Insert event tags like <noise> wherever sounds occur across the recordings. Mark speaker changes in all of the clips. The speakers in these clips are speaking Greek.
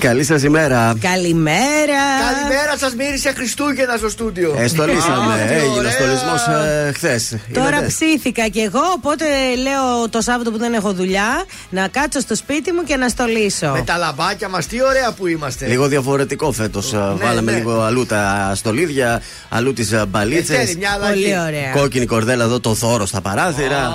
Speaker 1: Καλή σας ημέρα.
Speaker 2: Καλημέρα.
Speaker 3: Καλημέρα σας, μύρισε Χριστούγεννα στο στούντιο.
Speaker 1: Ε, στολίσαμε. Έγινε στολισμός ε, χθες.
Speaker 2: Τώρα ψήθηκα κι εγώ, οπότε λέω το Σάββατο που δεν έχω δουλειά να κάτσω στο σπίτι μου και να στολίσω.
Speaker 3: Με τα λαμπάκια μας, τι ωραία που είμαστε.
Speaker 1: Λίγο διαφορετικό φέτος. Ε, ναι, Βάλαμε ναι. λίγο αλλού τα στολίδια, αλλού τις ε, μπαλίτσε.
Speaker 2: Πολύ ωραία.
Speaker 1: Κόκκινη κορδέλα εδώ, το θόρος στα παράθυρα.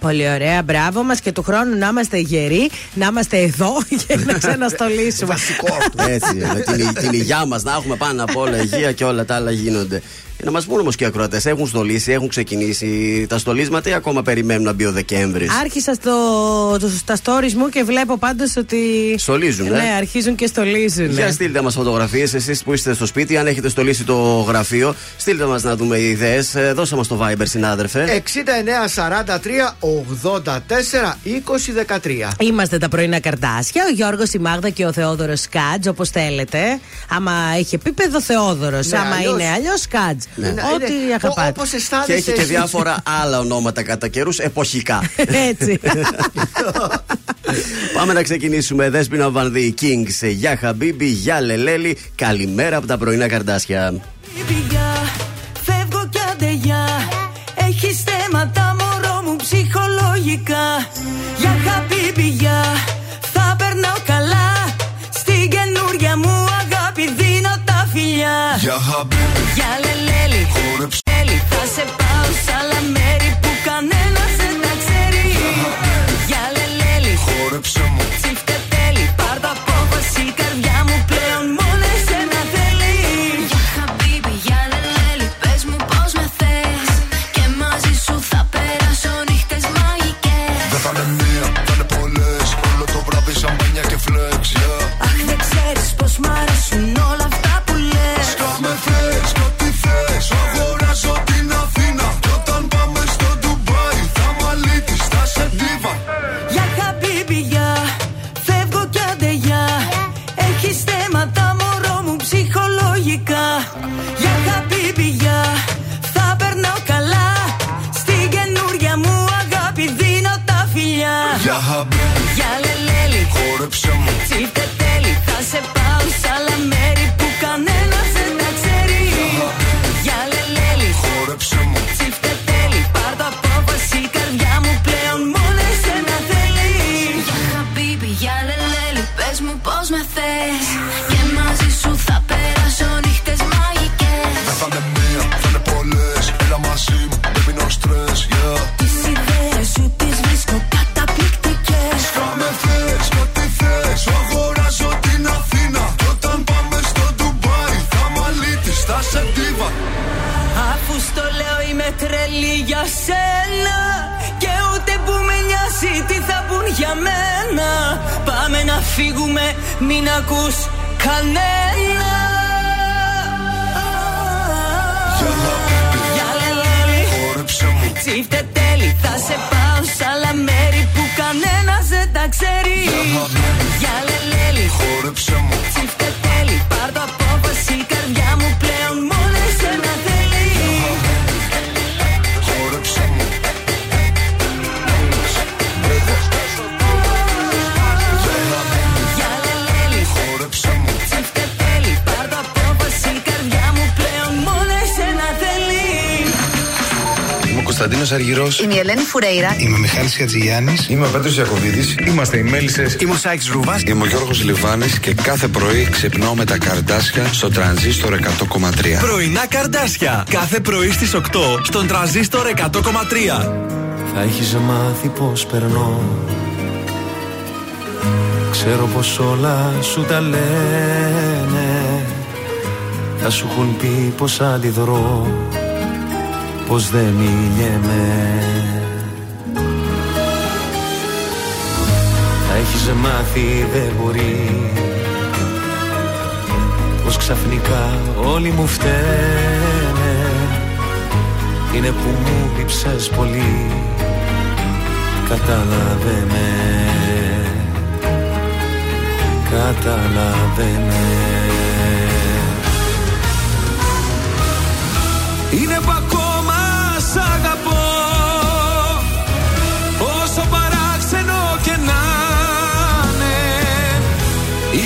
Speaker 2: Πολύ ωραία, μπράβο μας και του χρόνου να είμαστε γεροί, να είμαστε εδώ <laughs> για να <laughs> ξαναστολίσουμε.
Speaker 3: Βασικό
Speaker 1: Έτσι, με την, την υγειά μας να έχουμε πάνω από όλα υγεία και όλα τα άλλα γίνονται. Να μας πούνε όμως και οι ακροατές, έχουν στολίσει, έχουν ξεκινήσει τα στολίσματα ή ακόμα περιμένουν να μπει ο Δεκέμβρης;
Speaker 2: Άρχισα στο, το, στα stories μου και βλέπω πάντως ότι.
Speaker 1: Στολίζουν,
Speaker 2: Ναι, αρχίζουν και στολίζουν.
Speaker 1: Για στείλτε μας φωτογραφίες, εσείς που είστε στο σπίτι, αν έχετε στολίσει το γραφείο, στείλτε μας να δούμε ιδέες. Ε, δώσε μας το Viber, συνάδελφε.
Speaker 3: 69 44 20 13.
Speaker 2: Είμαστε τα πρωινά καρτάσια, ο Γιώργος, η Μάγδα και ο Θεόδωρος Κάτζ, όπως θέλετε. Άμα έχει επίπεδο Θεόδωρος, ναι, άμα αλλιώς... είναι αλλιώς Κάτζ. Ναι. Ό,τι αγαπάτε.
Speaker 3: Όπως αισθάνεσαι.
Speaker 1: Και έχει και διάφορα άλλα ονόματα κατά καιρούς εποχικά. <laughs>
Speaker 2: Έτσι. <laughs>
Speaker 1: Πάμε να ξεκινήσουμε. Δέσπινα Βανδύ, Kings, Γεια Χαμπίμπι, Γεια Λελέλη. Καλημέρα από τα πρωινά καρδάσια.
Speaker 4: Φεύγω κι αντεγιά. Έχεις θέματα μωρό μου ψυχολογικά. Για Χαμπίμπι.
Speaker 5: Για
Speaker 4: Λελέλη.
Speaker 5: Χόρεψε.
Speaker 4: Θα σε πάω σε άλλα μέρη που κανένας δεν τα ξέρει. Για Λελέλη.
Speaker 5: Χόρεψε μου.
Speaker 4: Τσίφτε τέλει. Πάρ' το απόφαση η καρδιά μου πλέον μόνο εσένα θέλει. Για Χαμπίμπι, για Λελέλη. Πες μου πώς με θες. Και μαζί σου θα περάσω νύχτες μαγικές.
Speaker 5: Δεν θα είναι μία, θα είναι πολλές Όλο το βράδυ σαμπάνια και φλεξ, yeah.
Speaker 4: Αχ, δεν ξέρεις πως μ' αρέσουν μην ακούς κανένα.
Speaker 5: Για Χαμπίμπι,
Speaker 4: Για λελέλη
Speaker 5: χόρεψε μου.
Speaker 4: Τσίφτε τέλει θα σε πάω σ' άλλα μέρη που κανένας δεν τα ξέρει. Για λελέλη
Speaker 5: Χόρεψε μου.
Speaker 4: Τσίφτε τέλει πάρ' το απόφαση η καρδιά μου πλέον μόνο Κωνσταντίνος Αργυρός.
Speaker 6: Είμαι
Speaker 7: η Ελένη Φουρέιρα.
Speaker 6: Είμαι ο Μιχάλης Χατζηγιάννης. Είμαι ο Πέτρος Ιακοβίδη. Είμαστε οι Μέλισσες. Είμαι ο Σάιξ Ρούβα. Είμαι ο Γιώργος Λιβάνης και κάθε πρωί ξυπνάω με τα καρδάσια στο τρανζίστορ 100,3.
Speaker 8: Πρωινά καρδάσια. Κάθε πρωί στις 8 στον τραζίστορ 100,3.
Speaker 9: Θα έχεις μάθει πως περνώ Ξέρω πως όλα σου τα λένε Θα σου έχουν πει πως αντιδρώ Πως δεν μιλιέμαι Θα έχεις μάθει δεν μπορεί. Πως ξαφνικά όλοι μου φταίνε. Είναι που μου λείψες πολύ. Κατάλαβε με Κατάλαβε με
Speaker 10: Είναι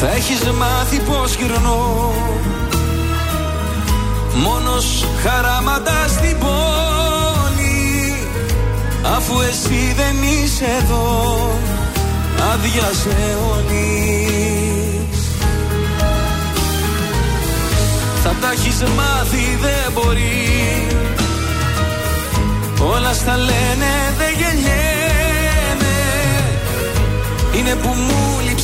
Speaker 9: Θα έχεις μάθει πως γυρνώ. Μόνος χαράματα στην πόλη Αφού εσύ δεν είσαι εδώ. Άδεια σε αιώνης Θα τα έχεις μάθει δεν μπορεί. Όλα στα λένε δεν γεννιέμαι Είναι που μου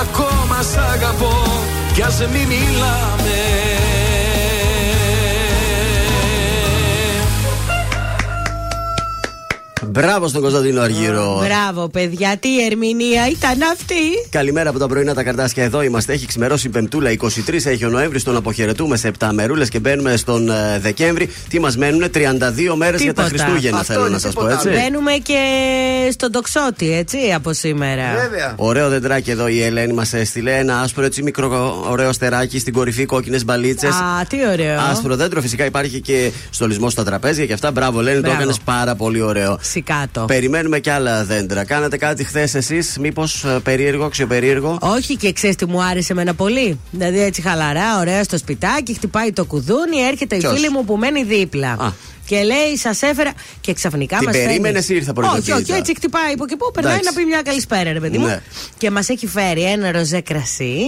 Speaker 9: ακόμα, ακόμα σ' αγαπώ κι ας μη μιλάμε
Speaker 1: Μπράβο στον Κωνσταντίνο Αργύρο.
Speaker 2: Μπράβο, παιδιά, τι ερμηνεία ήταν αυτή.
Speaker 1: Καλημέρα από τα πρωινά τα καρτάσια. Εδώ είμαστε. Έχει ξημερώσει η Πεμπτούλα. 23 έχει ο Νοέμβρης. Τον αποχαιρετούμε σε 7 μερούλε και μπαίνουμε στον ε, Δεκέμβρη. Τι μας μένουν, 32 μέρες για τα
Speaker 2: Τίποτα.
Speaker 1: Χριστούγεννα,
Speaker 3: Αυτό
Speaker 1: θέλω
Speaker 3: είναι,
Speaker 1: να σας πω
Speaker 3: τίποτα
Speaker 1: έτσι.
Speaker 3: άλλο.
Speaker 2: Μπαίνουμε και στον τοξότη, έτσι, από σήμερα.
Speaker 3: Βέβαια.
Speaker 1: Ωραίο δεντράκι εδώ η Ελένη μας έστειλε. Ένα άσπρο έτσι μικρό ωραίο στεράκι στην κορυφή, κόκκινες μπαλίτσες.
Speaker 2: Α, τι ωραίο.
Speaker 1: Άσπρο δέντρο, φυσικά υπάρχει και στολισμός στα τραπέζια και αυτά. Μπράβο, Ελένη, το
Speaker 2: Μπράβο.
Speaker 1: έκανες πάρα πολύ ωραίο.
Speaker 2: Σικάτο.
Speaker 1: Περιμένουμε και άλλα δέντρα. Κάνατε κάτι χθες εσείς, μήπως περίεργο, αξιοπερίεργο;
Speaker 2: Όχι και ξέρεις τι μου άρεσε εμένα πολύ; Δηλαδή έτσι χαλαρά, ωραία στο σπιτάκι, χτυπάει το κουδούνι, έρχεται
Speaker 1: Ποιος;
Speaker 2: η φίλη μου που μένει δίπλα.
Speaker 1: Α.
Speaker 2: Και λέει, σας έφερα. Και ξαφνικά
Speaker 1: Την
Speaker 2: μας.
Speaker 1: περίμενες ή ήρθε
Speaker 2: Όχι,
Speaker 1: προειδοποίητα;
Speaker 2: όχι, έτσι χτυπάει από και πού περνάει
Speaker 1: Εντάξει.
Speaker 2: να πει μια καλησπέρα, ρε παιδί μου.
Speaker 1: Ναι.
Speaker 2: Και μας έχει φέρει ένα ροζέ κρασί,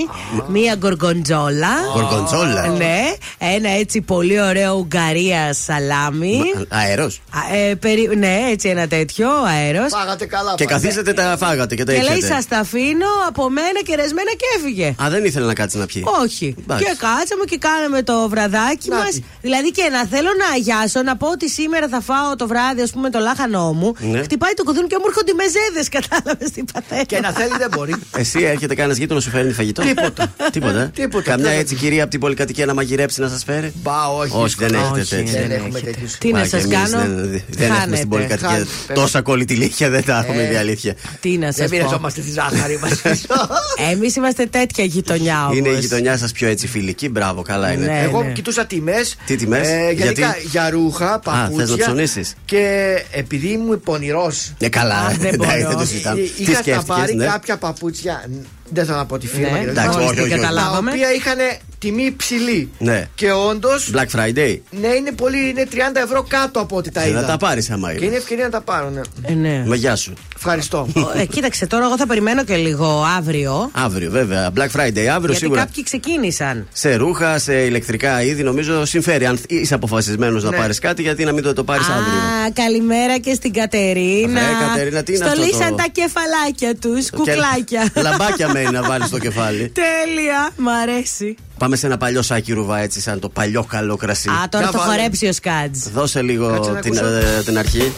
Speaker 2: μία γκοργοντζόλα.
Speaker 1: Γοργοντζόλα.
Speaker 2: Ναι, ένα έτσι πολύ ωραίο Ουγγαρία σαλάμι.
Speaker 1: Αέρος.
Speaker 2: Α, ε, περι- Ναι, έτσι ένα τέτοιο αέρος.
Speaker 3: Φάγατε καλά.
Speaker 1: Και
Speaker 3: πάντα.
Speaker 1: καθίσατε τα φάγατε και τα
Speaker 2: Και λέει,
Speaker 1: ήξερε.
Speaker 2: σας τα αφήνω από μένα και ρεσμένα και έφυγε.
Speaker 1: Α, δεν ήθελε να κάτσει να πιει.
Speaker 2: Όχι.
Speaker 1: Εντάξει.
Speaker 2: Και κάτσαμε και κάναμε το βραδάκι
Speaker 3: Να
Speaker 2: μας.
Speaker 3: τι.
Speaker 2: Δηλαδή και να θέλω να αγιάσω, να πω ότι σήμερα θα φάω το βράδυ, ας πούμε, το λάχανό μου.
Speaker 1: Ναι.
Speaker 2: Χτυπάει το κουδούνι και μου έρχονται οι μεζέδες, <laughs> κατάλαβες τι παθαίνω.
Speaker 3: Και να θέλει δεν μπορεί.
Speaker 1: Εσύ έρχεται κανένα γείτονος σου φέρνει φαγητό;
Speaker 3: Τίποτα.
Speaker 1: Τίποτα. ε;
Speaker 3: Τίποτα.
Speaker 1: Καμιά
Speaker 3: Τίποτα.
Speaker 1: έτσι κυρία από την πολυκατοικία να μαγειρέψει να σας φέρει;
Speaker 3: Μπα, όχι.
Speaker 1: Όχι, δεν
Speaker 3: δύσκολο.
Speaker 1: έχετε
Speaker 2: Όχι,
Speaker 1: τέτοια.
Speaker 3: Δεν
Speaker 2: δεν
Speaker 3: έχουμε
Speaker 2: έχετε.
Speaker 3: τέτοιους.
Speaker 2: Τι να
Speaker 1: Μα
Speaker 2: σας
Speaker 1: και εμείς
Speaker 2: κάνω;
Speaker 1: Δεν, δεν έχουμε
Speaker 2: Χάνετε.
Speaker 1: στην πολυκατοικία.
Speaker 3: Χάνετε.
Speaker 1: Τόσα κολλητηλίχια δεν τα έχουμε,
Speaker 2: Ε.
Speaker 1: η αλήθεια.
Speaker 2: Τι να σας
Speaker 3: Δεν
Speaker 2: πω.
Speaker 3: μοιραζόμαστε τη ζάχαρη μας. <laughs>
Speaker 2: Εμείς είμαστε τέτοια γειτονιά όμω.
Speaker 1: Είναι η γειτονιά σας πιο έτσι φιλική. Μπράβο, καλά είναι.
Speaker 2: Ναι.
Speaker 3: Εγώ κοιτούσα τιμές.
Speaker 1: Τι τιμές; Γιατί;
Speaker 3: Για ρούχα, παπούτσια.
Speaker 1: θες να ψωνίσεις;
Speaker 3: Και επειδή ήμουν πονηρός.
Speaker 1: Ε, καλά.
Speaker 2: Α, δεν
Speaker 1: Εντάξει,
Speaker 2: μπορώ.
Speaker 1: δεν το συζητάμε. Τι
Speaker 3: Είχα στα
Speaker 1: σκέφτηκες,
Speaker 3: πάρει
Speaker 1: ναι;
Speaker 3: κάποια παπούτσια. Δεν θα να πω τη φίρμα.
Speaker 2: Ναι,
Speaker 3: γιατί
Speaker 1: Εντάξει,
Speaker 3: δεν
Speaker 1: όχι,
Speaker 2: όχι,
Speaker 1: όχι, όχι.
Speaker 3: Τα
Speaker 2: καταλάβαμε.
Speaker 3: οποία είχαν τιμή υψηλή.
Speaker 9: Ναι.
Speaker 3: Και όντως.
Speaker 9: Black Friday.
Speaker 3: Ναι, είναι πολύ. Είναι 30 ευρώ κάτω από ό,τι τα είδα.
Speaker 9: Να τα πάρεις άμα είναι.
Speaker 3: Και
Speaker 9: είναι
Speaker 3: ευκαιρία να τα πάρω, ναι.
Speaker 2: Ε, ναι.
Speaker 9: Με γεια σου.
Speaker 3: Ευχαριστώ.
Speaker 2: ε, κοίταξε τώρα, εγώ θα περιμένω και λίγο αύριο.
Speaker 9: Αύριο, βέβαια. Black Friday, αύριο
Speaker 2: Γιατί
Speaker 9: σίγουρα.
Speaker 2: Κάποιοι ξεκίνησαν.
Speaker 9: Σε ρούχα, σε ηλεκτρικά είδη, νομίζω συμφέρει. Αν είσαι αποφασισμένος
Speaker 3: ναι.
Speaker 9: να πάρεις κάτι, γιατί να μην το, το πάρεις αύριο.
Speaker 2: Α, καλημέρα και στην Κατερίνα.
Speaker 9: Αφραία, ε, Κατερίνα τι είναι
Speaker 2: Στολίσαν αυτό
Speaker 9: το...
Speaker 2: τα κεφαλάκια τους, κουκλάκια.
Speaker 9: Λαμπάκια μένει να βάλεις στο κεφάλι. <laughs>
Speaker 2: Τέλεια, μ' αρέσει.
Speaker 9: Πάμε σε ένα παλιό σάκι ρουβά, έτσι, σαν το παλιό καλό κρασί.
Speaker 2: Α, τώρα το χορέψει ο Σκάτζ.
Speaker 9: Δώσε λίγο ε, την αρχή.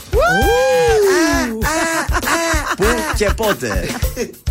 Speaker 9: Πού και πότε. <laughs>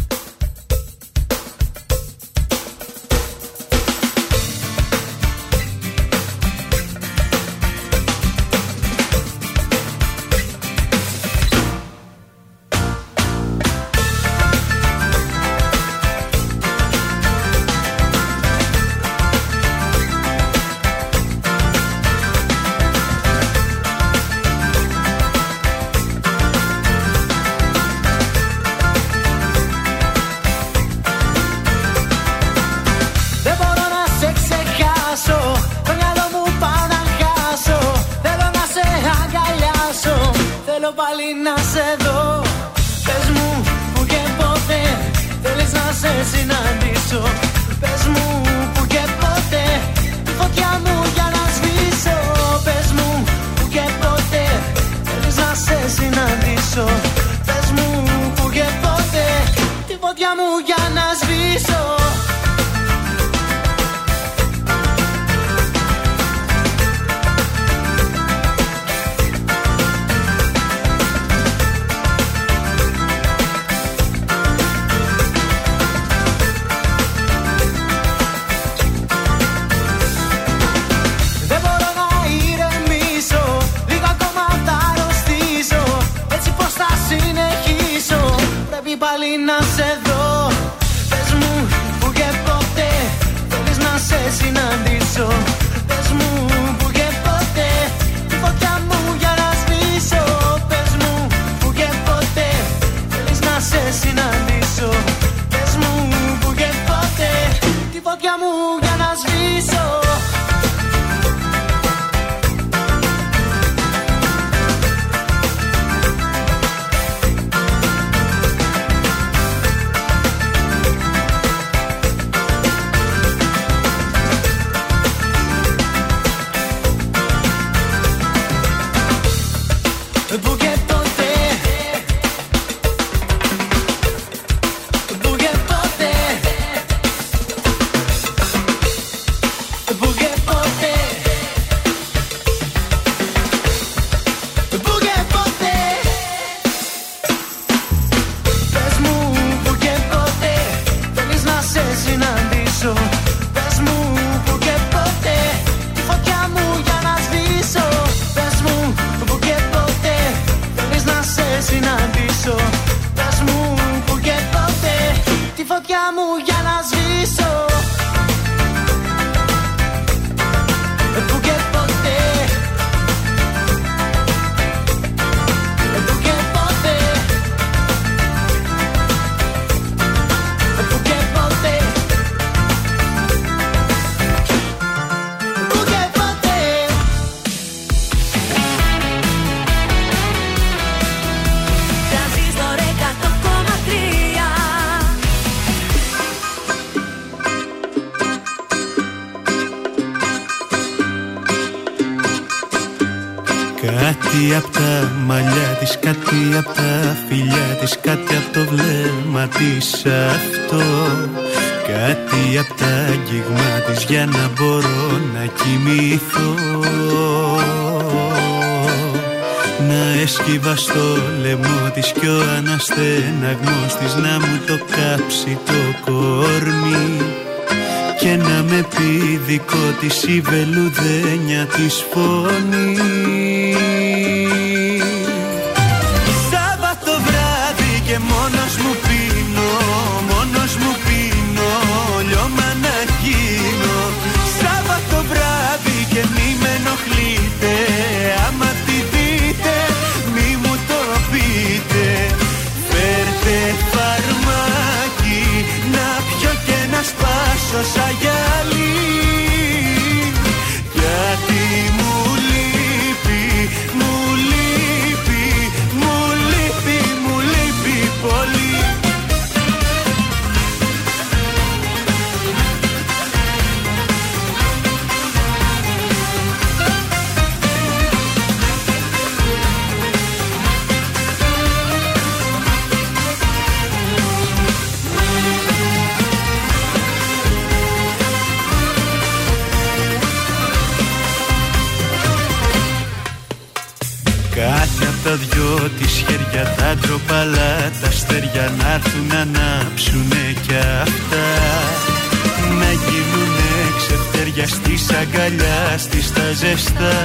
Speaker 9: αγκαλιά στις τα ζεστά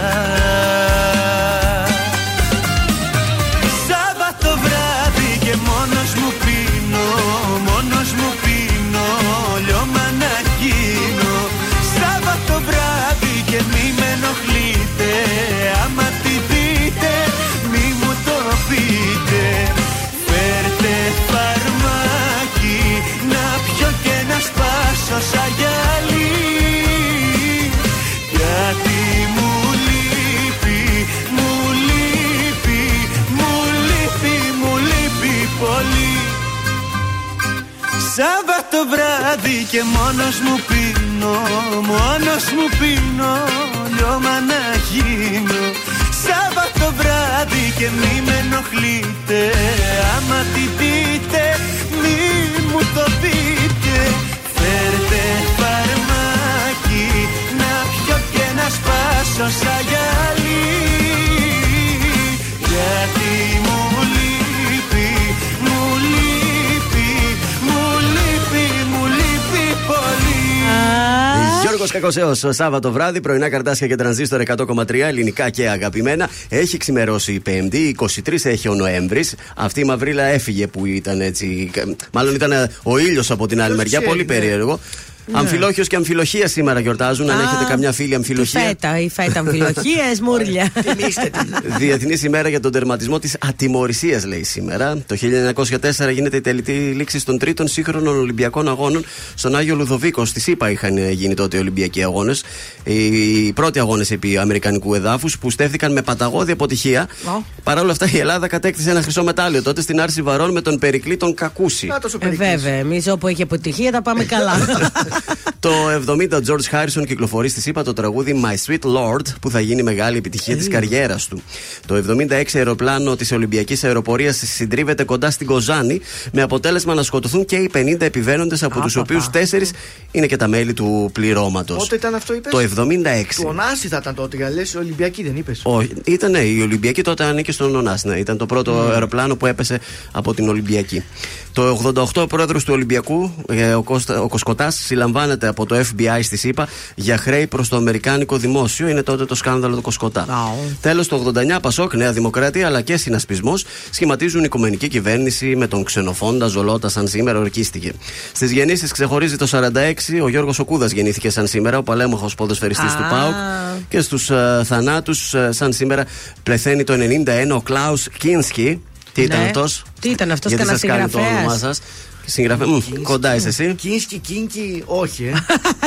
Speaker 9: βράδυ και μόνος μου πίνω Μόνος μου πίνω Λιώμα να γίνω. Σάββατο βράδυ και μη με ενοχλείτε Άμα τη δείτε μη μου το πείτε. Φέρτε φαρμάκι Να πιω και να σπάσω σαν γυαλί
Speaker 1: Γιώργο Κακοσέο, Σάββατο βράδυ, πρωινά καρτάσια και τρανζίστορ 100,3 ελληνικά και αγαπημένα. Έχει ξημερώσει η Πέμπτη, 23 έχει ο Νοέμβρης. Αυτή η μαυρίλα έφυγε που ήταν έτσι. Μάλλον ήταν ο ήλιος από την άλλη μεριά,
Speaker 2: ξέρει,
Speaker 1: πολύ
Speaker 2: ναι.
Speaker 1: περίεργο.
Speaker 2: Ναι.
Speaker 1: Αμφιλόχιος και αμφιλοχίας σήμερα γιορτάζουν. Αν
Speaker 2: Α,
Speaker 1: έχετε καμιά φίλη
Speaker 2: Η
Speaker 1: αμφιλοχία.
Speaker 2: φέτα, η φέτα αμφιλοχίε, μούρλια.
Speaker 1: Διεθνής ημέρα για τον τερματισμό της ατιμορρησίας, λέει σήμερα. Το 1904 γίνεται η τελική λήξη των τρίτων σύγχρονων Ολυμπιακών Αγώνων στον Άγιο Λουδοβίκο. Στη ΣΥΠΑ είχαν γίνει τότε οι Ολυμπιακοί Αγώνες. Οι πρώτοι αγώνες επί Αμερικανικού εδάφους που στέφθηκαν με παταγώδη αποτυχία. Παρ' όλα αυτά η Ελλάδα κατέκτησε ένα χρυσό μετάλλιο τότε στην άρση βαρών με τον Περικλή τον Κακούση.
Speaker 2: Ε, βέβαια, εμείς όπου έχει αποτυχία θα πάμε καλά. <laughs>
Speaker 1: Το 70 ο George Harrison κυκλοφορεί στη ΣΥΠΑ το τραγούδι My Sweet Lord που θα γίνει μεγάλη επιτυχία της καριέρας του. Το 76 αεροπλάνο της Ολυμπιακής Αεροπορίας συντρίβεται κοντά στην Κοζάνη με αποτέλεσμα να σκοτωθούν και οι 50 επιβαίνοντες από τους οποίους 4 είναι και τα μέλη του πληρώματος.
Speaker 3: Πότε ήταν αυτό, είπες;
Speaker 1: Το 76.
Speaker 3: Του Ωνάση θα ήταν τότε, για λες Ολυμπιακή δεν είπες;
Speaker 1: Όχι, ήταν ναι, η Ολυμπιακή τότε ανήκε στον Ωνάς, ναι. Ήταν το πρώτο
Speaker 3: Mm.
Speaker 1: αεροπλάνο που έπεσε από την Ολυμπιακή. Το 88 ο πρόεδρος του Ολυμπιακού, ε, ο, Κώστα, ο Κοσκοτάς, συλλαμβάνεται από το FBI στη ΣΥΠΑ για χρέη προς το Αμερικάνικο δημόσιο. Είναι τότε το σκάνδαλο του Κοσκοτά. Τέλος, το 89 Πασόκ, Νέα Δημοκρατία αλλά και συνασπισμός σχηματίζουν οικουμενική κυβέρνηση με τον ξενοφόντα Ζολότα σαν σήμερα ορκίστηκε. Στις γεννήσεις ξεχωρίζει το 46 ο Γιώργος Οκούδα γεννήθηκε σαν σήμερα, ο παλέμαχο ποδοσφαιριστής του ΠΑΟΚ. Και στους θανάτους, σαν σήμερα, πλεθαίνει το 91 ο Κλάους Κίνσκι. Τι ήταν
Speaker 2: Ναι.
Speaker 1: αυτός;
Speaker 2: Τι ήταν αυτός,
Speaker 1: Γιατί
Speaker 2: κανένα
Speaker 1: σας κάνει το
Speaker 2: συγγραφέας;
Speaker 1: όνομά σα. Συγγραφέα. Μμ, Κοντά είσαι εσύ.
Speaker 3: Κίνσκι, κίνκι, όχι, ε.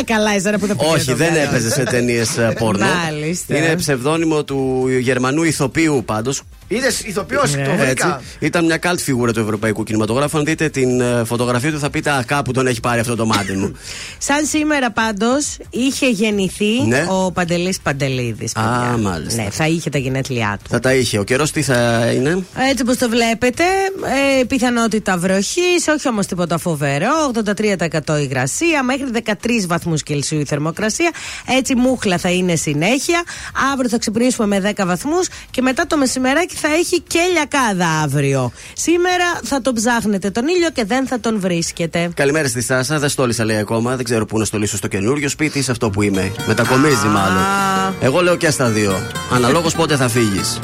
Speaker 3: <laughs>
Speaker 2: Καλά, εσένα που δεν
Speaker 1: Όχι, δεν έπαιζε σε ταινίες <laughs> πόρνο.
Speaker 2: Μάλιστα.
Speaker 1: Είναι ψευδόνυμο του Γερμανού ηθοποιού πάντως.
Speaker 3: Είδες ηθοποιός, το
Speaker 1: Έτσι.
Speaker 3: βρήκα.
Speaker 1: Ήταν μια καλτ φιγούρα του ευρωπαϊκού κινηματογράφου. Αν δείτε την ε, φωτογραφία του, θα πείτε Α, κάπου τον έχει πάρει αυτό το μάτι μου. <laughs>
Speaker 2: Σαν σήμερα πάντως είχε γεννηθεί
Speaker 1: Ναι.
Speaker 2: ο Παντελής Παντελίδης.
Speaker 1: Α, μάλιστα.
Speaker 2: Ναι, θα είχε τα γενέθλιά του.
Speaker 1: θα τα είχε. Ο καιρός τι θα είναι;
Speaker 2: Έτσι όπως το βλέπετε, ε, πιθανότητα βροχής, όχι όμως τίποτα φοβερό. 83% υγρασία, μέχρι 13 βαθμούς Κελσίου η θερμοκρασία. Έτσι μούχλα θα είναι συνέχεια. Αύριο θα ξυπνήσουμε με 10 βαθμούς και μετά το μεσημεράκι θα έχει και λιακάδα αύριο. Σήμερα θα τον ψάχνετε τον ήλιο και δεν θα τον βρίσκετε.
Speaker 1: Καλημέρα στη Σάσα. Δεν στόλισα λέει ακόμα. Δεν ξέρω πού να στολίσω στο καινούριο σπίτι ή σε αυτό που είμαι. Μετακομίζει μάλλον. Εγώ λέω και στα δύο. Αναλόγως πότε θα
Speaker 5: φύγεις.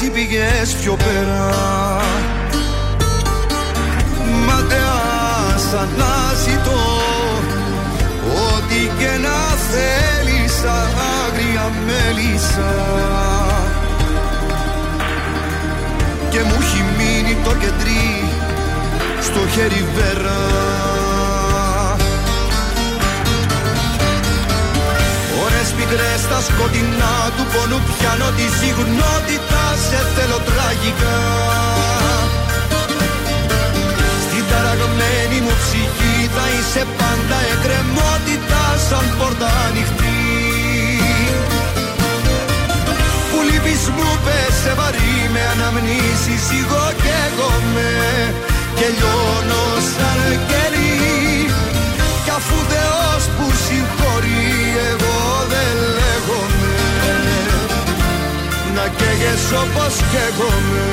Speaker 5: Παρέμεινα και εσύ πήγες πιο πέρα. Ματεάς αναζητώ Ό,τι και να θέλεις άγρια μέλισσα. Και μου έχει μείνει το κεντρί στο χέρι βέρα σκοτεινά του πόνου πιάνω τη συγνότητα σε θέλω τραγικά. Στην ταραγμένη μου ψυχή θα είσαι πάντα εκκρεμότητα σαν πόρτα ανοιχτή. Που λείπεις μου πέσε βαρύ με αναμνήσεις καίγες όπως καίγομαι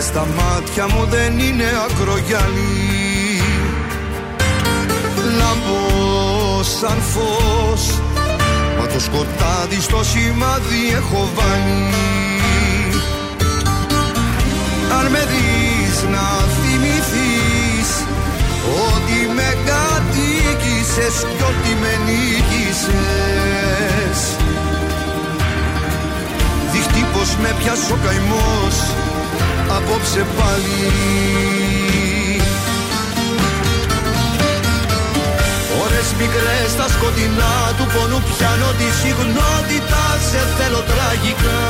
Speaker 5: Το μπλε στα μάτια μου δεν είναι ακρογιαλί Λάμπω σαν φως Μα το σκοτάδι στο σημάδι έχω βάλει. Αν με δεις να θυμηθείς Ότι με κατοίκησες κι ότι με νίκησες. Δείχνει πως με πιάσει ο καημός Απόψε πάλι. Ώρες μικρές στα σκοτεινά του πονού πιάνω τη συγνότητα Σε θέλω τραγικά.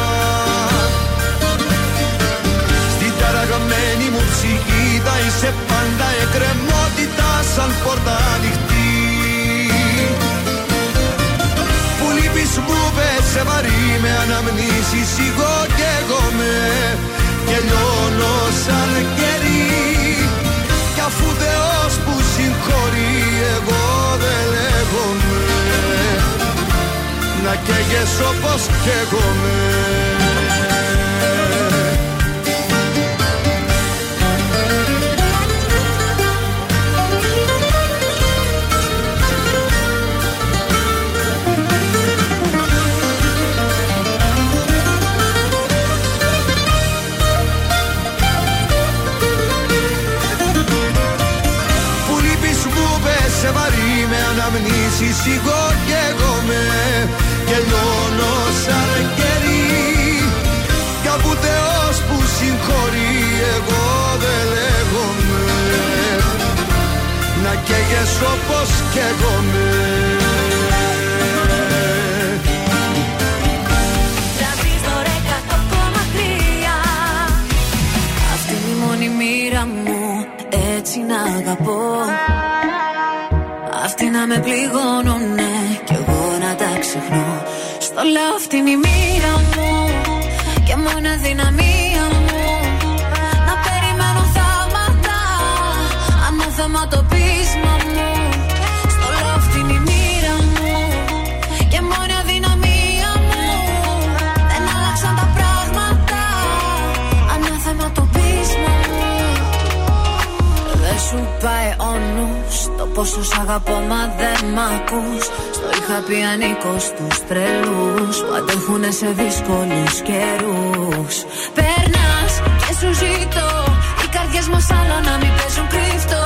Speaker 5: Στην ταραγμένη μου ψυχή θα είσαι πάντα εκκρεμότητα Σαν πόρτα ανοιχτή. Που λείπεις μου πέσε βαρύ με αναμνήσεις εγώ και εγώ με και λιώνω σαν κερί κι αφού Θεός που συγχωρεί εγώ δεν λέγομαι. Να καίγες όπως καίγομαι αναμνήσεις εγώ και εγώ με και λιώνω σαν κερί κι αφού Θεός που συγχωρεί εγώ δεν λέγομαι. Να καίγες όπως καίγομαι
Speaker 11: Τρανζίστορ 100,3
Speaker 12: Αυτή είναι η μόνη μοίρα μου έτσι να αγαπώ. Αυτοί να με πληγώνουνε. Κι εγώ να τα ξεχνώ. Στο λέω αυτή είναι η μοίρα μου. Και μόνο αδυναμία μου. Να περιμένω θαύματα. Ανάθεμα το πείσμα μου. Στο λέω αυτή είναι η μοίρα μου. Και μόνο αδυναμία μου. Δεν άλλαξαν τα πράγματα. Ανάθεμα το πείσμα μου. Δεν σου πάει ο νους Το πόσο σ' αγαπώ μα δεν μ' ακούς. Στο είχα πει ανήκως στους τρελούς Που αντέχουνε σε δύσκολους καιρούς. Περνάς και σου ζητώ Οι καρδιές μας άλλο να μην παίζουν κρύφτο.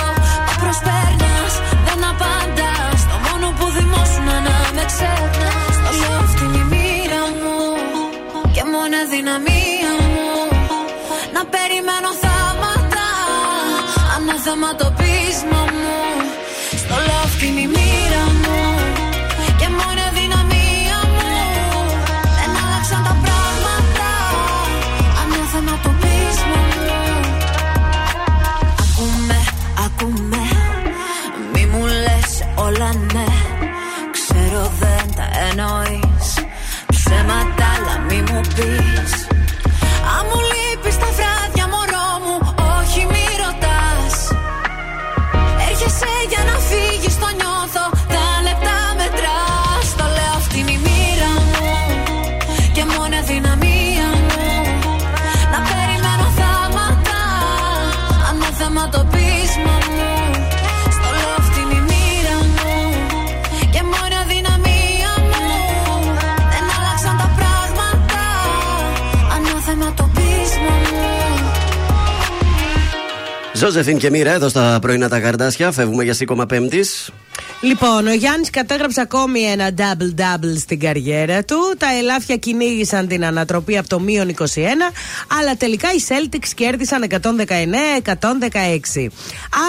Speaker 12: Μα προσπέρνας, δεν απαντάς Το μόνο που δημόσουν να με ξεχνάς. Το λέω αυτή είναι η μοίρα μου Και μόνο αδυναμία μου. Να περιμένω θαύματα Ανάθεμα το πείσμα μου Στο λέω αυτή είναι η μοίρα μου Και μόνο αδυναμία μου Δεν άλλαξαν τα πράγματα Ανάθεμα το πείσμα μου Ακούμε, ακούμε Μη μου λες όλα ναι Ξέρω δεν τα εννοείς Ψέματα αλλά μη μου πεις
Speaker 1: Ζώζεφιν και Μοίρα εδώ στα πρωινά τα καρδάσια. Φεύγουμε για σήκωμα Πέμπτης.
Speaker 2: Λοιπόν, ο Γιάννης κατέγραψε ακόμη ένα double-double στην καριέρα του. Τα ελάφια κυνήγησαν την ανατροπή από το μείον 21, αλλά τελικά οι Celtics κέρδισαν 119-116.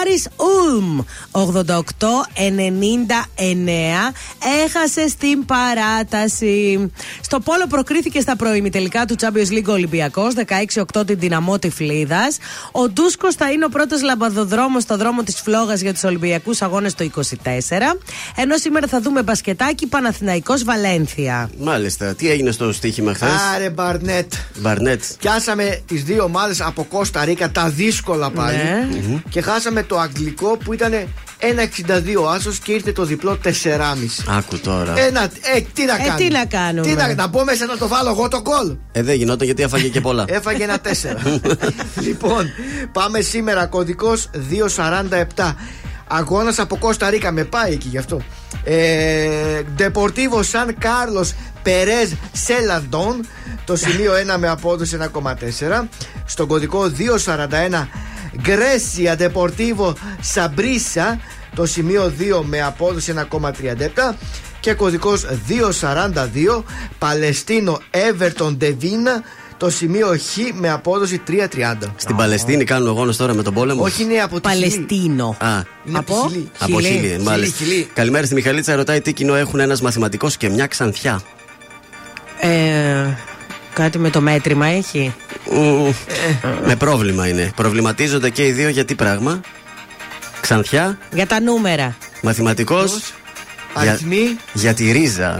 Speaker 2: Άρης Ουλμ 88-99 έχασε στην παράταση. Στο Πόλο προκρίθηκε στα προημιτελικά του Champions League Ολυμπιακός 16-8 την δυναμό Τυφλίδας. Ο Ντούσκος θα είναι ο πρώτος λαμπαδοδρόμος στο δρόμο της Φλόγας για τους Ολυμπιακούς Αγώνες το 24. Ενώ σήμερα θα δούμε μπασκετάκι Παναθηναϊκός Βαλένθια.
Speaker 1: Μάλιστα. Τι έγινε στο στοίχημα χθες;
Speaker 3: Άρε Μπαρνέτ.
Speaker 1: Μπαρνέτ.
Speaker 3: Πιάσαμε τις δύο ομάδες από Κώστα Ρίκα, τα δύσκολα πάλι.
Speaker 2: Ναι.
Speaker 3: Και χάσαμε το αγγλικό που ήταν 1,62 άσος και ήρθε το διπλό 4,5.
Speaker 1: Άκου τώρα.
Speaker 3: Ένα, ε, τι να
Speaker 2: Ε,
Speaker 3: κάνουμε;
Speaker 2: τι να κάνουμε;
Speaker 3: Τι να, να μπω μέσα να το βάλω εγώ το κολ.
Speaker 1: Ε, δεν γινόταν γιατί έφαγε και πολλά. <laughs>
Speaker 3: Έφαγε ένα 4. <laughs> λοιπόν, πάμε σήμερα κωδικός 247. Αγώνας από Κώστα Ρίκα, με πάει εκεί γι' αυτό. Ε, Deportivo San Carlos Perez Celandon. Το σημείο 1 με απόδοση 1,4. Στον κωδικό 241 Γκρέσια Deportivo Sabrissa. Το σημείο 2 με απόδοση 1,37. Και κωδικός 242 Παλαιστίνο Everton Devina. Το σημείο Χ με απόδοση 3,30.
Speaker 1: Στην Παλαιστίνη κάνουμε αγώνε τώρα με τον πόλεμο;
Speaker 3: Όχι, είναι από τη Χιλή.
Speaker 2: Παλαιστίνο.
Speaker 1: Α,
Speaker 3: Είναι από
Speaker 2: Από;
Speaker 3: τη Χιλή.
Speaker 1: από
Speaker 2: Χιλή.
Speaker 1: χίλι, μάλιστα.
Speaker 3: Χιλή.
Speaker 1: Καλημέρα στη Μιχαλίτσα. Ρωτάει τι κοινό έχουν ένας μαθηματικός και μια ξανθιά.
Speaker 2: Ε, κάτι με το μέτρημα έχει.
Speaker 1: Μμμ, Με πρόβλημα είναι. Προβληματίζονται και οι δύο για τι πράγμα. Ξανθιά,
Speaker 2: Για τα νούμερα.
Speaker 1: μαθηματικός. Για,
Speaker 3: Αριθμοί.
Speaker 1: για τη ρίζα.
Speaker 2: Α,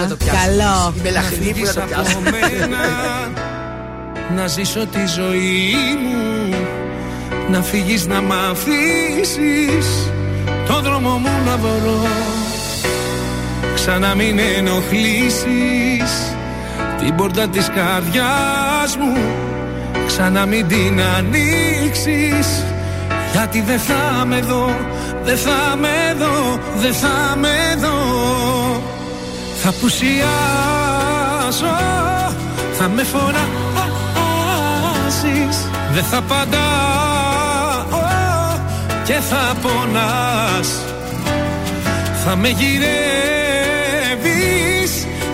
Speaker 3: να το πιάσουμε.
Speaker 2: καλό.
Speaker 3: Η μελαχρινή που να το
Speaker 9: από
Speaker 3: πιάσουμε.
Speaker 9: μένα Να ζήσω τη ζωή μου Να φύγεις να μ' αφήσεις Το δρόμο μου να βρω Ξανά μην ενοχλήσεις Την πόρτα της καρδιάς μου Ξανά μην την ανοίξεις Γιατί δεν θα με δω Δεν θα με δω Δεν θα με δω. Θα πουσιάσω Θα με φωνάζεις Δεν θα απαντάω Και θα πονάς. Θα με γυρεύεις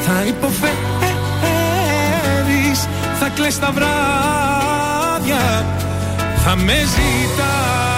Speaker 9: Θα υποφέρεις. Θα κλαις τα βράδια Θα με ζητάς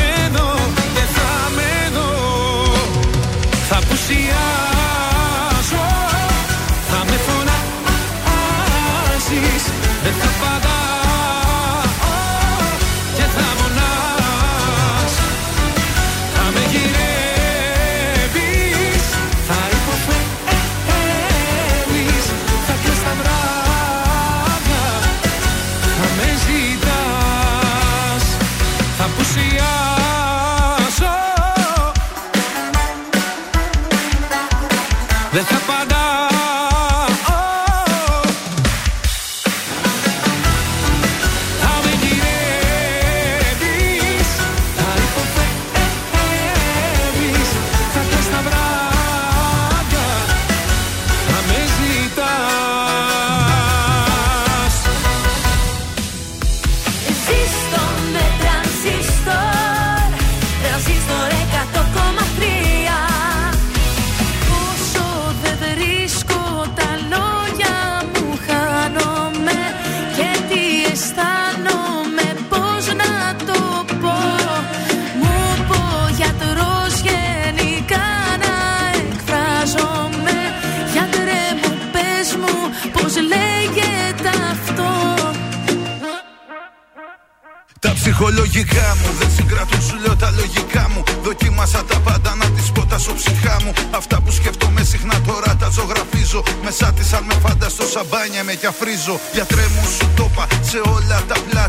Speaker 5: φανταστώ σαμπάνια με κι αφρίζω Γιατρέ μου σου το είπα σε όλα τα πλάτη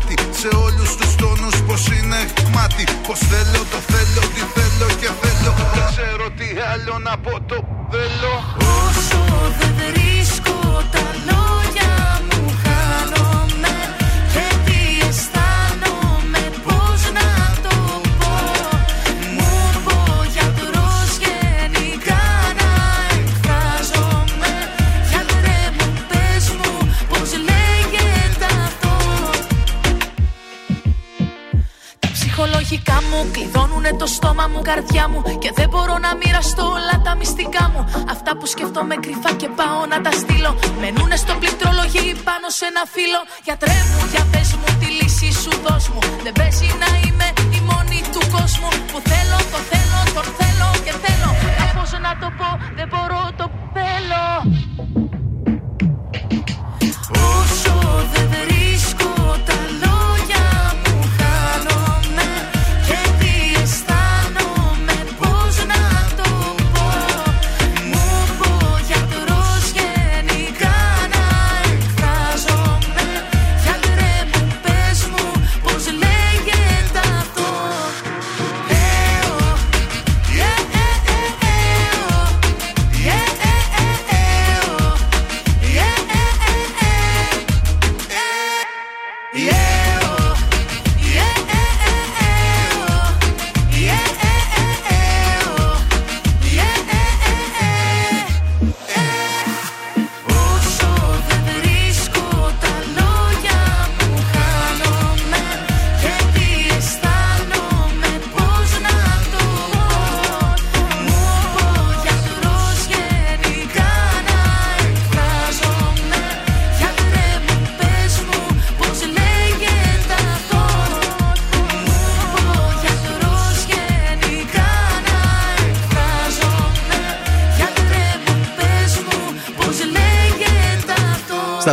Speaker 12: καρδιά μου Και δεν μπορώ να μοιραστώ όλα τα μυστικά μου. Αυτά που σκέφτομαι κρυφά και πάω να τα στείλω. Μενούνε στο πληκτρολογί πάνω σε ένα φύλλο. Γιατρέ μου, για πες μου τη λύση σου δώσ' μου. Δεν παίζει να είμαι η μόνη του κόσμου Που θέλω, το θέλω,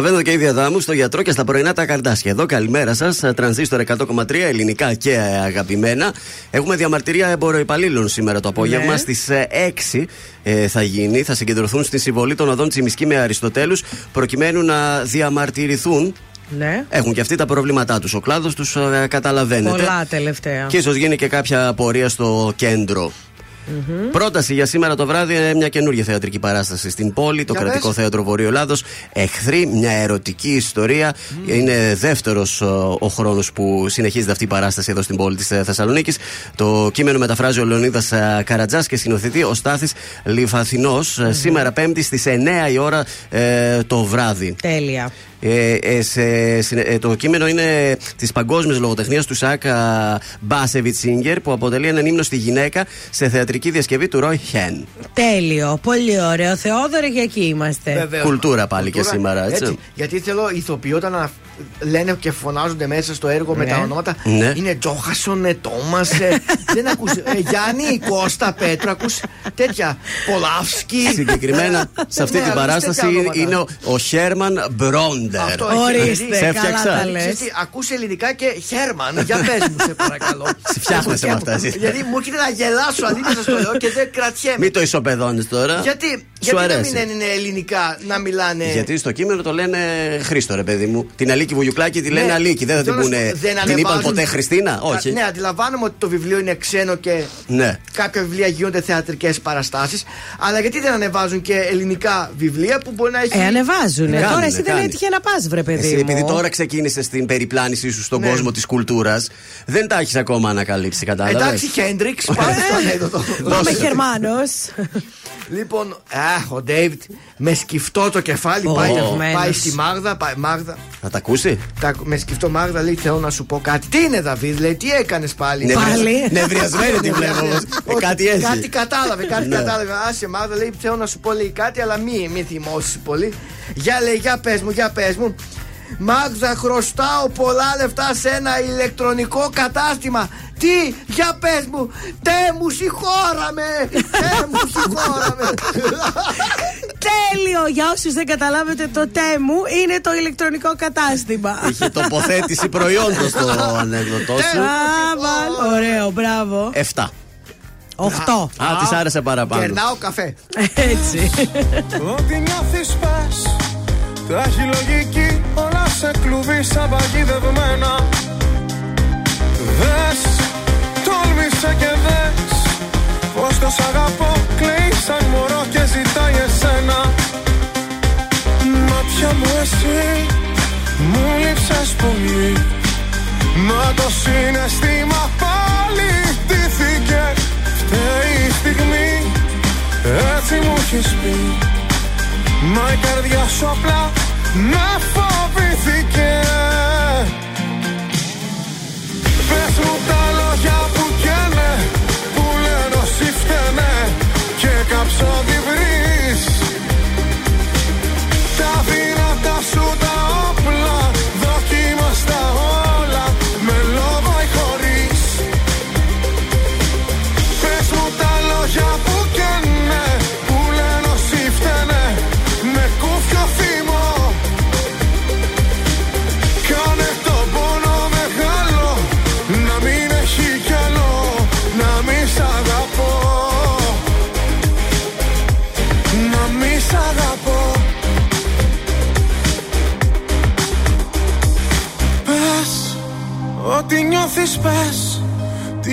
Speaker 12: αυτό
Speaker 1: Στα Βένο και η Διαδάμου, στο γιατρό και στα πρωινά τα καρδάσια. Εδώ καλημέρα σας. Τρανζίστορ 100,3 ελληνικά και αγαπημένα. Έχουμε διαμαρτυρία εμποροϊπαλλήλων σήμερα το απόγευμα.
Speaker 2: Ναι.
Speaker 1: Στις 6 ε, θα γίνει. Θα συγκεντρωθούν στη συμβολή των οδών Τσιμισκή με Αριστοτέλους προκειμένου να διαμαρτυρηθούν.
Speaker 2: Ναι.
Speaker 1: Έχουν και αυτοί τα προβλήματά τους. Ο κλάδος τους ε, καταλαβαίνετε.
Speaker 2: Πολλά τελευταία.
Speaker 1: Και ίσως γίνει και κάποια πορεία στο κέντρο. Πρόταση για σήμερα το βράδυ ε, μια καινούργια θεατρική παράσταση στην πόλη, το
Speaker 3: Για
Speaker 1: Κρατικό
Speaker 3: πες.
Speaker 1: Θέατρο Βορείου Ελλάδο. Εχθρή, μια ερωτική ιστορία. Είναι δεύτερος ο χρόνος που συνεχίζεται αυτή η παράσταση εδώ στην πόλη της Θεσσαλονίκης. Το κείμενο μεταφράζει ο Λεωνίδας Καρατζάς και συνοθετεί ο Στάθης Λιφαθινός. Σήμερα Πέμπτη στις 9 η ώρα ε, το βράδυ.
Speaker 2: Τέλεια.
Speaker 1: Ε, ε, σε- συνε- ε, το κείμενο είναι της παγκόσμιας λογοτεχνίας του Σάκ Μπάσεβιτ Σίγκερ που αποτελεί έναν ύμνο στη γυναίκα σε θεατρική διασκευή του Ρόι Χεν.
Speaker 2: Τέλειο. Πολύ ωραίο. Θεόδωρε και εκεί είμαστε.
Speaker 3: Βεβαίως.
Speaker 1: Κουλτούρα πάλι και
Speaker 3: Κουλτούρα,
Speaker 1: σήμερα, έτσι.
Speaker 3: Γιατί θέλω ηθοποιοί όταν α- λένε και φωνάζονται μέσα στο έργο με
Speaker 2: Ναι.
Speaker 3: τα ονόματα.
Speaker 1: Ναι.
Speaker 3: Είναι Τζόχασον, ε, Τόμα. δεν ακούς. Ε, Γιάννη, Κώστα, Πέτρο, ακούς τέτοια. Πολάφσκι.
Speaker 1: Συγκεκριμένα σε αυτή
Speaker 3: Ναι,
Speaker 1: την
Speaker 3: ακούς
Speaker 1: παράσταση
Speaker 3: τέτοια ονόματα.
Speaker 1: είναι ο, ο Χέρμαν Μπρόντερ.
Speaker 3: Αυτό έχει.
Speaker 2: Ορίστε,
Speaker 1: Σε
Speaker 2: καλά
Speaker 1: έφτιαξα.
Speaker 2: τα λες.
Speaker 3: Ξέρεις τι, ακούς ελληνικά και Χέρμαν, για πες μου σε παρακαλώ.
Speaker 1: Σε φτιάχνεσαι με αυτά, εσύ.
Speaker 3: Γιατί μου έρχεται να γελάσω αλήθεια στο λέω και δεν κρατιέμαι.
Speaker 1: Μην το ισοπεδώνεις τώρα.
Speaker 3: Γιατί,
Speaker 1: Σου
Speaker 3: γιατί να
Speaker 1: αρέσει.
Speaker 3: μην είναι ελληνικά, να μιλάνε;
Speaker 1: Γιατί στο κείμενο το λένε Χρήστο, ρε παιδί μου. Την Αλίκη Βουγιουκλάκη τη λένε
Speaker 3: Ναι.
Speaker 1: Αλίκη. Δεν θα την
Speaker 3: Θέλω να
Speaker 1: πούνε.
Speaker 3: σου πω, δεν
Speaker 1: Την είπαν
Speaker 3: ανεβάζουν-
Speaker 1: ποτέ Χριστίνα; Όχι.
Speaker 3: Ναι, αντιλαμβάνομαι ότι το βιβλίο είναι ξένο και
Speaker 1: Ναι.
Speaker 3: κάποια βιβλία γίνονται θεατρικές παραστάσεις. Αλλά γιατί δεν ανεβάζουν και ελληνικά βιβλία που μπορεί να έχει.
Speaker 2: Ε, ανεβάζουνε.
Speaker 1: Ναι,
Speaker 2: τώρα
Speaker 1: κάνουνε,
Speaker 2: εσύ δεν
Speaker 1: κάνει.
Speaker 2: έτυχε να πα, βρε παιδί
Speaker 1: Εσύ,
Speaker 2: μου.
Speaker 1: επειδή τώρα ξεκίνησε την περιπλάνησή σου στον
Speaker 3: Ναι.
Speaker 1: κόσμο της κουλτούρας, δεν τα έχεις ακόμα ανακαλύψει, κατάλαβες;
Speaker 3: Εντάξει, Χέντριξ, πάμε στο ανέκδοτο.
Speaker 2: Είμαι Γερμανό.
Speaker 3: Λοιπόν, α, ο Ντέιβιτ με σκυφτό το κεφάλι
Speaker 2: Ω,
Speaker 3: πάει,
Speaker 2: ευγμένος.
Speaker 3: πάει στη Μάγδα. Πάει, Μάγδα
Speaker 1: Θα τα ακούσει.
Speaker 3: Τα, με σκυφτό Μάγδα λέει: Θέλω να σου πω κάτι. Τι είναι, Δαβίδ, λέει, τι έκανες πάλι.
Speaker 1: Νευριασ-
Speaker 2: Πάλι.
Speaker 1: Νευριασμένη τη βλέπω όμως. Ε,
Speaker 3: Όχι,
Speaker 1: Κάτι έχει.
Speaker 3: Κάτι κατάλαβε, κάτι
Speaker 1: Ναι.
Speaker 3: κατάλαβε. Άσε Μάγδα, λέει: Θέλω να σου πω λέει, κάτι, αλλά μη, μη θυμώσεις πολύ. Για λέει, για πες μου, για πες μου. Μάγδα, χρωστάω πολλά λεφτά σε ένα ηλεκτρονικό κατάστημα. Τι, για πες μου, τε μου συγχώραμε! Τε μου συγχώραμε!
Speaker 2: Τέλειο! Για όσους δεν καταλάβετε, το τέμου είναι το ηλεκτρονικό κατάστημα.
Speaker 1: Είχε τοποθέτηση προϊόντος στο ανέκδοτό σου.
Speaker 2: Α, βάλ. Ωραίο, μπράβο.
Speaker 1: 7.
Speaker 2: Οχτώ.
Speaker 1: Α, της άρεσε παραπάνω.
Speaker 3: Κερνάω καφέ.
Speaker 2: Έτσι.
Speaker 13: Ό,τι νιώθεις πες Τα έχει λογική Όλα σε κλουβί σαν παγιδευμένα. Δες Τόλμησε και δες Πως το σ' αγαπώ Κλαίει σαν μωρό και ζητάει εσένα. Μάτια μου εσύ Μου λείψες πολύ. Μα το συναισθήμα πάλι τύθηκε Φταίει η στιγμή έτσι μου έχεις πει. Μα η καρδιά σου απλά με φοβήθηκε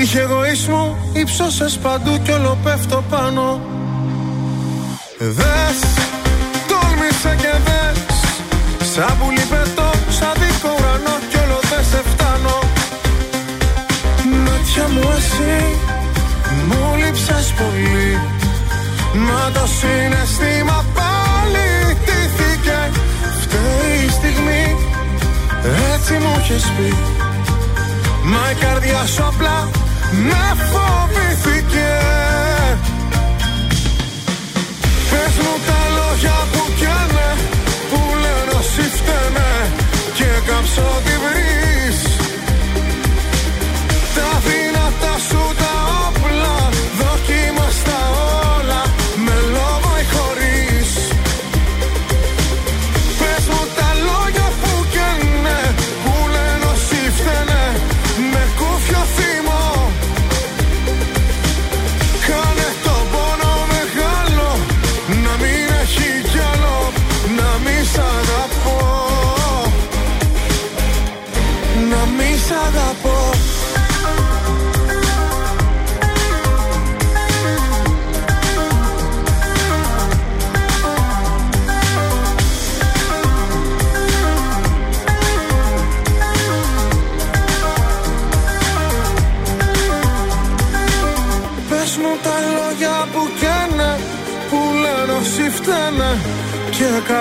Speaker 13: Τύχε εγωίσμου ύψωσες παντού κι όλο πέφτω πάνω. Δες, τόλμησε και δες Σαν πουλί πετώ, σαν δικό ουρανό κι όλο δεν σε φτάνω. Μάτια μου εσύ, μου λείψες πολύ. Μα το συναισθήμα πάλι τύθηκε Φταίει η στιγμή, έτσι μου είχες πει. Μα η καρδιά σου απλά με φοβήθηκε. Πες μου τα λόγια που καίνε Που λένε όσοι φταίνε. Και κάψω τη βρεις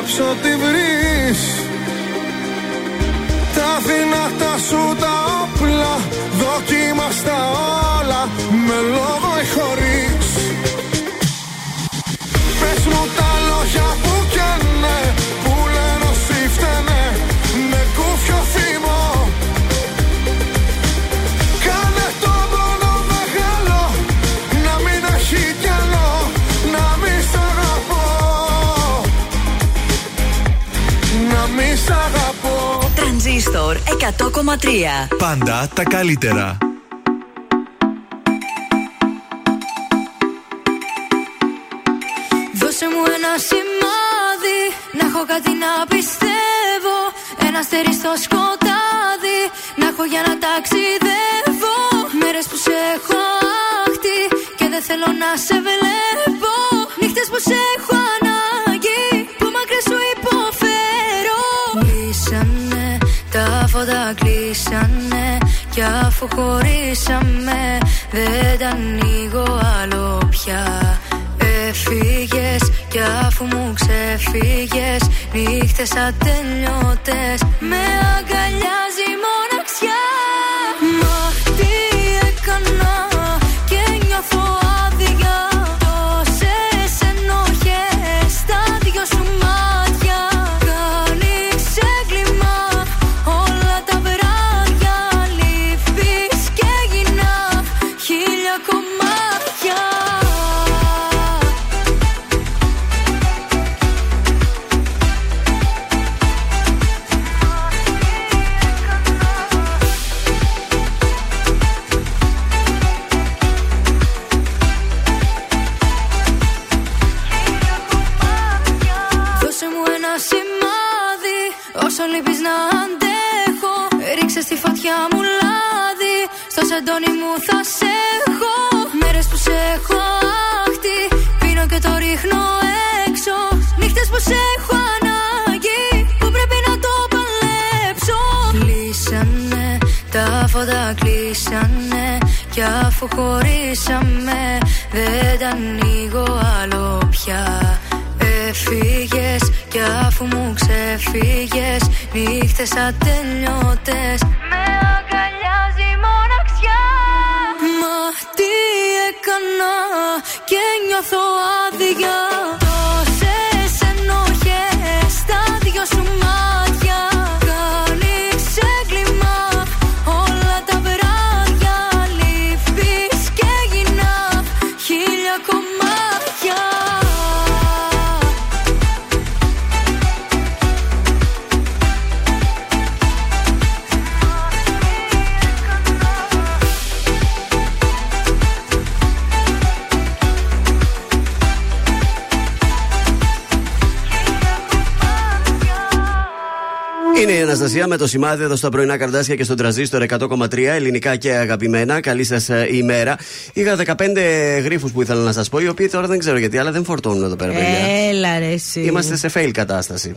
Speaker 13: Και κάψω τη βρεις Τα δυνατά σου τα
Speaker 4: 100,3
Speaker 8: Πάντα τα καλύτερα.
Speaker 12: Δώσε μου ένα σημάδι Να έχω κάτι να πιστεύω. Ένα αστέρι στο σκοτάδι Να έχω για να ταξιδεύω. Μέρες που σε έχω άχτη Και δεν θέλω να σε κλείσανε Κι αφού χωρίσαμε Δεν τα ανοίγω άλλο πια. Έφυγες κι αφού μου ξεφύγες Νύχτες ατελειώτες Με αγκαλιάζει Έφυγες κι αφού μου ξεφύγες Νύχτες ατελειώτες. Με αγκαλιάζει η μοναξιά. Μα τι έκανα και νιώθω άδεια
Speaker 1: Είναι η Αναστασία με το σημάδι εδώ στα πρωινά καρδάσια και στον τραζίστορ 100,3 ελληνικά και αγαπημένα. Καλή σας ημέρα. Είχα 15 γρήφου που ήθελα να σας πω, οι οποίοι τώρα δεν ξέρω γιατί, αλλά δεν φορτώνουν εδώ πέρα, παιδιά.
Speaker 2: Έλα ρε εσύ.
Speaker 1: Είμαστε σε fail κατάσταση.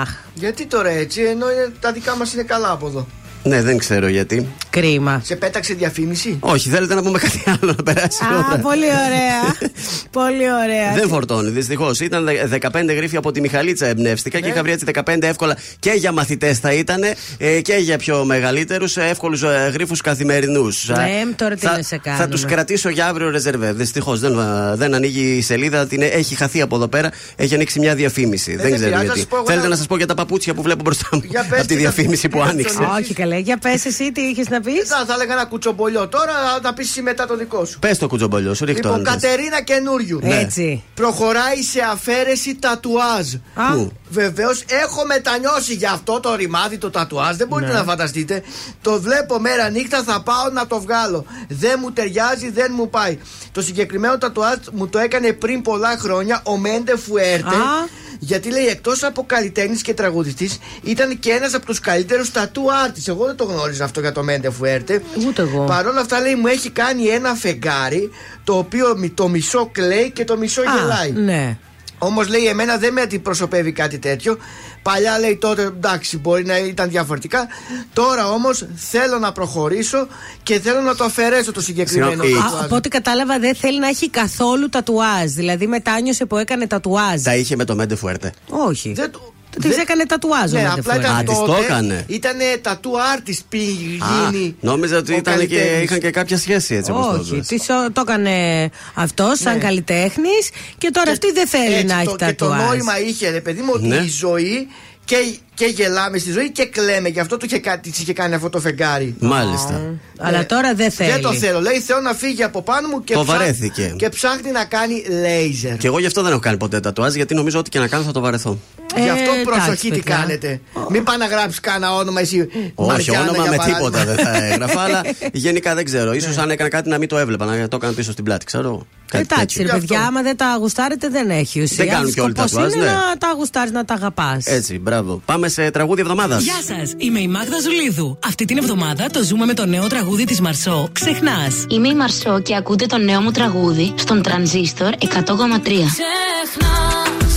Speaker 2: Αχ,
Speaker 3: Γιατί τώρα έτσι, ενώ είναι- τα δικά μας είναι καλά από εδώ.
Speaker 1: Ναι, δεν ξέρω γιατί.
Speaker 2: κρίμα.
Speaker 3: Σε πέταξε διαφήμιση;
Speaker 1: Όχι, θέλετε να πούμε κάτι άλλο να περάσει. η ώρα.
Speaker 2: Α, πολύ ωραία. πολύ ωραία.
Speaker 1: Δεν φορτώνει, δυστυχώς. Ήταν δε- 15 γρήφοι από τη Μιχαλίτσα εμπνεύστηκα και είχα βρει έτσι 15 εύκολα και για μαθητές θα ήταν ε, και για πιο μεγαλύτερους εύκολους γρήφου καθημερινούς.
Speaker 2: Ναι, τώρα τι
Speaker 1: θα,
Speaker 2: να σε
Speaker 1: θα
Speaker 2: κάνουμε.
Speaker 1: τους κρατήσω για αύριο ρεζερβέ. Δυστυχώς δεν, ε, δεν ανοίγει η σελίδα, την, έχει χαθεί από εδώ πέρα. Έχει ανοίξει μια διαφήμιση.
Speaker 3: Ε,
Speaker 1: δεν
Speaker 3: δεν
Speaker 1: ξέρω
Speaker 3: πειράζει,
Speaker 1: γιατί.
Speaker 3: να σας πω εγώ
Speaker 1: Θέλετε
Speaker 3: ένα-
Speaker 1: να σας πω για τα παπούτσια που βλέπω μπροστά μου
Speaker 3: Για πες
Speaker 1: από τη
Speaker 3: τι
Speaker 1: διαφήμιση
Speaker 3: θα-
Speaker 1: που <laughs>
Speaker 3: τι
Speaker 1: άνοιξε.
Speaker 3: θα-
Speaker 2: Όχι καλέ, για πες εσύ τι είχες να πεις.
Speaker 3: Θα, θα έλεγα ένα κουτσομπολιό τώρα, θα πεις μετά το δικό σου.
Speaker 1: Πες το κουτσομπολιό, σου ρίχτω.
Speaker 3: Λοιπόν,
Speaker 1: αν θες.
Speaker 3: Κατερίνα καινούριου.
Speaker 1: Ναι.
Speaker 2: Έτσι.
Speaker 3: Προχωράει σε αφαίρεση τατουάζ.
Speaker 2: Α,
Speaker 1: Πού;
Speaker 3: Βεβαίως έχω μετανιώσει για αυτό το ρημάδι το τατουάζ. Δεν μπορείτε να φανταστείτε. Το βλέπω μέρα νύχτα, θα πάω να το βγάλω. Δεν μου ταιριάζει, δεν μου πάει. Το συγκεκριμένο τατουάζ μου το έκανε πριν πολλά χρόνια ο Μέντε Φουέρτε.
Speaker 2: Α.
Speaker 3: Γιατί λέει εκτός από καλλιτέχνης και τραγουδιστής, ήταν και ένας από τους καλύτερους τατού άρτη. Εγώ δεν το γνώριζα αυτό για το Μέντε Φουέρτε.
Speaker 2: Ούτε εγώ.
Speaker 3: Παρ' όλα αυτά λέει μου έχει κάνει ένα φεγγάρι το οποίο μι- το μισό κλαίει και το μισό γελάει.
Speaker 2: ναι.
Speaker 3: Όμως λέει εμένα δεν με αντιπροσωπεύει κάτι τέτοιο. Παλιά λέει τότε εντάξει μπορεί να ήταν διαφορετικά. Τώρα όμως θέλω να προχωρήσω και θέλω να το αφαιρέσω το συγκεκριμένο
Speaker 1: Συγγνώμη,
Speaker 3: τατουάζ.
Speaker 2: Α, από ό,τι κατάλαβα δεν θέλει να έχει καθόλου τατουάζ. Δηλαδή μετάνιωσε που έκανε τατουάζ.
Speaker 1: Τα είχε με το Μέντε Φουέρτε.
Speaker 2: Όχι.
Speaker 3: Δεν το-
Speaker 2: Της
Speaker 3: δεν-
Speaker 2: έκανε τατουάζ ο
Speaker 3: Ναι,
Speaker 2: Μέντε
Speaker 3: απλά
Speaker 2: Φουέρτε.
Speaker 1: Α,
Speaker 3: ήταν
Speaker 1: της το
Speaker 3: τότε.
Speaker 1: έκανε.
Speaker 3: Ήταν τατού artist πήγε
Speaker 1: Α,
Speaker 3: γίνει.
Speaker 1: νόμιζα ότι
Speaker 3: ο
Speaker 1: ήταν και,
Speaker 3: καλλιτέχνης.
Speaker 1: είχαν και κάποια σχέση έτσι όπως το
Speaker 2: Όχι,
Speaker 1: είπες.
Speaker 2: της, ο- το έκανε αυτός σαν
Speaker 3: Ναι.
Speaker 2: καλλιτέχνης και τώρα αυτή δεν θέλει
Speaker 3: Έτσι,
Speaker 2: να έχει
Speaker 3: το, και το
Speaker 2: τατουάζ.
Speaker 3: νόημα είχε, ρε παιδί μου, ότι
Speaker 1: Ναι.
Speaker 3: η ζωή και, και γελάμε στη ζωή και κλαίμε. Γι' αυτό του είχε, κα- της είχε κάνει αυτό το φεγγάρι.
Speaker 1: Μάλιστα.
Speaker 2: Αλλά
Speaker 3: Ναι.
Speaker 2: τώρα δεν θέλει.
Speaker 3: Δεν το θέλω. Λέει θέλω να φύγει από πάνω μου και,
Speaker 1: Το
Speaker 3: ψάχ-
Speaker 1: βαρέθηκε.
Speaker 3: και ψάχνει να κάνει λέιζερ.
Speaker 1: Και εγώ γι' αυτό δεν έχω κάνει ποτέ τατουάζ, γιατί νομίζω ότι και να κάνω θα το βαρεθώ.
Speaker 3: Γι' αυτό
Speaker 2: Ε,
Speaker 3: προσοχή
Speaker 2: εντάξει,
Speaker 3: τι
Speaker 2: παιδιά.
Speaker 3: κάνετε. Μην πάει να γράψεις κανένα όνομα εσύ.
Speaker 1: Όχι,
Speaker 3: Μαριάννα,
Speaker 1: όνομα
Speaker 3: για
Speaker 1: με
Speaker 3: παράδειγμα.
Speaker 1: τίποτα δεν θα <laughs> έγραφα, αλλά γενικά δεν ξέρω. σω αν έκανα κάτι να μην το έβλεπα, να το έκανα πίσω στην πλάτη, ξέρω. Κάτι
Speaker 2: Εντάξει,
Speaker 1: τέτοιο.
Speaker 2: ρε
Speaker 3: Γι'
Speaker 2: παιδιά,
Speaker 3: αυτό.
Speaker 2: άμα δεν τα γουστάρετε, δεν έχει ουσία.
Speaker 1: Δεν κάνουν και όλοι
Speaker 2: Σκοπός
Speaker 1: τατουάζ,
Speaker 2: είναι
Speaker 1: ναι.
Speaker 2: να τα γουστάρεις, να τα αγαπάς.
Speaker 1: Έτσι, μπράβο. Πάμε σε τραγούδι εβδομάδας.
Speaker 14: Γεια σας, είμαι η Μάγδα Ζουλίδου. Αυτή την εβδομάδα το ζούμε με το νέο τραγούδι της Μαρσό. Ξεχνάς.
Speaker 15: Είμαι η Μαρσό και ακούτε το νέο μου τραγούδι στον Τρανζίστορ 100,3.
Speaker 12: Ξεχνάς,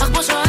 Speaker 12: αχ πόσο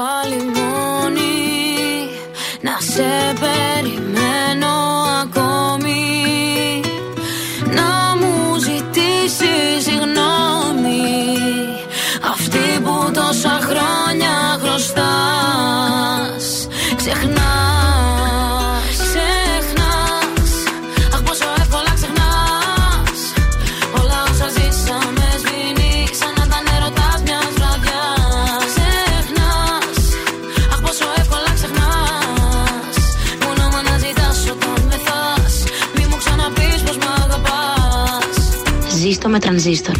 Speaker 12: πάλι
Speaker 15: τρανζίστορ.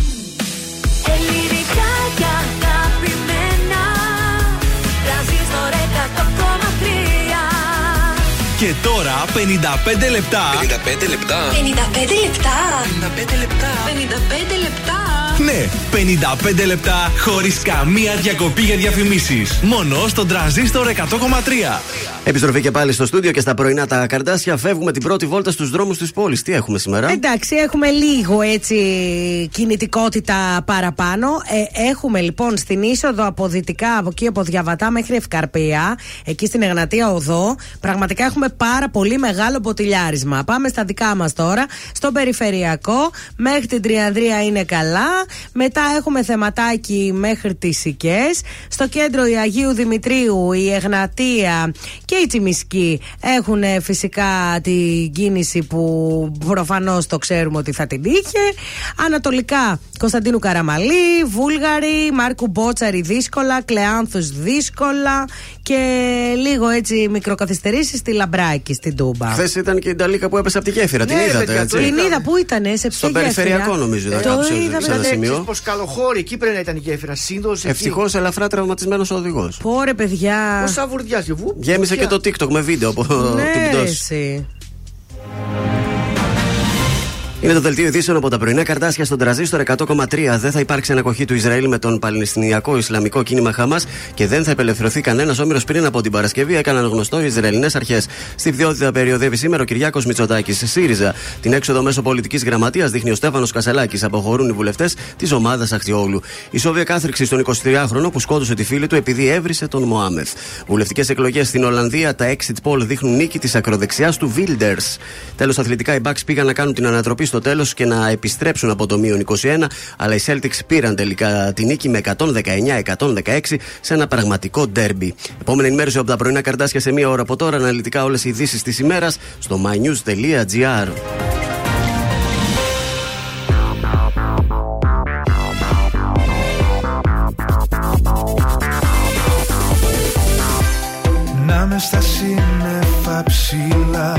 Speaker 16: Ελληνικά και αγαπημένα Τρανζίστορ 100,3
Speaker 8: Και τώρα 55 λεπτά.
Speaker 10: 55 λεπτά.
Speaker 16: 55 λεπτά
Speaker 10: 55 λεπτά.
Speaker 16: 55 λεπτά
Speaker 8: Ναι, 55 λεπτά χωρίς καμία διακοπή για διαφημίσεις. Μόνο στον τραζίστορ 100,3.
Speaker 1: Επιστροφή και πάλι στο στούντιο και στα πρωινά τα καρτάσια. Φεύγουμε την πρώτη βόλτα στους δρόμους της πόλης. Τι έχουμε σήμερα;
Speaker 2: Εντάξει, έχουμε λίγο έτσι κινητικότητα παραπάνω. Ε, έχουμε λοιπόν στην είσοδο από δυτικά, από εκεί από Διαβατά μέχρι Ευκαρπία, εκεί στην Εγνατία Οδό, πραγματικά έχουμε πάρα πολύ μεγάλο μποτιλιάρισμα. Πάμε στα δικά μας τώρα. Στο περιφερειακό, μέχρι την Τριανδρία είναι καλά. Μετά έχουμε θεματάκι μέχρι τις Σικέ. Στο κέντρο η Αγίου Δημητρίου, η Εγνατία και η Τσιμισκή έχουν ε, φυσικά την κίνηση που προφανώς το ξέρουμε ότι θα την είχε. Ανατολικά Κωνσταντίνου Καραμαλή, Βούλγαρη, Μάρκου Μπότσαρη δύσκολα, Κλεάνθους δύσκολα και λίγο έτσι μικροκαθυστερήσεις στη Λαμπράκη, στην Τούμπα.
Speaker 1: Χθες ήταν και η Νταλίκα που έπεσε από τη γέφυρα. την
Speaker 3: Ναι,
Speaker 1: είδατε,
Speaker 3: παιδιά,
Speaker 1: έτσι.
Speaker 3: το
Speaker 2: Την είδα που ήταν, σε ποια
Speaker 1: Στον
Speaker 2: γέφυρα;
Speaker 1: περιφερειακό, νομίζω, ήταν
Speaker 2: Το
Speaker 1: κάπου σε-
Speaker 2: είδα,
Speaker 1: σε ένα
Speaker 2: παιδιά.
Speaker 1: σημείο.
Speaker 3: Πως καλοχώρη, εκεί πρέπει να ήταν η γέφυρα. Σύνδοση.
Speaker 1: Ευτυχώς ελαφρά τραυματισμένος ο οδηγός.
Speaker 2: Πόρε, παιδιά.
Speaker 3: Πώς σαβουρδιάζει, βου.
Speaker 1: Γέμισε και
Speaker 3: φωτιά.
Speaker 1: το TikTok με βίντεο από την
Speaker 2: Ναι,
Speaker 1: πτώση.
Speaker 2: Εσύ.
Speaker 1: Είναι το δελτίο ειδήσεων από τα πρωινά καρτάσια στον τραζίστορ 100,3. Δεν θα υπάρξει ανακοχή του Ισραήλ με τον Παλαιστινιακό Ισλαμικό κίνημα Χαμάς και δεν θα απελευθερωθεί κανένας όμοιρος πριν από την Παρασκευή, έκαναν γνωστό οι Ισραηλινές αρχές. Στη βδιότητα περιοδεύει σήμερα ο Κυριάκος Μητσοτάκης. ΣΥΡΙΖΑ. Την έξοδο μέσω πολιτικής γραμματείας δείχνει ο Στέφανος Κασελάκης. Αποχωρούν οι βουλευτές της ομάδας Αχτιόλου. Η Σόβια κάθριξη στον 23χρονο που σκότωσε τη φίλη του επειδή έβρισε τον Μωάμεθ. Βουλευτικές εκλογές στην Ολλανδία. Τα exit poll δείχνουν νίκη της ακροδεξιάς του Wilders. Τέλος, αθλητικά οι Bucks πήγαν να κάνουν την ανατροπή στο τέλος και να επιστρέψουν από το μείον 21, αλλά οι Celtics πήραν τελικά τη νίκη με 119-116 σε ένα πραγματικό ντέρμπι. Επόμενη ενημέρωση από τα πρωινά καρτάσια σε μία ώρα από τώρα. Αναλυτικά όλες οι ειδήσεις της ημέρας στο mynews.gr.
Speaker 9: Να μες στα σύννεφα ψηλά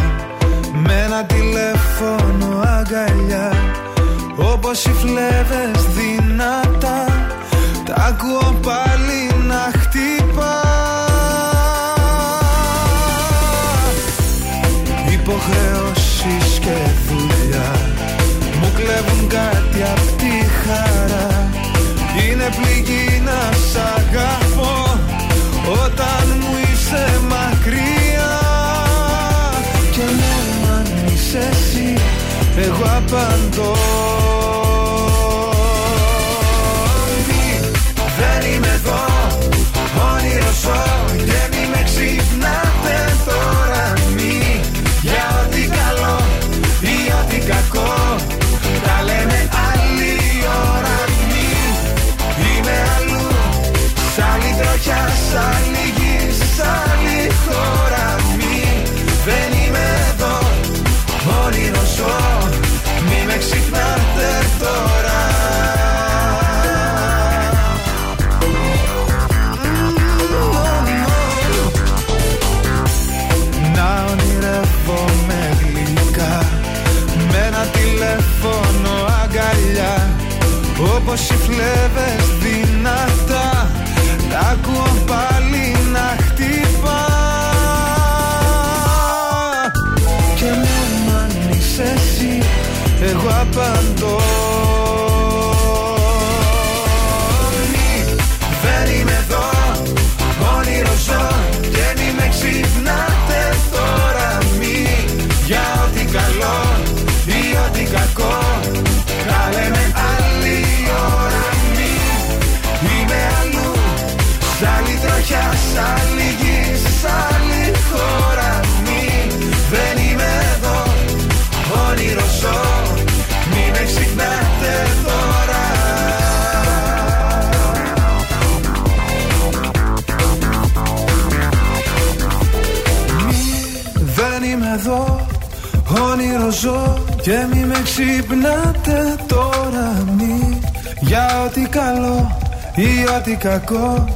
Speaker 9: και μη με ξυπνάτε τώρα μη. Για ό,τι καλό ή ό,τι κακό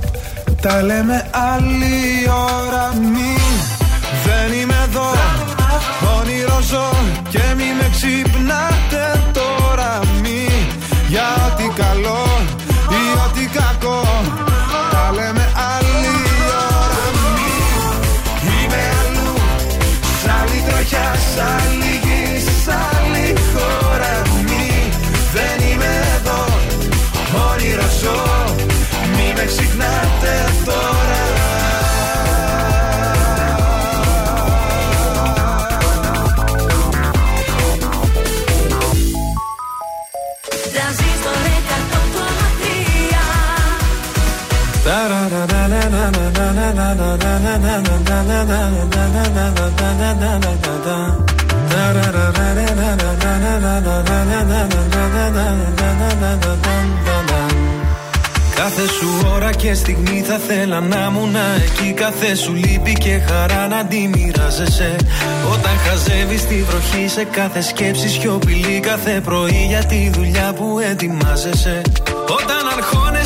Speaker 9: Τα λέμε άλλη ώρα μη. Δεν είμαι εδώ Όνειρο ζω και μη με ξυπνάτε Κάθε σου ώρα και στιγμή θα θέλα να ήμουν εκεί. Κάθε σου λύπη και χαρά να τη μοιράζεσαι. Όταν χαζεύεις τη βροχή σε κάθε σκέψη σιωπηλή Κάθε πρωί για τη δουλειά που ετοιμάζεσαι. Όταν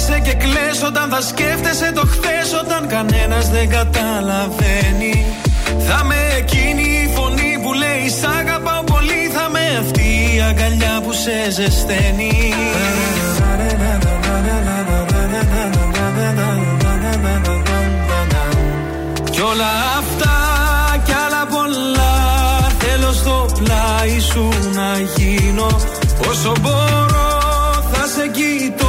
Speaker 9: αρχώνεσαι και κλαις Όταν θα σκέφτεσαι το χθες Όταν κανένας δεν καταλαβαίνει. Θα με εκείνη η φωνή που λέει Σ' αγαπάω πολύ Θα με αυτή η αγκαλιά που σε ζεσταίνει Κι όλα αυτά κι άλλα πολλά Θέλω στο πλάι σου να γίνω. Όσο μπορώ θα σε κοιτώ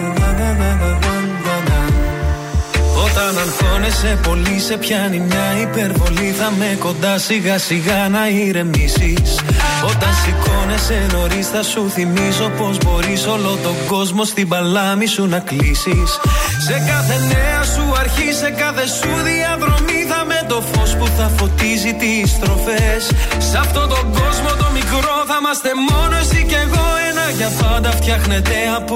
Speaker 9: αγχώνεσαι πολύ σε πιάνει μια υπερβολή. Θα με κοντά σιγά σιγά να ηρεμήσεις. Όταν σηκώνεσαι νωρίς θα σου θυμίζω Πως μπορείς όλο τον κόσμο στην παλάμη σου να κλείσεις. Σε κάθε νέα σου αρχή, σε κάθε σου διαδρομή Θα με το φως που θα φωτίζει τις στροφές. Σε αυτόν τον κόσμο το μικρό θα είμαστε μόνος εσύ και εγώ. Ένα για πάντα φτιάχνεται από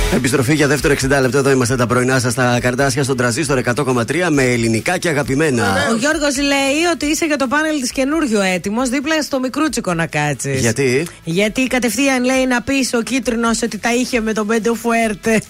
Speaker 1: Επιστροφή για δεύτερο 60 λεπτό. Εδώ είμαστε τα πρωινά σας στα καρτάσια στον τραζίστορ 100,3 με ελληνικά και αγαπημένα. Ναι, ναι.
Speaker 2: Ο Γιώργος λέει ότι είσαι για το πάνελ της καινούριο έτοιμος δίπλα στο μικρούτσικο να κάτσεις.
Speaker 1: Γιατί;
Speaker 2: Γιατί κατευθείαν λέει να πεις ο κίτρινος ότι τα είχε με τον Πέντο Φουέρτε.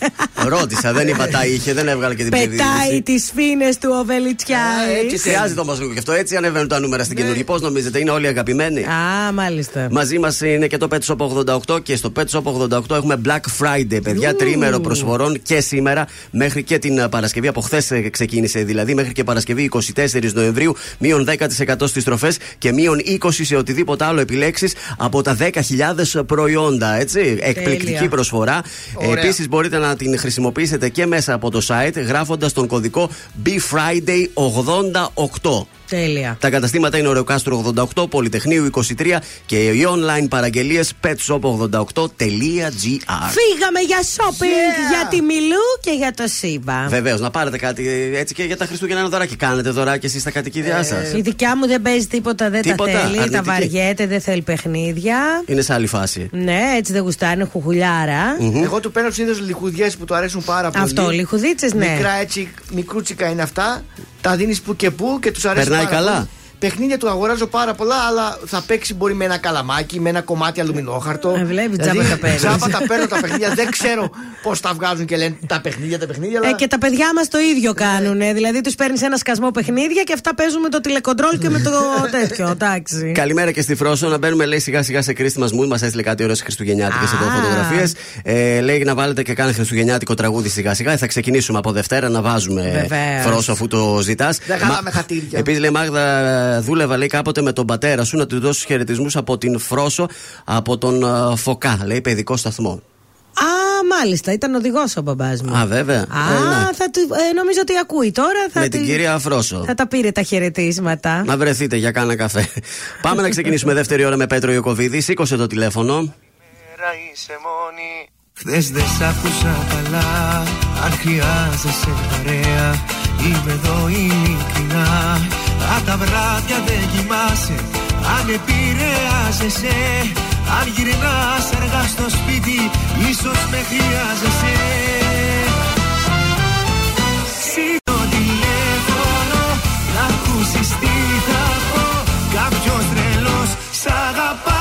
Speaker 1: Ρώτησα, δεν είπα τα είχε, δεν έβγαλε και την
Speaker 2: πετάει
Speaker 1: παιδί.
Speaker 2: Πετάει τις φίνε του ο Βελιτσιά.
Speaker 1: Ε, έτσι χρειάζεται το Μασλούκο και αυτό. Έτσι ανεβαίνουν τα νούμερα στην ναι. καινούργια. Πώς νομίζετε, είναι όλοι αγαπημένοι;
Speaker 2: Α, μάλιστα.
Speaker 1: Μαζί μας είναι και το Pet από 88 και στο Pet από 88 έχουμε Black Friday, παιδιά.
Speaker 2: 30
Speaker 1: τριήμερο προσφορών και σήμερα μέχρι και την ε, Παρασκευή. Από χθες ε, ξεκίνησε δηλαδή, μέχρι και Παρασκευή 24 Νοεμβρίου, μείον 10% στις τροφέ και μείον 20% σε οτιδήποτε άλλο επιλέξεις από τα 10.000 προϊόντα. Έτσι. Εκπληκτική προσφορά. Επίσης μπορείτε να την χρησιμοποιήσετε και μέσα από το site γράφοντας τον κωδικό BFriday 88.
Speaker 2: Τέλεια.
Speaker 1: Τα καταστήματα είναι Ωρεοκάστρο 88, Πολυτεχνείου 23 και οι online παραγγελίες petshop88.gr.
Speaker 2: Φύγαμε για shopping για τη Μιλού και για το Σίμπα.
Speaker 1: Βεβαίως, να πάρετε κάτι έτσι και για τα Χριστούγεννα ένα δωράκι. Κάνετε δωράκι εσείς στα κατοικίδια σας.
Speaker 2: Η δικιά μου δεν παίζει τίποτα, δεν
Speaker 1: Τίποτα,
Speaker 2: τα θέλει,
Speaker 1: αρνητική.
Speaker 2: τα βαριέται, δεν θέλει παιχνίδια.
Speaker 1: Είναι σε άλλη φάση.
Speaker 2: Ναι, έτσι δεν γουστάρει, είναι χουχουλιάρα.
Speaker 3: Εγώ του παίρνω συνήθως λιχουδιές που του αρέσουν πάρα πολύ.
Speaker 2: Αυτό, λιχουδίτσες, ναι.
Speaker 3: Μικρά έτσι, μικρούτσικα είναι αυτά. Τα δίνεις που και που και τους αρέσει
Speaker 1: Περνάει
Speaker 3: πάρα
Speaker 1: καλά.
Speaker 3: πολύ. Παιχνίδια του αγοράζω πάρα πολλά, αλλά θα παίξει μπορεί με ένα καλαμάκι, με ένα κομμάτι αλουμινόχαρτο.
Speaker 2: Ε, βλέπεις, τζάμπα τα παίρνεις.
Speaker 3: Τζάμπα τα παίρνω τα παιχνίδια. Δεν ξέρω πώς τα βγάζουν και λένε τα παιχνίδια, τα παιχνίδια. Αλλά...
Speaker 2: Ε, και τα παιδιά μας το ίδιο κάνουν. Δηλαδή τους παίρνεις ένα σκασμό παιχνίδια και αυτά παίζουν με το τηλεκοντρόλ και με το <laughs> τέτοιο. Εντάξει.
Speaker 1: Καλημέρα και στη Φρόσο. Να μπαίνουμε, λέει, σιγά σιγά σε Christmas mood. Μας έστειλε κάτι ωραίες Χριστουγεννιάτικες εδώ
Speaker 2: Α.
Speaker 1: φωτογραφίες. Ε, λέει να βάλετε και κάνει Χριστουγεννιάτικο τραγούδι σιγά σιγά. Θα ξεκινήσουμε από Δευτέρα να βάζουμε
Speaker 2: Βεβαίως.
Speaker 1: Φρόσο αφού το ζητάς.
Speaker 3: Δεν χαλάμε χατήρια.
Speaker 1: Επίσης, λέει Μάγδα, δούλευα λέει κάποτε με τον πατέρα σου να του δώσει χαιρετισμούς από την Φρόσο από τον ε, Φωκά. Λέει παιδικό σταθμό.
Speaker 2: Α, μάλιστα, ήταν οδηγός ο μπαμπάς μου.
Speaker 1: Α, βέβαια.
Speaker 2: Α,
Speaker 1: Ε, ναι.
Speaker 2: θα του, ε, νομίζω ότι ακούει τώρα. Θα
Speaker 1: Με
Speaker 2: τη-
Speaker 1: την κυρία Φρόσο.
Speaker 2: Θα τα πήρε τα χαιρετίσματα.
Speaker 1: Να βρεθείτε για κάνα καφέ. <laughs> Πάμε να ξεκινήσουμε δεύτερη ώρα με Πέτρο Ιωκοβίδη. Σήκωσε το τηλέφωνο.
Speaker 17: Μέρα είσαι μόνη Χθες δεν σ' άκουσα καλά Αν χρειάζεσαι παρέα Είμαι εδώ ειλικρινά Αν τα βράδια δεν κοιμάσαι Αν επηρεάζεσαι Αν γυρνάς αργά στο σπίτι Ίσως με χρειάζεσαι. Σήκω τηλέφωνο Να ακούσεις τι θα πω. Κάποιος τρελός σ' αγαπάει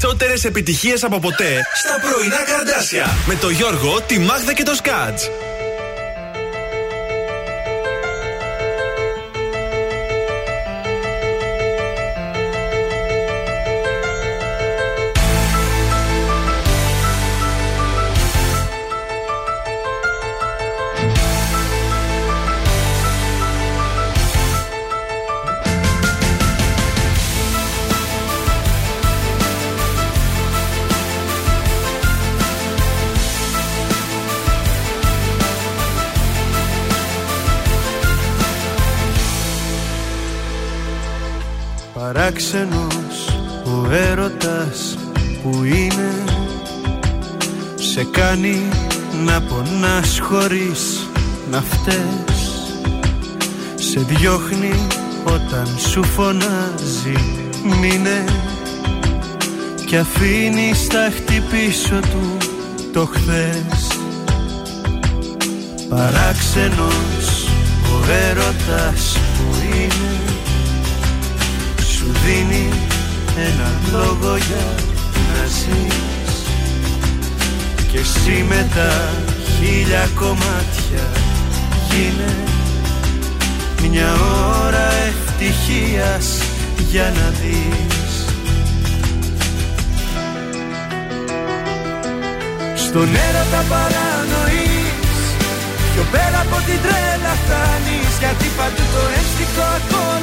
Speaker 8: περισσότερες επιτυχίες από ποτέ στα πρωινά καρδάσια. Με το Γιώργο, τη Μάγδα και το Σκάτς.
Speaker 9: Παράξενος ο έρωτας που είναι. Σε κάνει να πονάς χωρίς να φταίς. Σε διώχνει όταν σου φωνάζει μείνε. Και αφήνει στα χτυπήσω του το χθες. Παράξενος ο έρωτας που είναι. Σου δίνει ένα λόγο για να ζεις. Και εσύ με τα χίλια κομμάτια γίνε Μια ώρα ευτυχίας για να δεις. Στον έρωτα παρανοείς Πιο πέρα από την τρέλα φτάνεις. Γιατί παντού το ένστικο ακολουθείς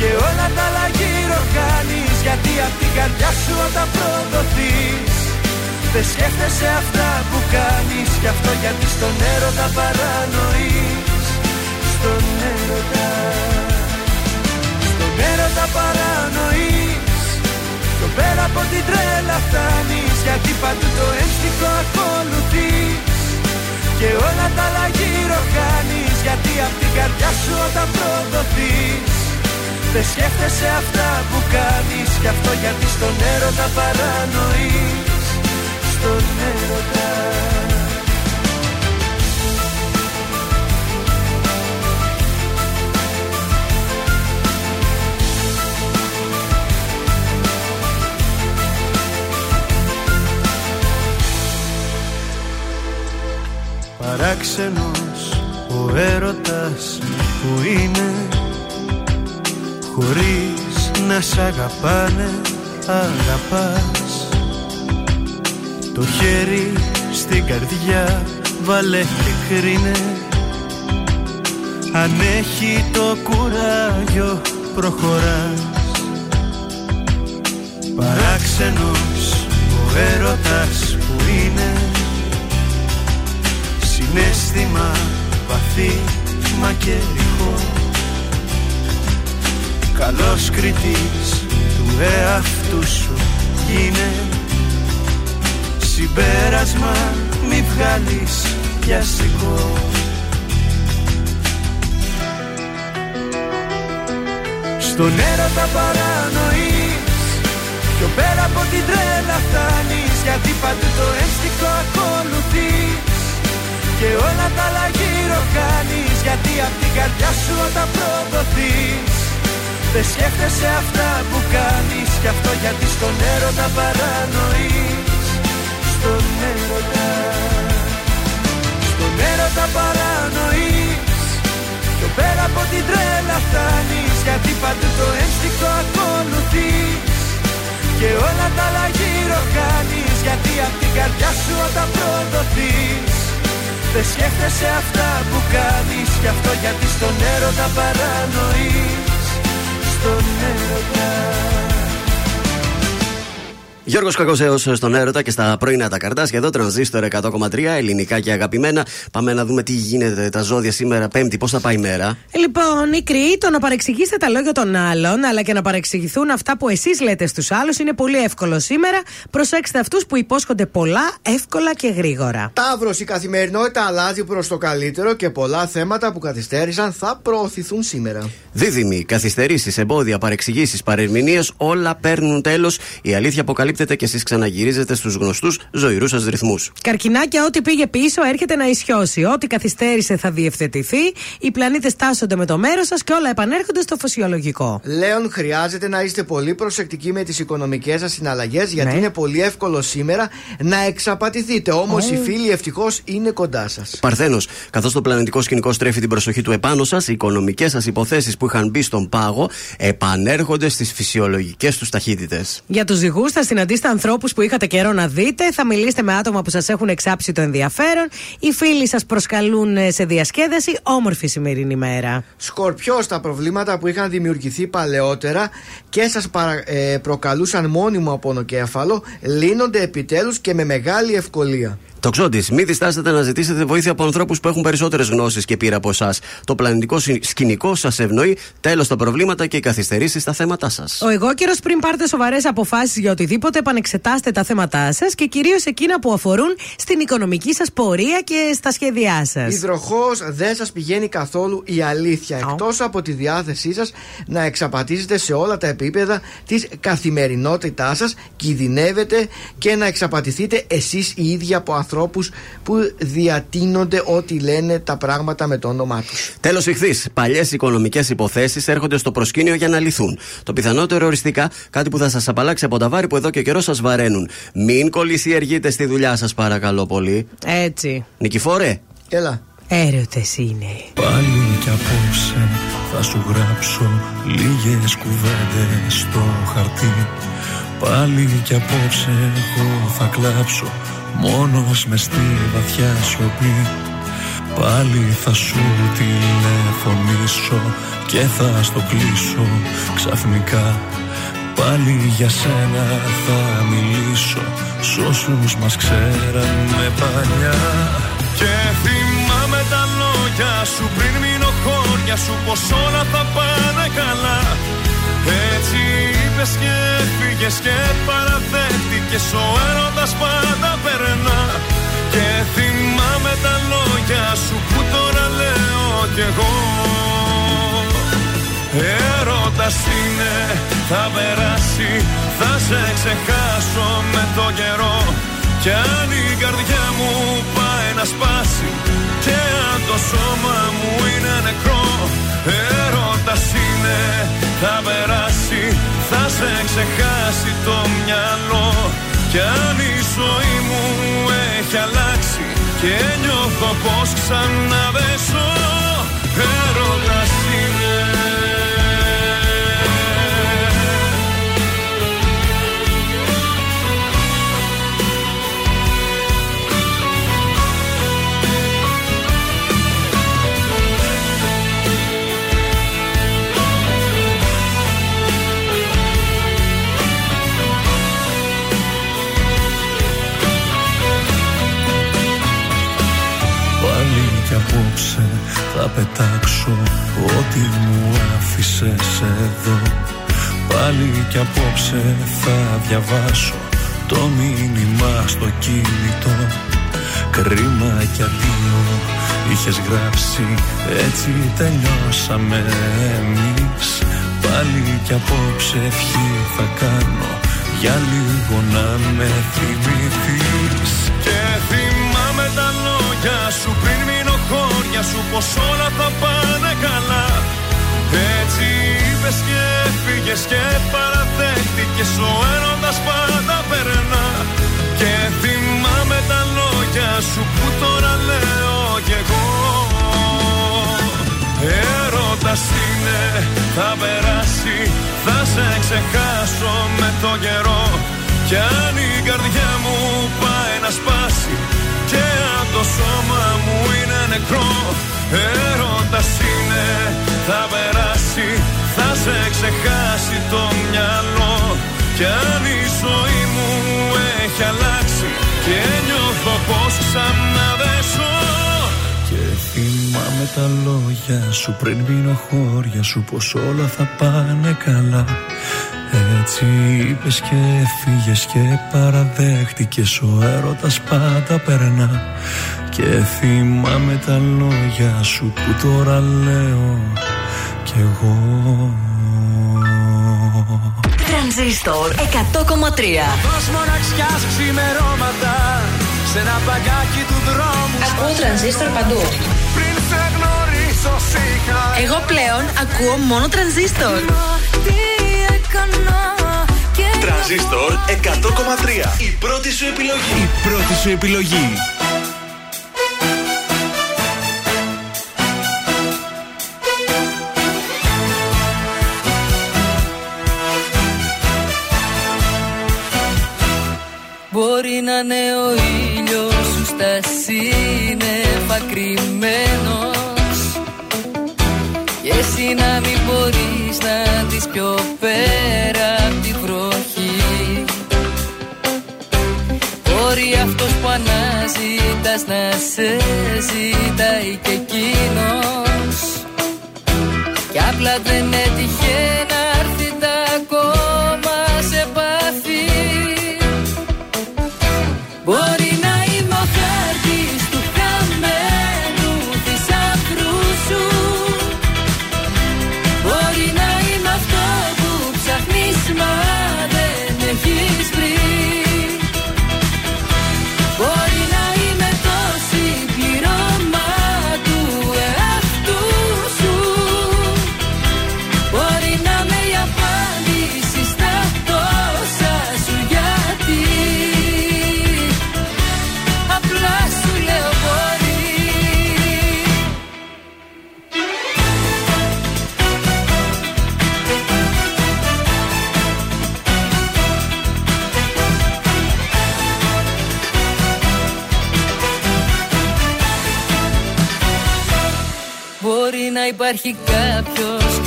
Speaker 9: Και όλα τα άλλα γύρω κάνεις Γιατί απ' την καρδιά σου όταν προδοθείς Δεν σκέφτεσαι αυτά που κάνεις Κι αυτό γιατί στον έρωτα παρανοείς. Στον έρωτα Στον έρωτα παρανοείς. Πιο πέρα από την τρέλα φτάνεις Γιατί παντού το ένστικο ακολουθείς. Και όλα τα άλλα γύρω κάνεις Γιατί απ' την καρδιά σου όταν προδοθείς Δεν σκέφτεσαι αυτά που κάνεις Κι αυτό γιατί στον έρωτα παρανοείς. Στον έρωτα. Παράξενος ο έρωτας που είναι Χωρίς να σ' αγαπάνε αγαπάς. Το χέρι στην καρδιά βάλε και κρίνε. Αν έχει το κουράγιο προχωράς. Παράξενος ο έρωτας που είναι. Συνέστημα βαθύ μα και ρηχό Καλός κριτής του εαυτού σου γίνε Συμπέρασμα μη βγάλεις πιαστικό Στον έρωτα παρανοείς Πιο πέρα από την τρέλα φτάνεις Γιατί παντού το ένστικο ακολουθείς. Και όλα τα άλλα γύρω κάνεις Γιατί απ' την καρδιά σου όταν προδοθείς Δεν σκέφτεσαι αυτά που κάνεις Κι αυτό γιατί στον έρωτα παρανοείς. Στον έρωτα. Στον έρωτα παρανοείς. Πιο πέρα από την τρέλα φτάνεις Γιατί παντού το ένστικο ακολουθείς. Και όλα τα άλλα γύρω κάνεις Γιατί απ' την καρδιά σου όταν προδοθείς. Δεν σκέφτεσαι αυτά που κάνεις Κι αυτό γιατί στον έρωτα παρανοείς Στον έρωτα
Speaker 1: Γιώργος Κακοσέος στον έρωτα και στα πρωινά τα καρτάσια εδώ, τρανζίστορ 100,3, ελληνικά και αγαπημένα. Πάμε να δούμε τι γίνεται τα ζώδια σήμερα, Πέμπτη, πώς θα πάει η μέρα.
Speaker 2: Λοιπόν, η κρυή, το να παρεξηγήσετε τα λόγια των άλλων, αλλά και να παρεξηγηθούν αυτά που εσείς λέτε στους άλλους είναι πολύ εύκολο σήμερα. Προσέξτε αυτούς που υπόσχονται πολλά, εύκολα και γρήγορα.
Speaker 3: Ταύρος, η καθημερινότητα αλλάζει προς το καλύτερο και πολλά θέματα που καθυστέρησαν θα προωθηθούν σήμερα.
Speaker 1: Δίδυμοι, καθυστερήσεις, εμπόδια, παρεξηγήσεις, παρερμηνίες, όλα παίρνουν τέλος. Η αλήθεια αποκαλύπτεται και εσείς ξαναγυρίζετε στους γνωστούς ζωηρούς σας ρυθμούς.
Speaker 2: Καρκινάκια, ό,τι πήγε πίσω έρχεται να ισιώσει. Ό,τι καθυστέρησε θα διευθετηθεί. Οι πλανήτες τάσσονται με το μέρος σας και όλα επανέρχονται στο φυσιολογικό.
Speaker 3: Λέων, χρειάζεται να είστε πολύ προσεκτικοί με τις οικονομικές σας συναλλαγές γιατί
Speaker 2: Ναι.
Speaker 3: είναι πολύ εύκολο σήμερα να εξαπατηθείτε. Όμως
Speaker 2: Ε.
Speaker 3: οι φίλοι ευτυχώς είναι κοντά σας.
Speaker 1: Παρθένος, καθώς το πλανητικό σκηνικό στρέφει την προσοχή του επάνω σας, οι οικονομικές σας υποθέσεις που είχαν μπει στον πάγο επανέρχονται στις φυσιολογικές τους ταχύτητες.
Speaker 2: Για τους ζυγούς, θα συναντήσετε ανθρώπους που είχατε καιρό να δείτε, θα μιλήσετε με άτομα που σας έχουν εξάψει το ενδιαφέρον. Οι φίλοι σας προσκαλούν ε, σε διασκέδαση. Όμορφη σημερινή μέρα.
Speaker 3: Σκορπιό, τα προβλήματα που είχαν δημιουργηθεί παλαιότερα και σας προκαλούσαν μόνιμο απονοκέφαλο, λύνονται επιτέλους και με μεγάλη ευκολία.
Speaker 1: Τοξότης, μην διστάσετε να ζητήσετε βοήθεια από ανθρώπους που έχουν περισσότερες γνώσεις και πείρα από εσάς. Το πλανητικό συ- σκηνικό σας ευνοεί. Τέλος τα προβλήματα και οι καθυστερήσεις στα θέματα σας.
Speaker 2: Ο εγώ καιρό πριν πάρετε σοβαρές αποφάσεις για οτιδήποτε, επανεξετάστε τα θέματά σας και κυρίως εκείνα που αφορούν στην οικονομική σας πορεία και στα σχέδιά σας.
Speaker 3: Υδροχός δεν σας πηγαίνει καθόλου η αλήθεια. Εκτός από τη διάθεσή σας να εξαπατήσετε σε όλα τα επίπεδα της καθημερινότητάς σας, κινδυνεύετε και να εξαπατηθείτε εσείς οι ίδιοι από ανθρώπου που διατείνονται ό,τι λένε τα πράγματα με το όνομά τους.
Speaker 1: Τέλος, ηχθεί. Παλιές οικονομικές υποθέσεις έρχονται στο προσκήνιο για να λυθούν. Το πιθανότερο οριστικά κάτι που θα σας απαλλάξει από τα βάρη που εδώ και καιρό σας βαραίνουν. Μην κολλησιεργείτε στη δουλειά σας, παρακαλώ πολύ.
Speaker 2: Έτσι.
Speaker 1: Νικηφόρε.
Speaker 3: Έλα.
Speaker 2: Έρωτες είναι.
Speaker 18: Πάλι κι απόψε θα σου γράψω λίγες κουβέντες στο χαρτί Πάλι κι απόψε εγώ θα κλάψω μόνος με στη βαθιά σιωπή. Πάλι θα σου τηλεφωνήσω και θα στο κλείσω ξαφνικά. Πάλι για σένα θα μιλήσω Σ' όσους μας ξέραμε παλιά. Και θυμάμαι τα λόγια σου πριν μείνω χώρια σου Πως όλα θα πάνε καλά Έτσι είπες και έφυγες και παραδέχτηκες Ο έρωτας πάντα περνά. Και θυμάμαι τα λόγια σου που τώρα λέω κι εγώ. Έρωτας είναι, θα περάσει, θα σε ξεχάσω με το καιρό Κι αν η καρδιά μου πάει να σπάσει Και αν το σώμα μου είναι νεκρό Έρωτας είναι, θα περάσει, θα σε ξεχάσει το μυαλό. Κι αν η ζωή μου έχει αλλάξει Και νιώθω πως ξαναβέσω Έρωτας πετάξω. Ό,τι μου άφησες εδώ Πάλι κι απόψε θα διαβάσω το μήνυμα στο κινητό. Κρίμα κι αντίο είχες γράψει έτσι τελειώσαμε εμείς. Πάλι κι απόψε ευχή θα κάνω για λίγο να με θυμηθείς. Και θυμάμαι τα λόγια σου πριν μείνω χώρια σου Πως όλα θα πάνε καλά. Έτσι είπες και έφυγες και παραδέχτηκες Ο έρωτας πάντα περνά. Και θυμάμαι τα λόγια σου που τώρα λέω κι εγώ. Έρωτας είναι, θα περάσει, θα σε ξεχάσω με το καιρό. Κι αν η καρδιά μου πάει να σπάσει Και αν το σώμα μου είναι νεκρό. Έρωτας είναι, θα περάσει, θα σε ξεχάσει το μυαλό. Κι αν η ζωή μου έχει αλλάξει Και νιώθω πως ξαναδέσω. Και θυμάμαι τα λόγια σου πριν μείνω χώρια σου πως όλα θα πάνε καλά Έτσι είπες και φύγες και παραδέχτηκες. Ο έρωτας πάντα περνά. Και θυμάμαι τα λόγια σου που τώρα λέω κι εγώ.
Speaker 4: Τρανζίστορ 100,3
Speaker 9: Δώσ' μοναξιάς ξημερώματα σε ένα παγκάκι του δρόμου
Speaker 4: Ακούω τρανζίστορ παντού.
Speaker 9: Πριν σε γνωρίσω σιγά
Speaker 12: Εγώ πλέον ακούω μόνο τρανζίστορ.
Speaker 9: Τι έκανα και
Speaker 8: Τρανζίστορ 100,3. Η πρώτη σου επιλογή. Η πρώτη σου επιλογή.
Speaker 19: Μπορεί να είναι ο ήλιος σου στα σύννεφα κρυμμένος Και εσύ να μην μπορείς να δεις πιο πέρα απ' τη βροχή. Μπορεί αυτός που ανάζει
Speaker 12: σταματάς να σε ζητάει και εκείνος. Κι απλά δεν έτυχε να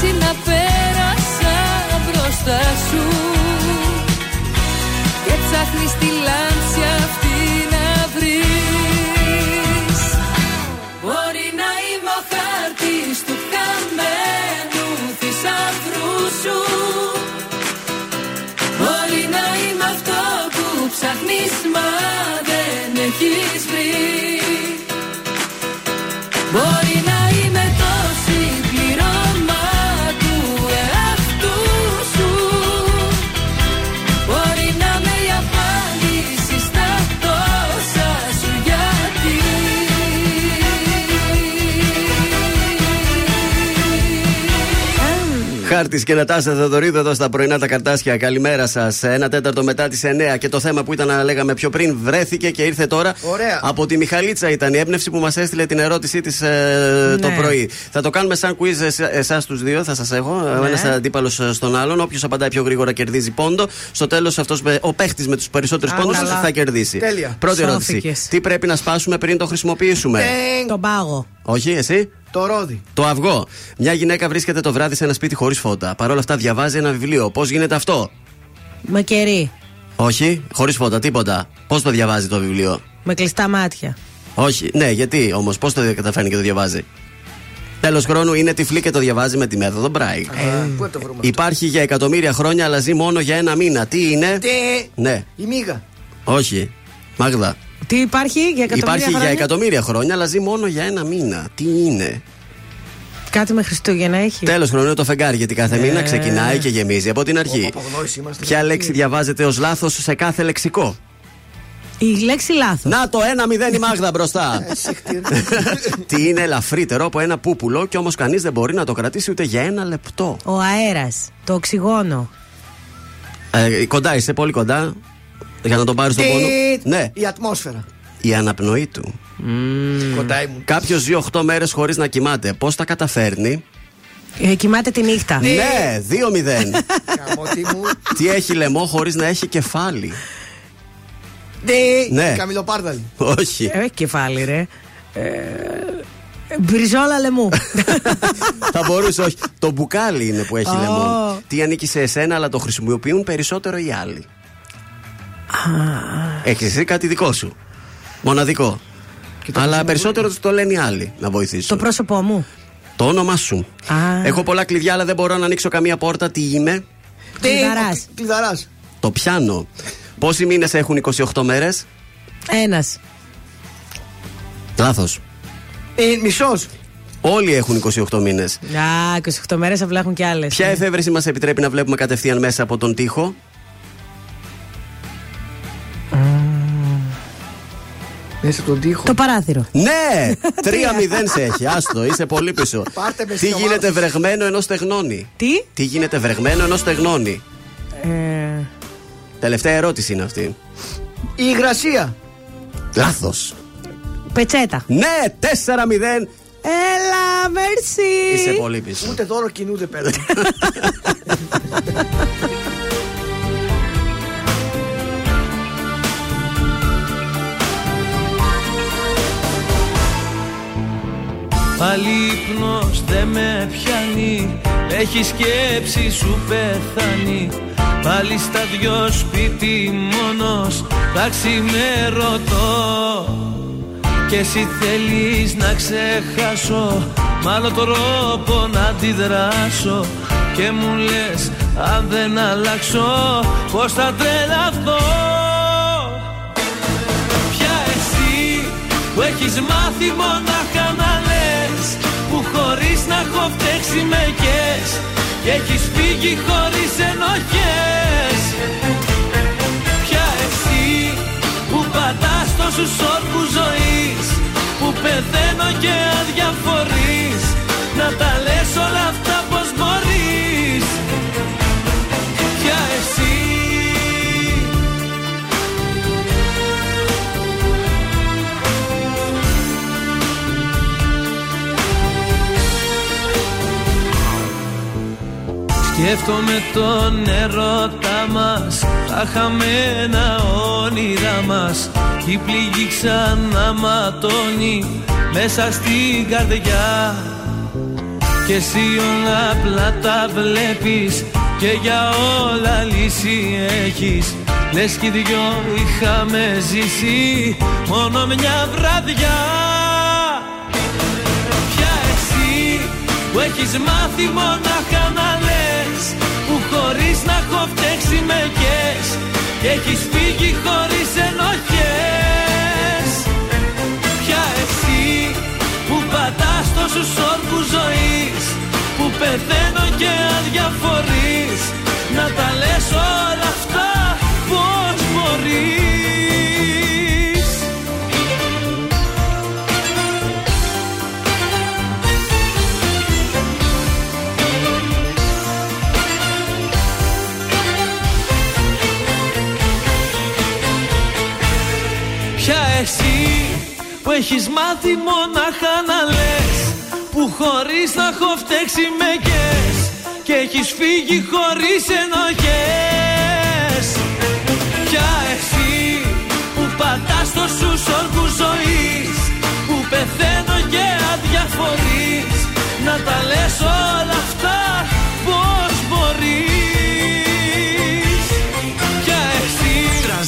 Speaker 12: σαν λάμψη να πέρασα μπροστά σου
Speaker 1: Χάρτη και Νατάσα Θεοδωρίδου εδώ στα πρωινά τα καρτάσια. Καλημέρα σας. Ένα τέταρτο μετά τις 9 και το θέμα που ήταν να λέγαμε πιο πριν βρέθηκε και ήρθε τώρα.
Speaker 3: Ωραία.
Speaker 1: Από τη Μιχαλίτσα ήταν η έμπνευση που μας έστειλε την ερώτησή της το
Speaker 2: Ναι.
Speaker 1: πρωί. Θα το κάνουμε σαν quiz εσάς τους δύο, θα σας έχω. Ο
Speaker 2: Ναι.
Speaker 1: ένας αντίπαλος στον άλλον. Όποιος απαντάει πιο γρήγορα κερδίζει πόντο. Στο τέλος αυτός ο παίχτης με τους περισσότερους
Speaker 2: Α,
Speaker 1: πόντους
Speaker 2: καλά.
Speaker 1: θα κερδίσει.
Speaker 3: Τέλεια.
Speaker 1: Πρώτη ερώτηση.
Speaker 2: Σώθηκες.
Speaker 1: Τι πρέπει να σπάσουμε πριν το χρησιμοποιήσουμε;
Speaker 2: Τον πάγο.
Speaker 1: Όχι, εσύ;
Speaker 3: Το ρόδι.
Speaker 1: Το αυγό. Μια γυναίκα βρίσκεται το βράδυ σε ένα σπίτι χωρίς φώτα. Παρ' όλα αυτά διαβάζει ένα βιβλίο. Πώς γίνεται αυτό;
Speaker 2: Με κερί.
Speaker 1: Όχι, χωρίς φώτα, τίποτα. Πώς το διαβάζει το βιβλίο;
Speaker 2: Με κλειστά μάτια.
Speaker 1: Όχι, ναι, γιατί όμως, πώς το καταφέρνει και το διαβάζει; Τέλος χρόνου είναι τυφλή και το διαβάζει με τη μέθοδο Μπράι.
Speaker 3: Πού να το βρούμε.
Speaker 1: Υπάρχει για εκατομμύρια χρόνια, αλλά ζει μόνο για ένα μήνα. Τι είναι;
Speaker 3: Τι;
Speaker 1: Ναι,
Speaker 3: Η μίγα.
Speaker 1: όχι. Μάγδα.
Speaker 2: Τι υπάρχει για εκατομμύρια
Speaker 1: Υπάρχει για
Speaker 2: χρόνια;
Speaker 1: εκατομμύρια χρόνια, αλλά ζει μόνο για ένα μήνα. Τι είναι;
Speaker 2: Κάτι με Χριστούγεννα έχει.
Speaker 1: Τέλος χρόνου είναι το φεγγάρι, γιατί κάθε μήνα
Speaker 2: Ε.
Speaker 1: ξεκινάει και γεμίζει από την αρχή.
Speaker 3: Απογνώριση είμαστε.
Speaker 1: Ποια λέξη διαβάζεται ως λάθος σε κάθε λεξικό;
Speaker 2: Η λέξη λάθος.
Speaker 1: Να το ένα μηδέν η Μάγδα μπροστά. Τι είναι ελαφρύτερο από ένα πούπουλο και όμως κανείς δεν μπορεί να το κρατήσει ούτε για ένα λεπτό.
Speaker 2: Ο αέρας. Το οξυγόνο.
Speaker 1: Ε, κοντά είσαι, πολύ κοντά. Για να τον πάρει στον
Speaker 3: Τι.
Speaker 1: πόνο. Ναι,
Speaker 3: Η ατμόσφαιρα.
Speaker 1: η αναπνοή του.
Speaker 3: Κοντά ήμουν.
Speaker 1: Κάποιος ζει 8 μέρες χωρίς να κοιμάται. Πώς τα καταφέρνει;
Speaker 2: Ε, κοιμάται τη νύχτα.
Speaker 1: Ναι, 2-0.
Speaker 3: Καμότι μου.
Speaker 1: Τι έχει λαιμό χωρίς να έχει κεφάλι;
Speaker 3: Τι.
Speaker 1: Ναι.
Speaker 3: Καμιλοπάρδαλη.
Speaker 1: Όχι.
Speaker 2: Ε, έχει κεφάλι, ρε. Ε, Μπριζόλα λεμού. <laughs>
Speaker 1: Θα μπορούσε, όχι. Το μπουκάλι είναι που έχει
Speaker 2: Ω.
Speaker 1: λαιμό. Τι ανήκει σε εσένα, αλλά το χρησιμοποιούν περισσότερο οι άλλοι. Έχεις εσύ κάτι δικό σου. Μοναδικό. Αλλά περισσότερο το λένε οι άλλοι να βοηθήσουν.
Speaker 2: Το πρόσωπό μου.
Speaker 1: Το όνομά σου.
Speaker 2: Α.
Speaker 1: Έχω πολλά κλειδιά, αλλά δεν μπορώ να ανοίξω καμία πόρτα. Τι είμαι;
Speaker 2: Κλειδαράς.
Speaker 3: Κλειδαράς.
Speaker 1: Το πιάνω. Πόσοι μήνες έχουν 28 μέρες;
Speaker 2: Ένας.
Speaker 1: Λάθος.
Speaker 3: Ε, Μισός.
Speaker 1: Όλοι έχουν 28 μήνες.
Speaker 2: Α, 28 μέρες απλά έχουν κι άλλες.
Speaker 1: Ποια εφεύρεση μας επιτρέπει να βλέπουμε κατευθείαν μέσα από τον τοίχο;
Speaker 3: Μέσα από τον τοίχο.
Speaker 2: Το παράθυρο.
Speaker 1: Ναι! <laughs> 3-0 σε έχει. Άστο, είσαι πολύ πίσω.
Speaker 3: Πάρτε με
Speaker 1: Τι
Speaker 3: στη
Speaker 1: γίνεται
Speaker 3: ομάδα.
Speaker 1: βρεγμένο ενώ στεγνώνει;
Speaker 2: Τι;
Speaker 1: Τι γίνεται βρεγμένο ενώ στεγνώνει;
Speaker 2: Ε,
Speaker 1: Τελευταία ερώτηση είναι αυτή.
Speaker 3: Η υγρασία.
Speaker 1: Λάθος.
Speaker 2: πετσέτα.
Speaker 1: Ναι, 4-0.
Speaker 2: Έλα, μερσή.
Speaker 1: Είσαι πολύ πίσω.
Speaker 3: Ούτε δώρο κινούνται πέρα. <laughs>
Speaker 20: Πάλι ύπνος δεν με πιάνει. Έχει σκέψη σου πεθάνει. Πάλι στα δυο σπίτι μόνος. Τα ξημερωτώ Και εσύ θέλεις να ξεχάσω. Μ' άλλο τρόπο να αντιδράσω. Και μου λες αν δεν αλλάξω Πως θα τρελαθώ. Πια εσύ που έχεις μάθει μονάχα Και έχεις φύγει χωρίς ενοχές. Πια εσύ που πατάς τόσους όρκους ζωής Που πεθαίνω και αδιαφορείς Να τα λες Σκέφτομαι τον ερώτα μας. Τα χαμένα όνειρά μας. Κι η πληγή ξανά ματώνει Μέσα στην καρδιά. Και εσύ όλα απλά τα βλέπεις Και για όλα λύση έχεις. Λες κι οι δυο είχαμε ζήσει Μόνο μια βραδιά. Πια εσύ που έχεις μάθει μονάχα να φταίξει με κες Και έχεις φύγει χωρίς ενοχές. Πια εσύ που πατάς τόσους όρκους ζωής Που πεθαίνω και αδιαφορείς Να τα λες όλα αυτά πως μπορείς που έχεις μάθει μονάχα να λες Που χωρίς να έχω φταίξει με κες Και έχεις φύγει χωρίς ενοχές Πια εσύ που πατάς τόσους όρκους ζωής Που πεθαίνω και αδιαφορείς Να τα λες όλα αυτά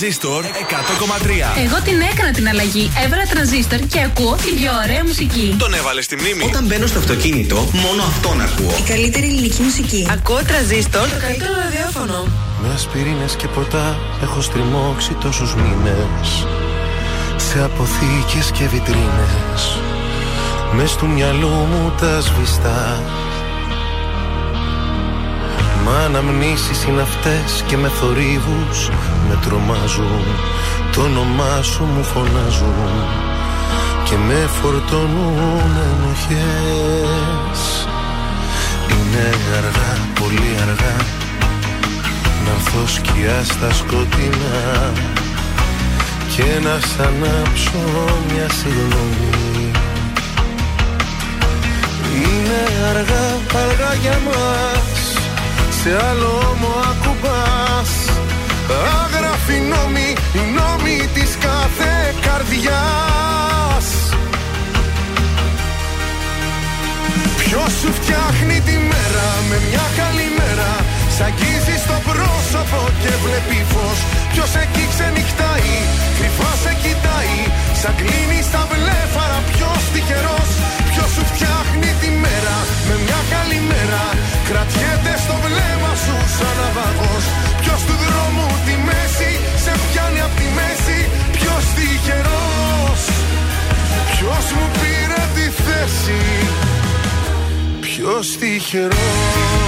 Speaker 8: Τρανζίστορ 100,3.
Speaker 12: Εγώ την έκανα την αλλαγή. Έβαλα τρανζίστορ και ακούω την πιο ωραία μουσική.
Speaker 8: Τον έβαλες στη μνήμη.
Speaker 6: Όταν μπαίνω στο αυτοκίνητο, μόνο αυτόν ακούω.
Speaker 12: Η καλύτερη ελληνική μουσική.
Speaker 21: Ακούω τρανζίστορ. Το καλύτερο ραδιόφωνο.
Speaker 20: Με ασπιρίνες και ποτά έχω στριμώξει τόσους μήνες Σε αποθήκες και βιτρίνες Μες του μυαλού μου τα σβηστά Μα αναμνήσεις είναι αυτές και με θορύβους με τρομάζουν. Το όνομά σου μου φωνάζουν και με φορτώνουν ενοχές. Είναι αργά, πολύ αργά να έρθω σκιά στα σκοτεινά και να σ' ανάψω μια συγγνώμη. Είναι αργά, αργά για μας σε άλλο μου ακουμπάς. Άγραφη νόμη, οι νόμοι της κάθε καρδιάς. Ποιος σου φτιάχνει τη μέρα με μια καλή μέρα; Σ' αγγίζει στο πρόσωπο και βλέπει φως. Ποιος εκεί ξενυχτάει,
Speaker 13: κρυφά σε κοιτάει. Σαν κλείνει στα βλέφαρα ποιος τυχερός. Ποιος σου φτιάχνει τη μέρα με μια καλή μέρα. Κρατιέται στο βλέμμα σου σαν ναυαγό. Ποιος του δρόμου τη μέση σε πιάνει απ' τη μέση. Ποιος τυχερός. Ποιος μου πήρε τη θέση. Ποιος τυχερός.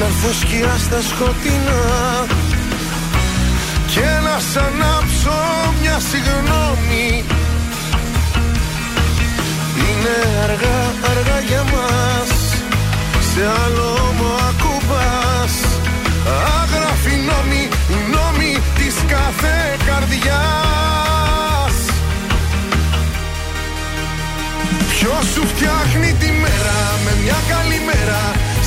Speaker 13: να έρθω σκιά στα σκοτεινά. Και να σ' ανάψω μια συγγνώμη. Είναι αργά, αργά για μας. Σε άλλο μου ακουμπάς. Άγραφη νόμη, νόμη της κάθε καρδιάς. Ποιος σου φτιάχνει τη μέρα με μια καλή μέρα;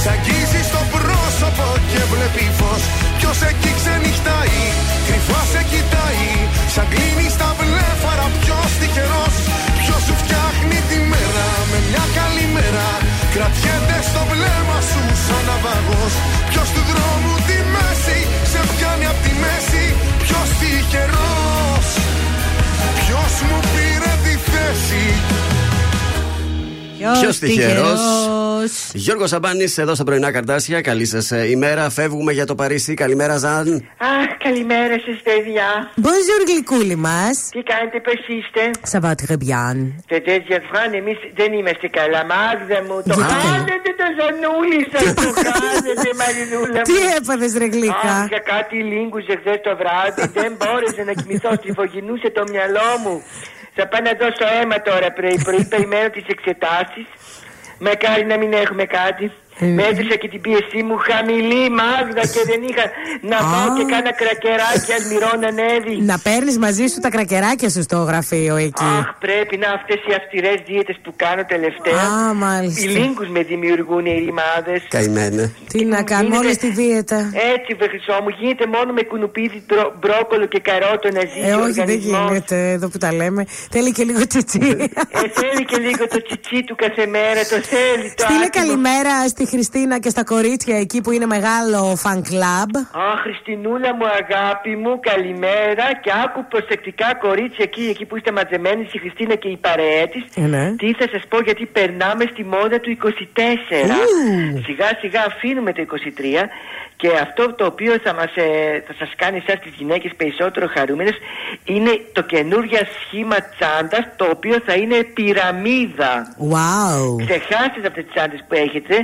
Speaker 13: Σ' αγγίζει στο πρόσωπο και βλέπει φως. Ποιος εκεί ξενυχτάει, κρυφά σε κοιτάει. Σαν κλείνει στα βλέφαρα, ποιος τυχερός. Ποιος σου φτιάχνει τη μέρα με μια καλή μέρα. Κρατιέται στο βλέμμα σου σαν ναυαγός. Ποιος του δρόμου τη μέση σε πιάνει από τη μέση. Ποιος τυχερός. Ποιος μου πήρε τη θέση.
Speaker 1: Ποιος τυχερός; Γιώργος Σαμπάνης, εδώ στα πρωινά καρτάσια. Καλή σας ε, ημέρα. Φεύγουμε για το Παρίσι. Καλημέρα, Ζαν.
Speaker 22: Αχ, καλημέρα σας, παιδιά.
Speaker 2: Bonjour, γλυκούλη μας.
Speaker 22: Τι κάνετε, πώς είστε;
Speaker 2: Ça va très bien.
Speaker 22: Σε τέτοια φράνε, εμείς δεν είμαστε καλά. Μάγδα μου, το χάνετε το ζανούλι σας. Το χάνετε, <laughs> Μαρινούλα μου.
Speaker 2: Τι έπαθε, ρε γλυκά;
Speaker 22: Αχ, για κάτι λίγκουζε χθες το βράδυ. δεν μπόρεσε να κοιμηθώ. Στριφογενούσε το μυαλό μου. Θα πάω να δώσω αίμα τώρα πρωί-πρωί. Περιμένω τις εξετάσεις. Μακάρι να μην έχουμε κάτι. Ε, Μέτρησα και την πίεσή μου χαμηλή μάγδα και δεν είχα να πάω και κάνα κρακεράκι αλμυρό ανέβει.
Speaker 2: Να παίρνεις μαζί σου τα κρακεράκια σου στο γραφείο εκεί.
Speaker 22: Αχ, πρέπει να αυτές οι αυστηρές δίαιτες που κάνω τελευταία.
Speaker 2: Α, μάλιστα.
Speaker 22: Οι λίγκου με δημιουργούν οι ρημάδες.
Speaker 1: Καημένα.
Speaker 2: Τι να κάνουμε, όλη τη δίαιτα.
Speaker 22: Έτσι, βεχισό μου, γίνεται μόνο με κουνουπίδι, μπρόκολο και καρότο να ζει.
Speaker 2: Ε, όχι, δεν γίνεται εδώ που τα λέμε. Θέλει και λίγο τσιτσί.
Speaker 22: ε, θέλει και λίγο το τσιτσί του κάθε μέρα, το θέλει. Το
Speaker 2: Στείλε καλημέρα στη στη Χριστίνα και στα κορίτσια εκεί που είναι μεγάλο fan club.
Speaker 22: Α, Χριστινούλα μου, αγάπη μου, καλημέρα και άκου προσεκτικά κορίτσια εκεί, εκεί που είστε μαζεμένοι, η Χριστίνα και η παρέα της.
Speaker 2: Ε, ναι.
Speaker 22: Τι θα σας πω, γιατί περνάμε στη μόδα του 24. Σιγά σιγά αφήνουμε το 23 και αυτό το οποίο θα, μας, ε, θα σας κάνει εσάς τις γυναίκες περισσότερο χαρούμενες είναι το καινούργια σχήμα τσάντας το οποίο θα είναι πυραμίδα.
Speaker 2: Wow.
Speaker 22: Ξεχάστε αυτές τις τσάντες που έχετε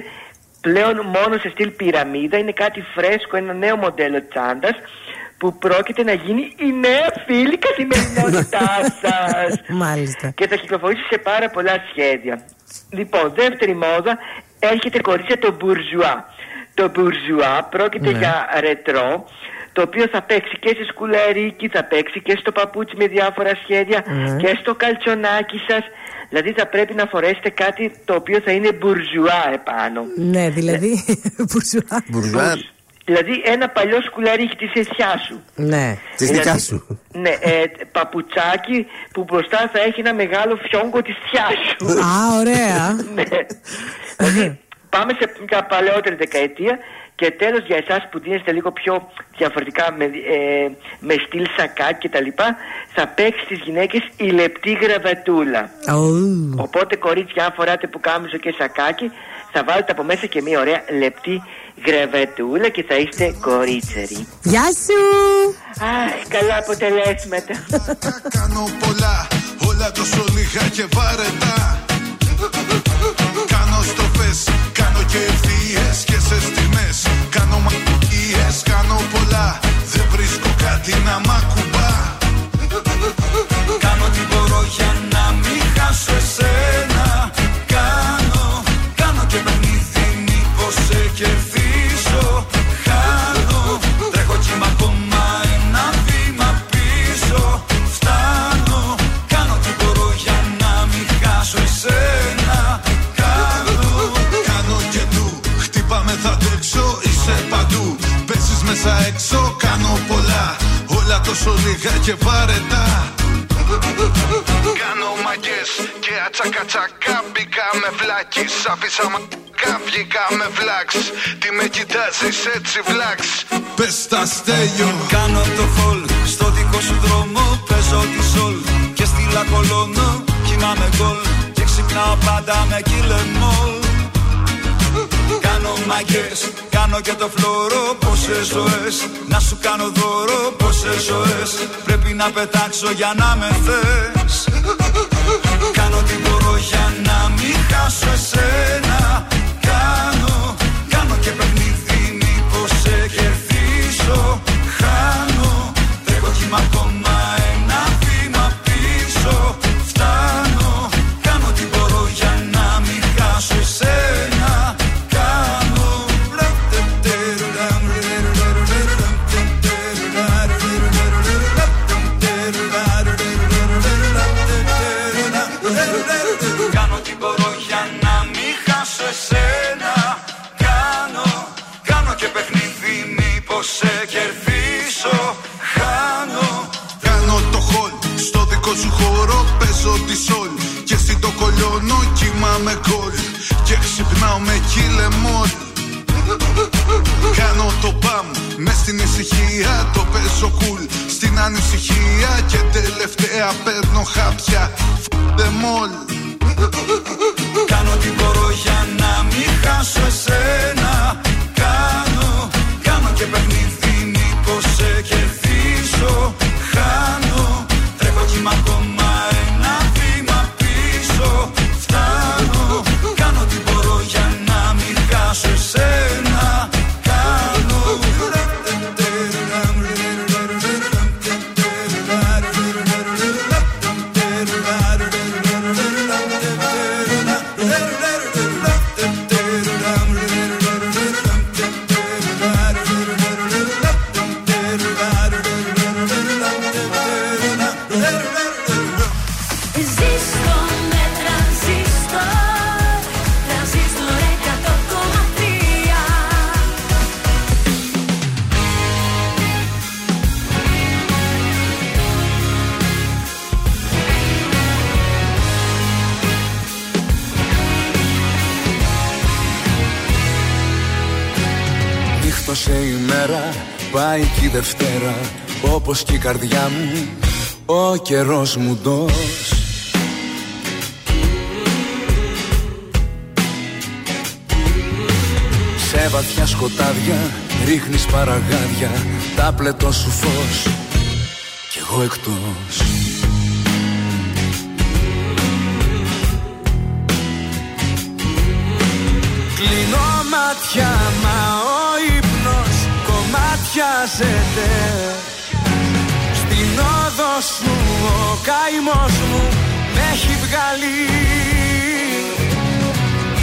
Speaker 22: πλέον μόνο σε στυλ πυραμίδα είναι κάτι φρέσκο, ένα νέο μοντέλο τσάντας που πρόκειται να γίνει η νέα φίλη καθημερινότητά <laughs> σας.
Speaker 2: Μάλιστα.
Speaker 22: Και θα κυκλοφορήσει σε πάρα πολλά σχέδια. Λοιπόν, δεύτερη μόδα έρχεται κορίτσια το μπουρζουά. Το μπουρζουά πρόκειται
Speaker 2: Ναι.
Speaker 22: για ρετρό το οποίο θα παίξει και σε σκουλαρίκι, θα παίξει και στο παπούτσι με διάφορα σχέδια
Speaker 2: Ναι.
Speaker 22: και στο καλτσονάκι σας. Δηλαδή θα πρέπει να φορέσετε κάτι το οποίο θα είναι μπουρζουά επάνω.
Speaker 2: Ναι, δηλαδή. Μπουρζουά.
Speaker 1: Μπουρζουά.
Speaker 22: Δηλαδή ένα παλιό σκουλαρίκι της εσιάς σου.
Speaker 2: Ναι.
Speaker 1: Της δικιάς σου.
Speaker 22: Ναι, ε, παπουτσάκι που μπροστά θα έχει ένα μεγάλο φιόγκο της θιάς σου.
Speaker 2: Α, ωραία.
Speaker 22: ναι. δηλαδή πάμε σε μια παλαιότερη δεκαετία και τέλος για εσάς που δίνεστε λίγο πιο διαφορετικά με, ε, με στυλ σακάκι και τα λοιπά θα παίξει στις γυναίκες η λεπτή γραβατούλα. Οπότε κορίτσια αν φοράτε που κάμισο και σακάκι θα βάλετε από μέσα και μια ωραία λεπτή γραβατούλα και θα είστε κορίτσεροι.
Speaker 2: Γεια σου!
Speaker 22: Αχ, καλά αποτελέσματα.
Speaker 13: Κάνω πολλά, όλα τόσο λίγα και βαρετά Κάνω στροφές, κάνω και ευθείες και σε στιγμές Κάνω μαγείες, κάνω πολλά, δεν βρίσκω κάτι να μ' ακουμπά. Κάνω τι μπορώ για να μην χάσω εσένα
Speaker 5: μέσα έξω κάνω πολλά. Όλα τόσο λίγα και βαρετά. Κάνω μαγκές και ατσακατσακά Μπήκα με βλάκης Άφησα μαγκά βγήκα με βλάξ. Τι με κοιτάζεις έτσι βλάξ. Πες τα στέλιο.
Speaker 23: Κάνω το χολ στο δικό σου δρόμο Παίζω τη σολ. Και στη λακολώνω Κοιμάμαι γκολ. Και ξυπνάω πάντα με κυλεμόλ Κάνω μαγκές, κάνω και το φλόρο Πόσες ζωές, να σου κάνω δώρο Πόσες ζωές, πρέπει να πετάξω για να με θες. Κάνω τι μπορώ για να μην χάσω εσένα. Κάνω, κάνω και παιχνίδι μήπως σε κερδίσω. Χάνω, τρέχω κύμα ακόμα
Speaker 5: χώρο Παίζω τη σολ και εσύ το κολλιώνω Κοιμάμαι γκολ και ξυπνάω με κυλεμόλ Κάνω το παμ μες στην ησυχία Το παίζω κουλ στην ανησυχία Και τελευταία παίρνω χάπια. Φ***δε μόλ
Speaker 23: Κάνω τι μπορώ για να μην χάσω εσένα. Κάνω, κάνω και παιχνίδι μήπως σε κερδίσω
Speaker 9: καρδιά μου, ο καιρός μου ντός. Σε βαθιά σκοτάδια ρίχνεις παραγάδια Τα πλετό σου φως κι εγώ εκτός. Κλείνω μάτια μα ο ύπνος κομμάτιαζεται. Στην όδο σου ο καημός μου με έχει βγάλει.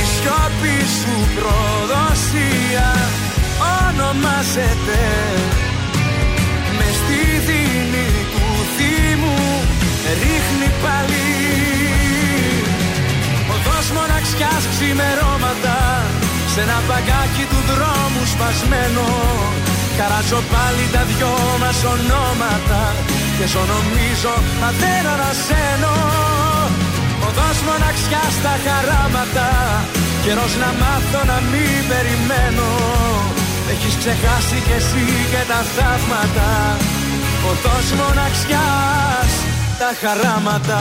Speaker 9: Η σιώπη σου προδοσία ονομάζεται. Με στη δίνη του θύμου ρίχνει πάλι. Οδός μοναξιάς ξημερώματα Σ' ένα παγκάκι του δρόμου σπασμένο. Καράζω πάλι τα δυο μας ονόματα Και ζω νομίζω μα δεν ανασένω. Οδός μοναξιάς στα χαράματα Καιρός να μάθω να μην περιμένω. Έχεις ξεχάσει κι εσύ και τα θαύματα Οδός μοναξιάς τα χαράματα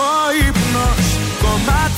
Speaker 9: ύπνος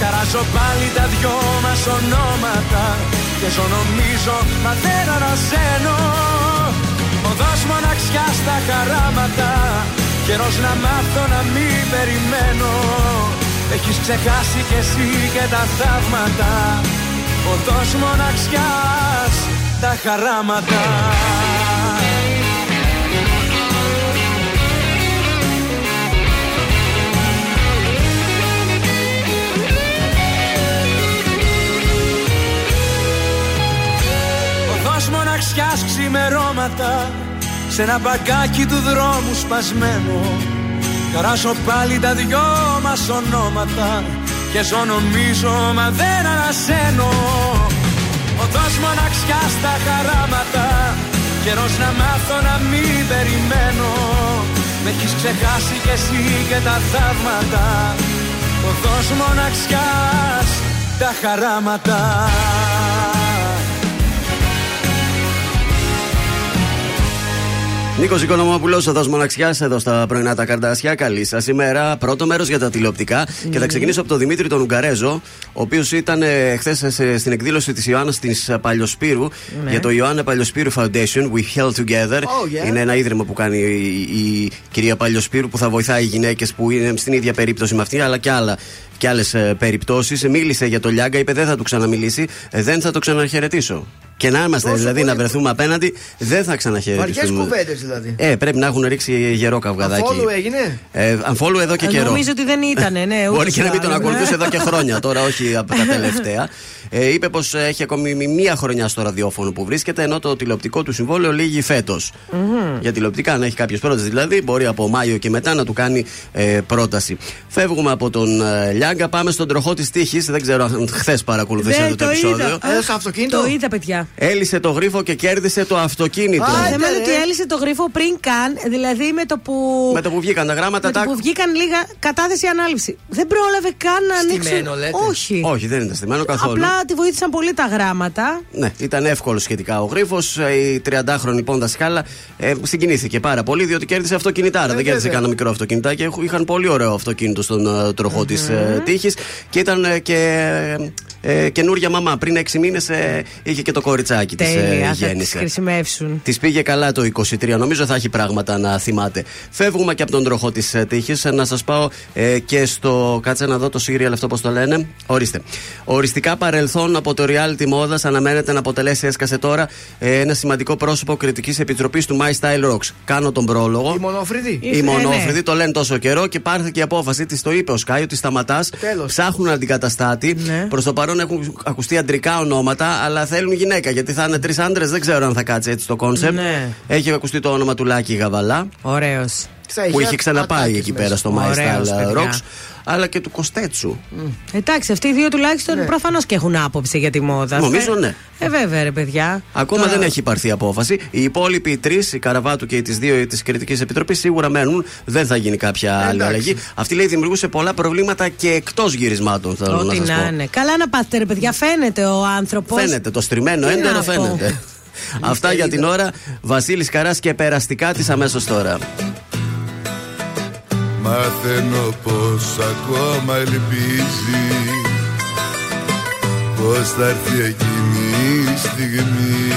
Speaker 9: Καράζω πάλι τα δυο μας ονόματα Και ζω νομίζω μα δεν ανασένω Οδός μοναξιά στα χαράματα Καιρός να μάθω να μην περιμένω. Έχεις ξεχάσει κι εσύ και τα θαύματα Οδός μοναξιάς τα χαράματα μοναξιάς ξημερώματα σε ένα μπαγκάκι του δρόμου σπασμένο. Καράσω πάλι τα δυο μας ονόματα και ζω νομίζω μα δεν ανασένω. Οδός μοναξιά στα χαράματα Καιρός να μάθω να μην περιμένω. Με έχεις ξεχάσει κι εσύ και τα θαύματα. Οδός μοναξιάς τα χαράματα
Speaker 1: Νίκος Οικονομόπουλος, εδώ μοναξιάς, εδώ στα πρωινά τα καρδάσια. Καλή σας ημέρα. Πρώτο μέρος για τα τηλεοπτικά. Και θα ξεκινήσω από τον Δημήτρη τον Ουγγαρέζο, ο οποίος ήταν ε, χθες στην εκδήλωση της Ιωάννα της Παλιοσπύρου
Speaker 2: Ναι.
Speaker 1: για το Ιωάννα Παλιοσπύρου Foundation. We Held Together.
Speaker 3: Oh, yeah.
Speaker 1: Είναι ένα ίδρυμα που κάνει η, η κυρία Παλιοσπύρου που θα βοηθάει γυναίκες που είναι στην ίδια περίπτωση με αυτή, αλλά και άλλα και άλλες περιπτώσεις. Μίλησε για το Λιάγκα, είπε δεν θα του ξαναμιλήσει, ε, δεν θα το ξαναχαιρετήσω. Και να είμαστε,
Speaker 3: Τόσο
Speaker 1: δηλαδή,
Speaker 3: πολύ-
Speaker 1: να βρεθούμε απέναντι, δεν θα ξαναχαιρετήσουμε.
Speaker 3: Βαριές κουβέντες δηλαδή.
Speaker 1: Ε, πρέπει να έχουν ρίξει γερό καυγαδάκι.
Speaker 3: Αφόλου έγινε;
Speaker 1: Ε, αμφόλου εδώ και
Speaker 2: Ε,
Speaker 1: καιρό.
Speaker 2: Νομίζω ότι δεν ήταν, ναι. <laughs>
Speaker 1: Μπορεί
Speaker 2: ούτως
Speaker 1: και να
Speaker 2: ή
Speaker 1: μην τον
Speaker 2: άλλως,
Speaker 1: ακολουθούσε
Speaker 2: ναι.
Speaker 1: εδώ και χρόνια, <laughs> τώρα όχι από τα τελευταία. Ε, είπε πως έχει ακόμη μη- μία χρονιά στο ραδιόφωνο που βρίσκεται, ενώ το τηλεοπτικό του συμβόλαιο λύγει φέτος. Για τηλεοπτικά, αν έχει κάποιες πρόταση δηλαδή, μπορεί από Μάιο και μετά να του κάνει ε, πρόταση. Φεύγουμε από τον ε, Λιάγκα, πάμε στον τροχό της τύχης. Δεν ξέρω αν χθες παρακολουθήσατε
Speaker 2: Δεν
Speaker 1: το,
Speaker 2: το
Speaker 1: επεισόδιο.
Speaker 2: είδα.
Speaker 3: Έδωσε Ε, αυτοκίνητο;
Speaker 2: Το είδα, παιδιά.
Speaker 1: Έλυσε το γρίφο και κέρδισε το αυτοκίνητο.
Speaker 3: Α,
Speaker 2: Το
Speaker 3: ε,
Speaker 2: θέμα είναι
Speaker 3: ρε.
Speaker 2: ότι έλυσε το γρίφο πριν καν, δηλαδή με το που.
Speaker 1: Με το που βγήκαν τα γράμματα,
Speaker 2: με το
Speaker 1: τάκ.
Speaker 2: που βγήκαν λίγα κατάθεση ανάληψη. Δεν πρόλαβε καν να ανοίξει.
Speaker 3: Στημένο, λέτε.
Speaker 2: Όχι.
Speaker 1: Όχι, δεν είναι στημένο καθόλου.
Speaker 2: Απλά τη βοήθησαν πολύ τα γράμματα.
Speaker 1: Ναι, ήταν εύκολο σχετικά ο γρίφος. Η 30χρονη πόντα σκάλα ε, συγκινήθηκε πάρα πολύ διότι κέρδισε αυτοκινητάρα.
Speaker 3: Ε,
Speaker 1: δεν κέρδισε
Speaker 3: βέβαια.
Speaker 1: κανένα μικρό αυτοκινητάκι. Έχ- Είχαν πολύ ωραίο αυτοκίνητο στον ε, τροχό της ε, τύχης και ήταν ε, και ε, καινούρια μαμά. Πριν 6 μήνες ε, είχε και το κοριτσάκι της
Speaker 2: Τέλεια,
Speaker 1: ε,
Speaker 2: θα τις
Speaker 1: γέννησες.
Speaker 2: χρησιμεύσουν.
Speaker 1: Της πήγε καλά το 23. Νομίζω θα έχει πράγματα να θυμάται. Φεύγουμε και από τον τροχό της τύχης. Να σας πάω ε, και στο. Κάτσε να δω το σύριαλ αυτό πώς το λένε. Ορίστε. Οριστικά παρελθόν από το reality μόδα αναμένεται να αποτελέσει, έσκασε τώρα, ε, ένα σημαντικό πρόσωπο κριτικής επιτροπής του My Style Rocks. Κάνω τον πρόλογο.
Speaker 3: Η μονόφρυδη.
Speaker 1: Η
Speaker 2: Ε,
Speaker 1: μονόφρυδη,
Speaker 2: ναι.
Speaker 1: το λένε τόσο καιρό και πάρθηκε η απόφαση, της το είπε ο Σκάι ότι σταματάς.
Speaker 3: Τέλος.
Speaker 1: Ψάχνουν αντικαταστάτη.
Speaker 2: Ναι.
Speaker 1: Προς το παρόν έχουν ακουστεί αντρικά ονόματα, αλλά θέλουν γυναίκα γιατί θα είναι τρεις άντρες. Δεν ξέρω αν θα κάτσει έτσι το κόνσεπτ.
Speaker 2: Ναι.
Speaker 1: Έχει ακουστεί το όνομα του Λάκη Γαβαλά,
Speaker 2: Ωραίος.
Speaker 3: Θα
Speaker 1: που
Speaker 3: είχε
Speaker 1: είχε ξαναπάει
Speaker 3: ατάκες
Speaker 1: εκεί
Speaker 3: μέσα.
Speaker 1: πέρα στο My
Speaker 2: Ωραίος,
Speaker 1: Style
Speaker 2: παιδιά.
Speaker 1: Rocks, αλλά και του Κοστέτσου.
Speaker 2: Εντάξει, αυτοί οι δύο τουλάχιστον
Speaker 3: Ναι.
Speaker 2: προφανώς και έχουν άποψη για τη μόδα.
Speaker 1: Νομίζω,
Speaker 2: Ε,
Speaker 1: ναι.
Speaker 2: Ε, βέβαια, ρε παιδιά.
Speaker 1: Ακόμα
Speaker 2: Τώρα-
Speaker 1: δεν έχει πάρθει απόφαση. Οι υπόλοιποι τρεις, η Καραβάτου και οι τις δύο της Κριτικής Επιτροπής, σίγουρα μένουν. Δεν θα γίνει κάποια άλλη
Speaker 3: εντάξει.
Speaker 1: αλλαγή. Αυτή λέει δημιουργούσε πολλά προβλήματα και εκτός γυρισμάτων, θέλω
Speaker 2: Ό,τι
Speaker 1: να σας
Speaker 2: να
Speaker 1: πω.
Speaker 2: είναι. Καλά να πάτε, ρε παιδιά. Φαίνεται ο άνθρωπος.
Speaker 1: Φαίνεται, το στριμμένο
Speaker 2: Τι
Speaker 1: έντερο
Speaker 2: να πω.
Speaker 1: φαίνεται. <laughs> Αυτά για την ώρα. Βασίλης Καράς και περαστικά της αμέσως τώρα.
Speaker 5: Μαθαίνω πως ακόμα ελπίζει Πως θα έρθει εκείνη η στιγμή.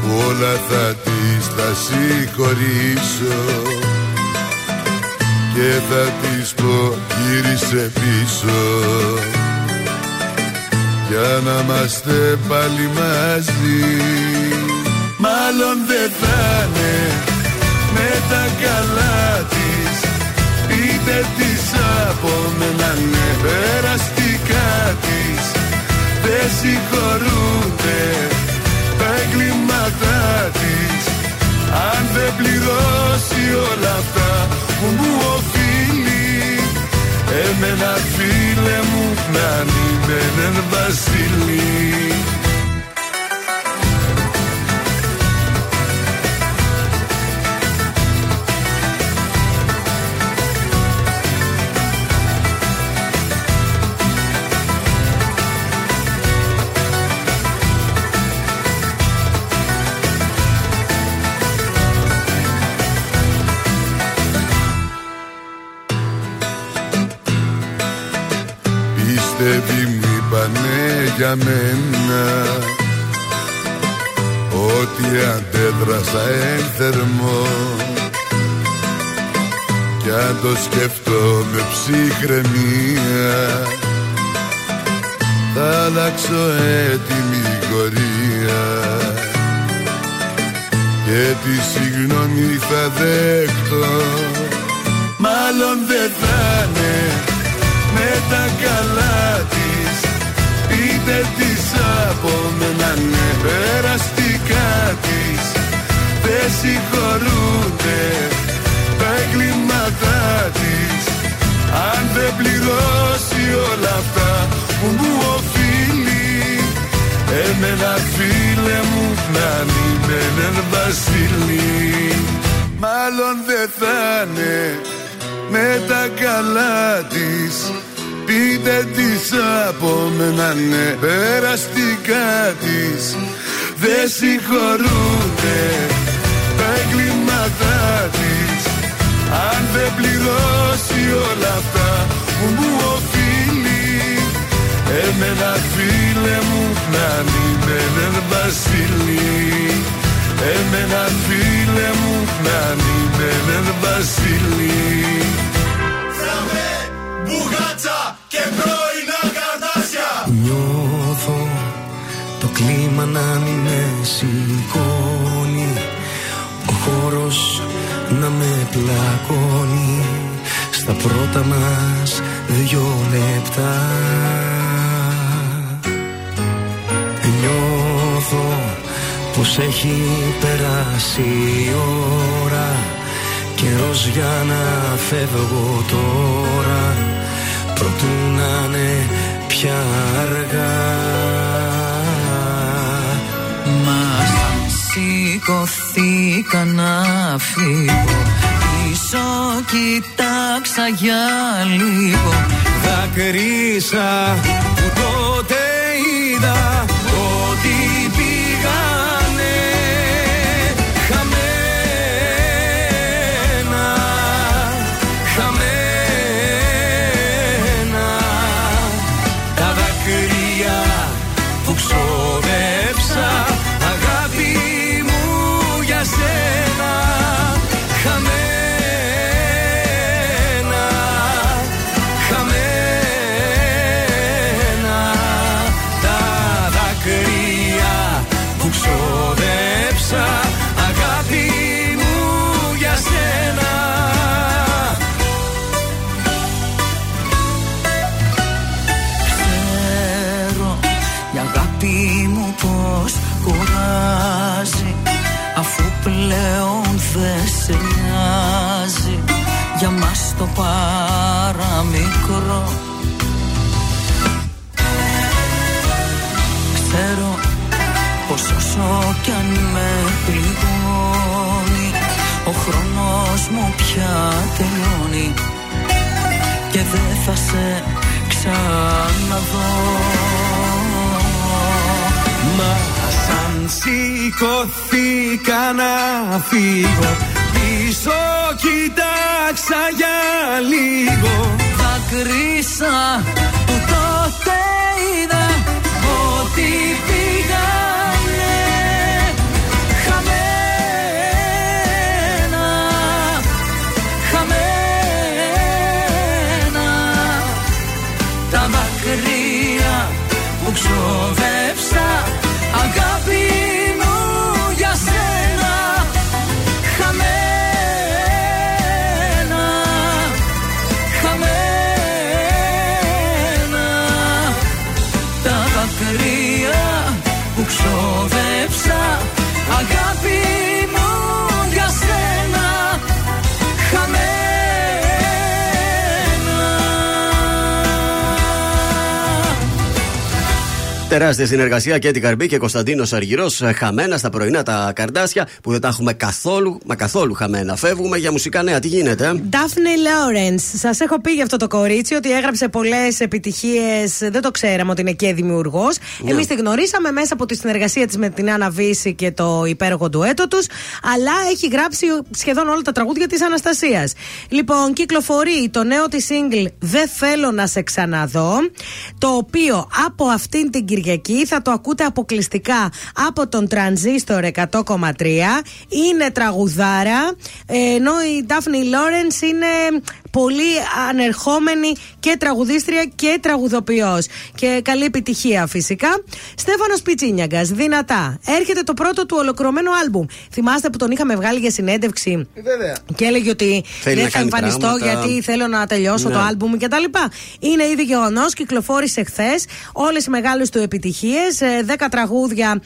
Speaker 5: Που όλα θα της τα συγχωρήσω. Και θα της πω γύρισε πίσω. Για να είμαστε πάλι μαζί. Μάλλον δεν θα είναι με τα καλά της. Πείτε της από μένα ναι περαστικά της Δεν συγχωρούνται τα εγκλήματά της. Αν δεν πληρώσει όλα αυτά που μου οφείλει Εμένα φίλε μου να είναι έναν βασίλη είπανε για μένα. Ότι αντέδρασα εν θερμό. Κι αν το σκεφτώ με ψυχραιμία Θα αλλάξω έτοιμη γορία Και τη συγγνώμη θα δέχτω Μάλλον δεν θα είναι με τα καλά της Πείτε της από μένα ναι περαστικά της. Δεν συγχωρούνται τα εγκλήματά της. Αν δεν πληρώσει όλα αυτά που μου οφείλει Εμένα φίλε μου να με έναν βασίλη. Μάλλον δεν θα είναι με τα καλά της Πείτε της από μένα ναι περαστικά της. Δεν συγχωρούνται τα εγκλήματά της. Αν δεν πληρώσει όλα αυτά που μου οφείλει Εμένα φίλε μου να με έναν βασίλη Εμένα φίλε μου να με έναν βασίλη.
Speaker 17: Μπουγάτσα και πρώινα καρτάσια
Speaker 9: Νιώθω το κλίμα να μην με σηκώνει. Ο χώρος να με πλακώνει. Στα πρώτα μας δυο λεπτά πως έχει περάσει η ώρα Καιρός για να φεύγω τώρα. Προτού να είναι πια αργά.
Speaker 24: Μα σαν σηκωθήκα να φύγω. Πίσω κοιτάξα για λίγο.
Speaker 9: Δακρύσα
Speaker 24: το παραμικρό. Ξέρω πως όσο κι αν με πληγώνει Ο χρόνος μου πια τελειώνει Και δεν θα σε ξαναδώ.
Speaker 9: Μα σαν σηκωθήκα να φύγω Πίσω κοιτάξα για λίγο.
Speaker 24: Δακρύσα που τότε είδα χαμένα
Speaker 1: Τεράστια συνεργασία και την Καρμπή και Κωνσταντίνος Αργυρός. Χαμένα στα πρωινά τα καρδάσια που δεν τα έχουμε καθόλου, μα καθόλου χαμένα. Φεύγουμε για μουσικά νέα. Τι γίνεται.
Speaker 2: Ντάφνε Λόρεν. Σας έχω πει για αυτό το κορίτσι ότι έγραψε πολλές επιτυχίες. Δεν το ξέραμε ότι είναι και δημιουργός.
Speaker 1: Ναι.
Speaker 2: Εμείς τη γνωρίσαμε μέσα από τη συνεργασία της με την Άννα Βύση και το υπέροχο ντουέτο τους. Αλλά έχει γράψει σχεδόν όλα τα τραγούδια της Αναστασίας. Λοιπόν, κυκλοφορεί το νέο της single Δεν θέλω να σε ξαναδώ. Το οποίο από αυτήν την Κυριακή θα το ακούτε αποκλειστικά από τον Transistor 100,3. Είναι τραγουδάρα. ε, Ενώ η Daphne Lawrence είναι πολύ ανερχόμενη και τραγουδίστρια και τραγουδοποιός Και καλή επιτυχία φυσικά. Στέφανος Πιτσίνιαγκας, δυνατά. Έρχεται το πρώτο του ολοκληρωμένο άλμπουμ. Θυμάστε που τον είχαμε βγάλει για συνέντευξη
Speaker 3: Βέβαια.
Speaker 2: και έλεγε ότι
Speaker 1: Θέλει
Speaker 2: δεν
Speaker 1: να
Speaker 2: θα
Speaker 1: κάνει
Speaker 2: εμφανιστώ
Speaker 1: πράγματα.
Speaker 2: γιατί θέλω να τελειώσω
Speaker 1: Ναι.
Speaker 2: το άλμπουμ και τα λοιπά. Είναι ήδη γεγονός, κυκλοφόρησε χθες όλες οι μεγάλες του επιτυχίες. 10 τραγούδια.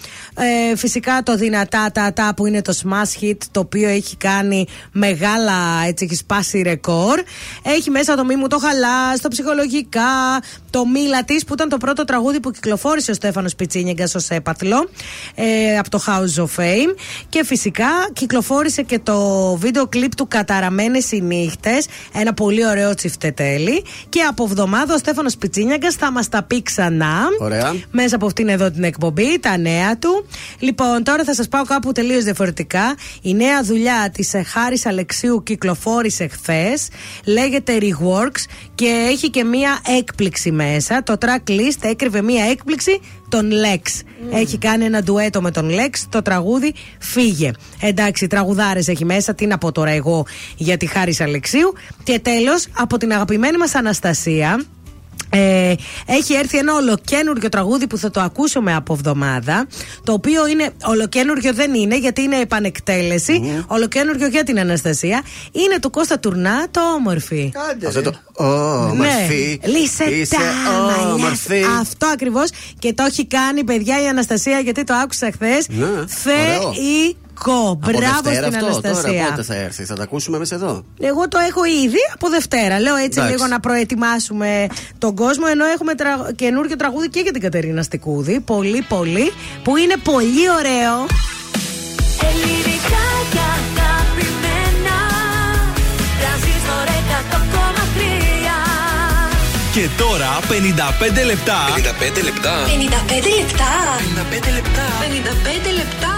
Speaker 2: Ε, φυσικά το δυνατά τα τα που είναι το smash hit το οποίο έχει κάνει μεγάλα έτσι έχει σπάσει ρεκόρ. Έχει μέσα το μη μου το χαλά, το ψυχολογικά, το μίλα της που ήταν το πρώτο τραγούδι που κυκλοφόρησε ο Στέφανος Πιτσίνιεγκα ως έπαθλο ε, από το House of Fame. Και φυσικά κυκλοφόρησε και το βίντεο κλιπ του Καταραμένες οι νύχτες. Ένα πολύ ωραίο τσιφτετέλι. Και από εβδομάδα ο Στέφανος Πιτσίνιαγκα θα μας τα πει ξανά.
Speaker 1: Ωραία.
Speaker 2: Μέσα από αυτήν εδώ την εκπομπή, τα νέα του. Λοιπόν, τώρα θα σας πάω κάπου τελείως διαφορετικά. Η νέα δουλειά της Χάρης Αλεξίου κυκλοφόρησε χθες. Λέγεται Reworks και έχει και μία έκπληξη μέσα. Το track list έκρυβε μία έκπληξη τον Lex. Έχει κάνει ένα ντουέτο με τον Lex. Το τραγούδι φύγε. Εντάξει, τραγουδάρες έχει μέσα. Τι να πω τώρα εγώ για τη Χάρης Αλεξίου. Και τέλος, από την αγαπημένη μας Αναστασία. Ε, έχει έρθει ένα ολοκένουργιο τραγούδι που θα το ακούσουμε από εβδομάδα. Το οποίο είναι ολοκένουργιο δεν είναι γιατί είναι επανεκτέλεση. Ολοκένουργιο για την Αναστασία. Είναι του Κώστα Τουρνά το όμορφη.
Speaker 1: Αυτό το. Όμορφη.
Speaker 2: Ναι, Λύσε
Speaker 1: Είσαι
Speaker 2: τα μαλλιά σου.
Speaker 1: όμορφη.
Speaker 2: Αυτό ακριβώς και το έχει κάνει παιδιά η Αναστασία γιατί το άκουσα χθες.
Speaker 1: Ναι, ωραίο.
Speaker 2: Θεϊκό.
Speaker 1: Από
Speaker 2: Μπράβο
Speaker 1: Δευτέρα
Speaker 2: στην
Speaker 1: αυτό, Τώρα
Speaker 2: Αναστασία.
Speaker 1: πότε θα έρθει, θα τα ακούσουμε μέσα εδώ;
Speaker 2: Εγώ το έχω ήδη από Δευτέρα. Λέω έτσι
Speaker 1: Εντάξει.
Speaker 2: λίγο να προετοιμάσουμε τον κόσμο. Ενώ έχουμε τρα... καινούργιο τραγούδι και για την Κατερίνα Στικούδη. Πολύ, πολύ. Που είναι πολύ ωραίο.
Speaker 25: Ελληνικά και αγαπημένα Τρανζίστορ 100,3
Speaker 8: Και τώρα 55 λεπτά.
Speaker 10: 55 λεπτά.
Speaker 4: 55 λεπτά.
Speaker 10: 55 λεπτά.
Speaker 4: 55 λεπτά.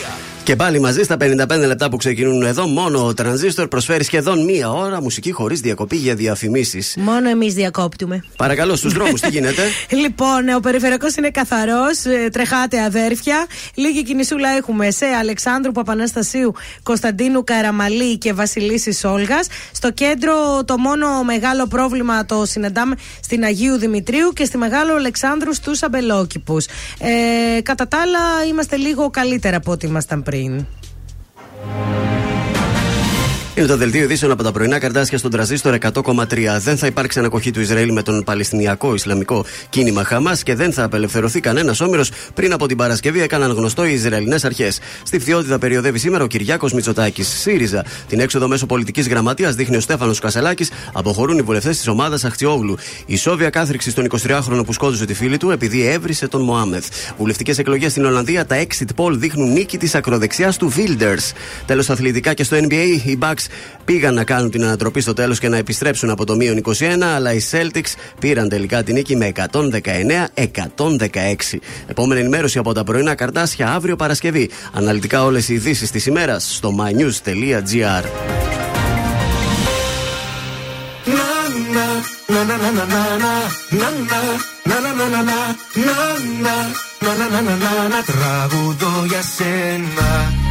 Speaker 1: Και πάλι μαζί στα 55 λεπτά που ξεκινούν εδώ, μόνο ο Τρανζίστορ προσφέρει σχεδόν μία ώρα μουσική χωρίς διακοπή για διαφημίσεις.
Speaker 2: Μόνο εμείς διακόπτουμε.
Speaker 1: Παρακαλώ, στους δρόμους, τι <laughs> γίνεται;
Speaker 2: Λοιπόν, ο περιφερειακός είναι καθαρός. Τρεχάτε αδέρφια. Λίγη κινησούλα έχουμε σε Αλεξάνδρου Παπαναστασίου, Κωνσταντίνου Καραμαλή και Βασιλίσης Όλγας. Στο κέντρο, το μόνο μεγάλο πρόβλημα το συναντάμε στην Αγίου Δημητρίου και στη Μεγάλο Αλεξάνδρου στους Αμπελόκηπους. Ε, κατά τα άλλα, είμαστε λίγο καλύτερα από ό,τι ήμασταν πριν. zien.
Speaker 1: Είναι το δελτίο ειδήσεων από τα πρωινά καρτάσια στον τραζίστορ 100,3. Δεν θα υπάρξει ανακοχή του Ισραήλ με τον Παλαιστινιακό Ισλαμικό κίνημα Χαμάς και δεν θα απελευθερωθεί κανένας όμηρο πριν από την Παρασκευή, έκαναν γνωστό οι Ισραηλινές αρχές. Στη φτιότητα περιοδεύει σήμερα ο Κυριάκος Μητσοτάκης. ΣΥΡΙΖΑ. Την έξοδο μέσω πολιτικής γραμματείας δείχνει ο Στέφανος Κασελάκης. Αποχωρούν οι βουλευτές της ομάδας Αχτσιόγλου. Η Σόβια κάθριξη στον 23χρονο που σκότωσε τη φίλη του επειδή έβρισε τον Μωάμεθ. Βουλευτικές εκλογές στην Ολλανδία, τα exit poll δείχνουν νίκη της ακροδεξιάς του Wilders. Τέλος, αθλητικά και στο NBA, οι Bucks πήγαν να κάνουν την ανατροπή στο τέλο και να επιστρέψουν από το μείον 21, αλλά οι Celtics πήραν τελικά την νίκη με 119-116. Επόμενη ενημέρωση από τα πρωινά καρτάσια αύριο Παρασκευή. Αναλυτικά όλε οι ειδήσει τη ημέρα στο mynews.gr.
Speaker 17: Τραγουδώ για σένα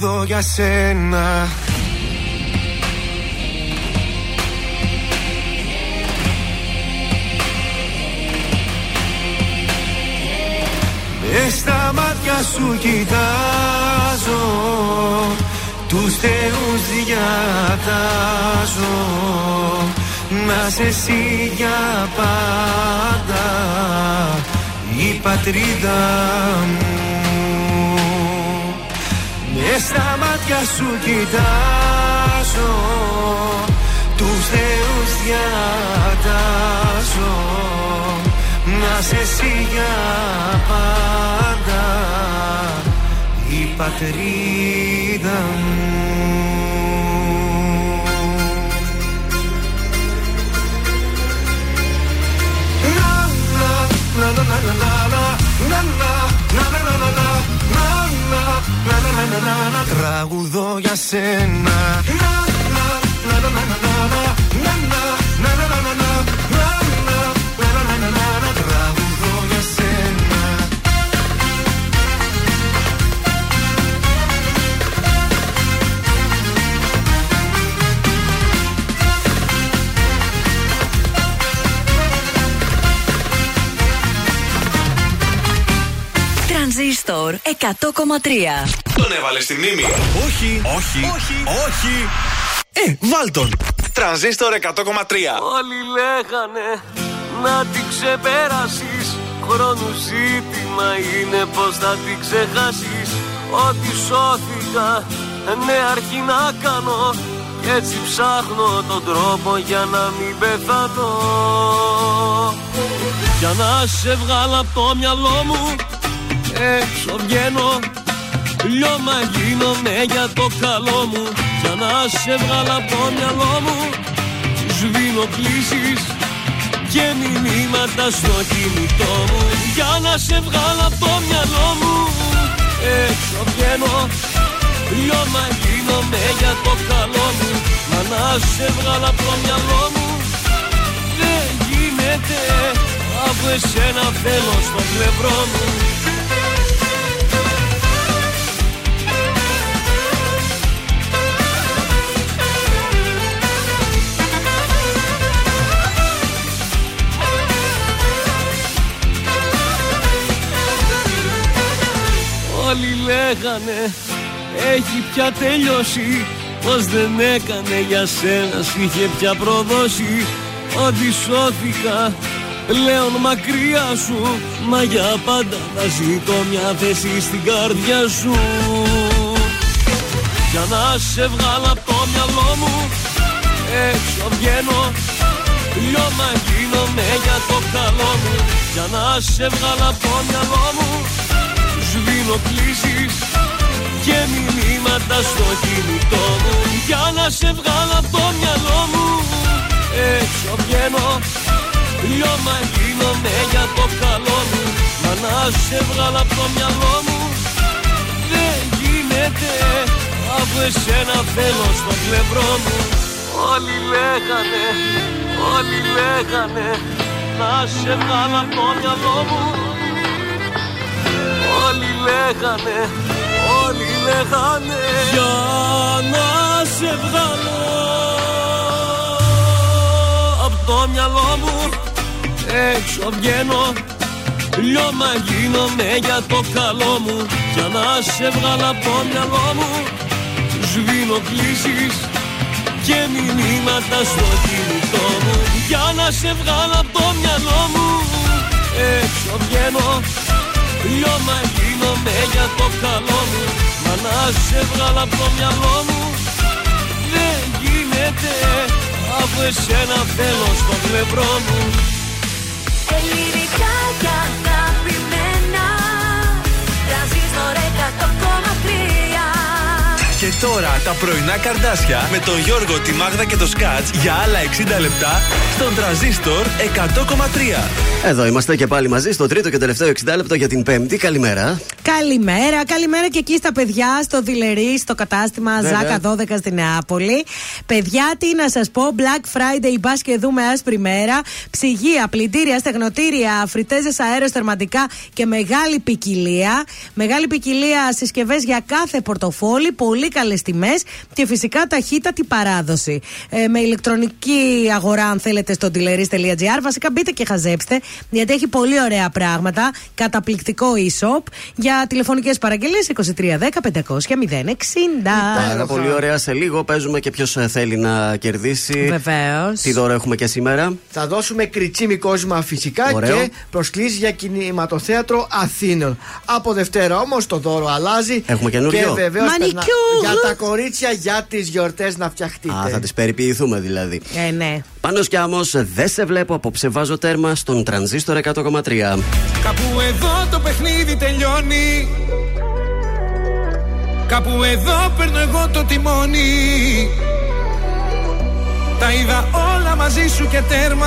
Speaker 17: Τραγουδώ για σένα. Μες στα μάτια σου κοιτάζω Τους θεούς διατάζω. Να σε εσύ για πάντα Η πατρίδα μου Μες στα μάτια σου κοιτάζω Τους θεούς διατάζω. Να σε εσύ για πάντα Η πατρίδα μου Τραγουδώ για σένα Τραγουδώ
Speaker 4: Τρανζίστορ 100,3
Speaker 8: Τον έβαλες στη μνήμη. Όχι, όχι, όχι, όχι. Ε, βάλ τον. Τρανζίστορ 100,3.
Speaker 20: Όλοι λέγανε να την ξεπεράσεις Χρόνου ζήτημα είναι πως θα την ξεχάσεις Ότι σώθηκα νέα αρχή να κάνω Κι έτσι ψάχνω τον τρόπο για να μην πεθάνω Για να σε βγάλω από το μυαλό μου Έξω βγαίνω. Λιώμα γίνομαι για το καλό μου. Για να σε βγάλω από το μυαλό μου. Σβήνω κλήσεις και μηνύματα στο κινητό μου. Για να σε βγάλω από το μυαλό μου. Έξω βγαίνω. Λιώμα γίνομαι για το καλό μου. Μα να σε βγάλω από το μυαλό μου. Δεν γίνεται. Αφού εσένα θέλω στο πλευρό μου Όλοι λέγανε έχει πια τελειώσει Πως δεν έκανε για σένα Σ' είχε πια προδώσει. Ότι σώθηκα πλέον μακριά σου Μα για πάντα θα ζητώ μια θέση στην καρδιά σου Για να σε βγάλω από το μυαλό μου Έξω βγαίνω Λιώμα γίνομαι για το καλό μου. Για να σε βγάλω από το μυαλό μου Σβήνω κλήσεις και μηνύματα στο κινητό μου. Για να σε βγάλω από το μυαλό μου Έξω βγαίνω Λιώμα γίνομαι για το καλό μου. Μα να σε βγάλω από το μυαλό μου Δεν γίνεται. Αφού εσένα θέλω στο πλευρό μου. Όλοι λέγανε Όλοι λέγανε Να σε βγάλω από το μυαλό μου Όλοι λέγανε Όλοι λέγανε Για να σε βγάλω Απ' το μυαλό μου. Έξω βγαίνω Λιώμα γίνομαι για το καλό μου. Για να σε βγάλω από το μυαλό μου. Σβήνω κλήσεις και μηνύματα στο κινητό μου. Για να σε βγάλω από το μυαλό μου. Έξω βγαίνω Λιώμα γίνομαι για το καλό μου Μα να σε βγάλω από το μυαλό μου. Δεν γίνεται Αφού εσένα θέλω στο πλευρό μου.
Speaker 12: Ελληνικά και αγαπημένα Τρανζίστορ 100,3
Speaker 8: Και τώρα τα πρωινά καρδάσια με τον Γιώργο, τη Μάγδα και το Σκάτς για άλλα 60 λεπτά στον τραζίστορ 100,3.
Speaker 1: Εδώ είμαστε και πάλι μαζί στο τρίτο και τελευταίο 60 λεπτό για την Πέμπτη. Καλημέρα.
Speaker 2: Καλημέρα, καλημέρα και εκεί στα παιδιά, στο Δηλερή, στο κατάστημα
Speaker 1: Βέβαια.
Speaker 2: Ζάκα 12 στη Νεάπολη. Παιδιά, τι να σας πω, Black Friday, μπας και δούμε άσπρη μέρα. Ψυγεία, πλυντήρια, στεγνοτήρια, φριτέζε αέροστερματικά και μεγάλη ποικιλία. Μεγάλη ποικιλία συσκευές για κάθε πορτοφόλι, πολύ καλές τιμές και φυσικά ταχύτατη παράδοση. Ε, με ηλεκτρονική αγορά, αν θέλετε, στο dealeries.gr. Βασικά μπείτε και χαζέψτε, γιατί έχει πολύ ωραία πράγματα. Καταπληκτικό e-shop για τηλεφωνικές παραγγελίες 2310 500 060.
Speaker 1: Πάρα πολύ ωραία. Σε λίγο παίζουμε και ποιος θέλει να κερδίσει.
Speaker 2: Βεβαίως.
Speaker 1: Τι δώρο έχουμε και σήμερα;
Speaker 3: Θα δώσουμε κριτσίμι κόσμα φυσικά
Speaker 1: Ωραίο.
Speaker 3: και προσκλήσεις για κινηματοθέατρο Αθήνων. Από Δευτέρα όμως το δώρο αλλάζει.
Speaker 1: Έχουμε καινούριο.
Speaker 3: Και βεβαίως
Speaker 2: Μανικιούρ.
Speaker 3: Για τα κορίτσια για τις γιορτές να φτιαχτείτε.
Speaker 1: Α, θα τις περιποιηθούμε δηλαδή.
Speaker 2: Ε, ναι.
Speaker 1: Πάνω κι άμμος, δεν σε βλέπω απόψε. Βάζω τέρμα στον τρανζίστορ 100,3.
Speaker 9: Κάπου εδώ το παιχνίδι τελειώνει Κάπου εδώ παίρνω εγώ το τιμόνι Τα είδα όλα μαζί σου και τέρμα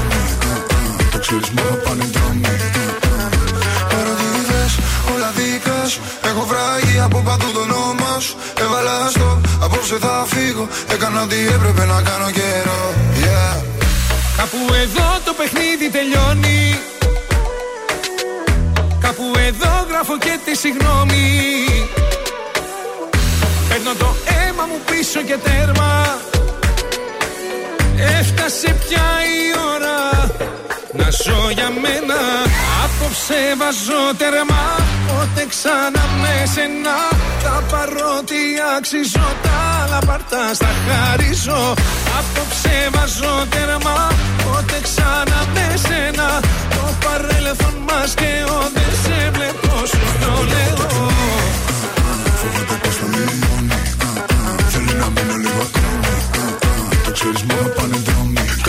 Speaker 13: Το ξέρεις μόνο πάνε δρόμοι Ερωτήτες, όλα δικά σου Έχω βράγει από παντού το όνομα σου. Έβαλα στο, απόψε θα φύγω. Έκανα ό,τι έπρεπε να κάνω καιρό. Yeah.
Speaker 9: Κάπου εδώ το παιχνίδι τελειώνει. Κάπου εδώ γράφω και τη συγγνώμη Παίρνω το αίμα μου πίσω και τέρμα. Έφτασε πια η ώρα. να ζω για μένα. Απόψε βάζω τέρμα Πότε ξανά με σένα. Τα παρότι αξίζω Τα άλλα πάρτα στα χαρίζω. Απόψε βάζω τέρμα Πότε ξανά με σένα. Το παρέλθον μας και ο Δεν σε βλέπω σου το λέω.
Speaker 13: Φοβάται πως θα λιώνει Θέλει να μείνω λίγο ακόμη Το ξέρεις μόνο πάνε δρόμοι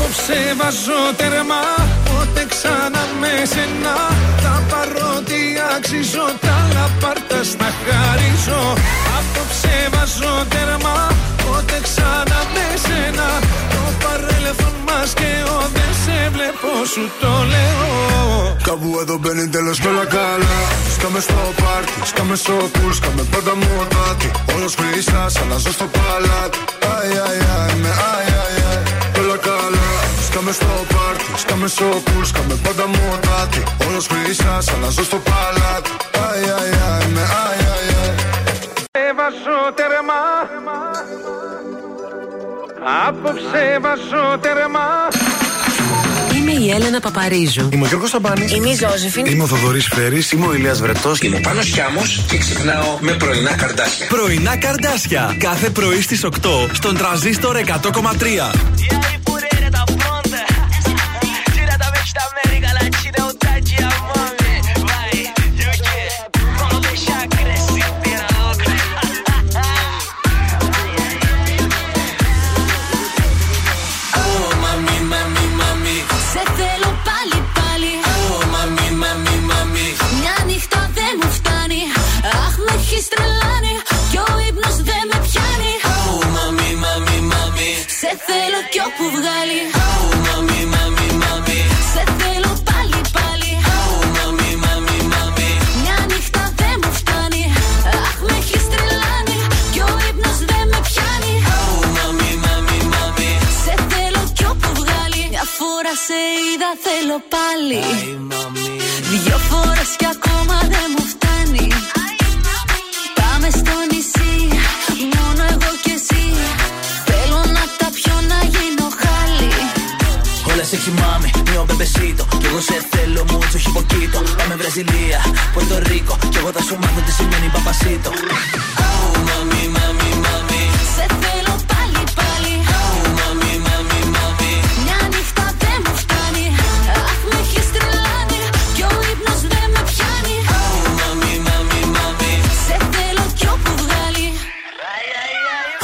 Speaker 9: Απόψε βάζω τέρμα Πότε ξανά με σένα Τα παρότι αξίζω Τα λαπάρτα στα χαρίζω. Απόψε βάζω τέρμα Πότε ξανά με σένα Το παρέλθον μας και ο Δεν σε βλέπω σου το λέω.
Speaker 13: Κάπου εδώ μπαίνει τέλος κι όλα καλά. Σκάμε στο πάρτι, σκάμε στο πουλ Σκάμε πάντα μοτάτι Όλος χρυσάς, αλλάζω στο παλάτι. Αι, αι, αι, με αι, αι, αι. Όλα καλά Σκάμε στο πάρτι, σκάμε στο πουλ Σκάμε πάντα μοτάτι Όλος χρυσάς, αλλάζω στο παλάτι Αι, αι, αι, με αι, αι, αι
Speaker 9: Βάζω τέρμα Απόψε βάζω τέρμα
Speaker 7: Είμαι η Έλενα Παπαρίζου.
Speaker 17: Είμαι ο Γιώργος Ταμπάνη.
Speaker 7: Είμαι η Ζώζεφιν.
Speaker 17: Είμαι ο Θοδωρής Φέρης. Είμαι ο Ηλίας Βρετός.
Speaker 6: Είμαι ο Πάνος Χιάμος και ξυπνάω με πρωινά καρδάσια.
Speaker 8: Πρωινά καρδάσια. Κάθε πρωί στις 8 στον τραζίστορ 100,3.
Speaker 12: έχει τρελάνει Κι ο ύπνος δεν με πιάνει. Oh, mommy, mommy,
Speaker 26: mommy, Σε θέλω κι όπου βγάλει. Oh, mommy, mommy, mommy,
Speaker 12: Σε θέλω πάλι, πάλι.
Speaker 26: Oh, mommy, mommy, mommy,
Speaker 12: Μια νύχτα δεν μου φτάνει. Αχ, με έχεις τρελάνει Κι ο ύπνος δεν με πιάνει.
Speaker 26: Oh, mommy, mommy, mommy,
Speaker 12: Σε θέλω κι όπου βγάλει.
Speaker 26: Μια φορά σε είδα, θέλω πάλι. Ay, mommy, Δυο φορές κι ακόμα δεν μου
Speaker 12: φτάνει. Όλα σε μάμι, μio μπεμπεσίτο. Κι εγώ σε θέλω μουτσο χιποκίτο. Πάμε Βραζιλία, Πορτο Ρίκο. Κι εγώ θα σου μάθω τι σημαίνει παπασίτο.
Speaker 26: Oh, mami, mami, mami.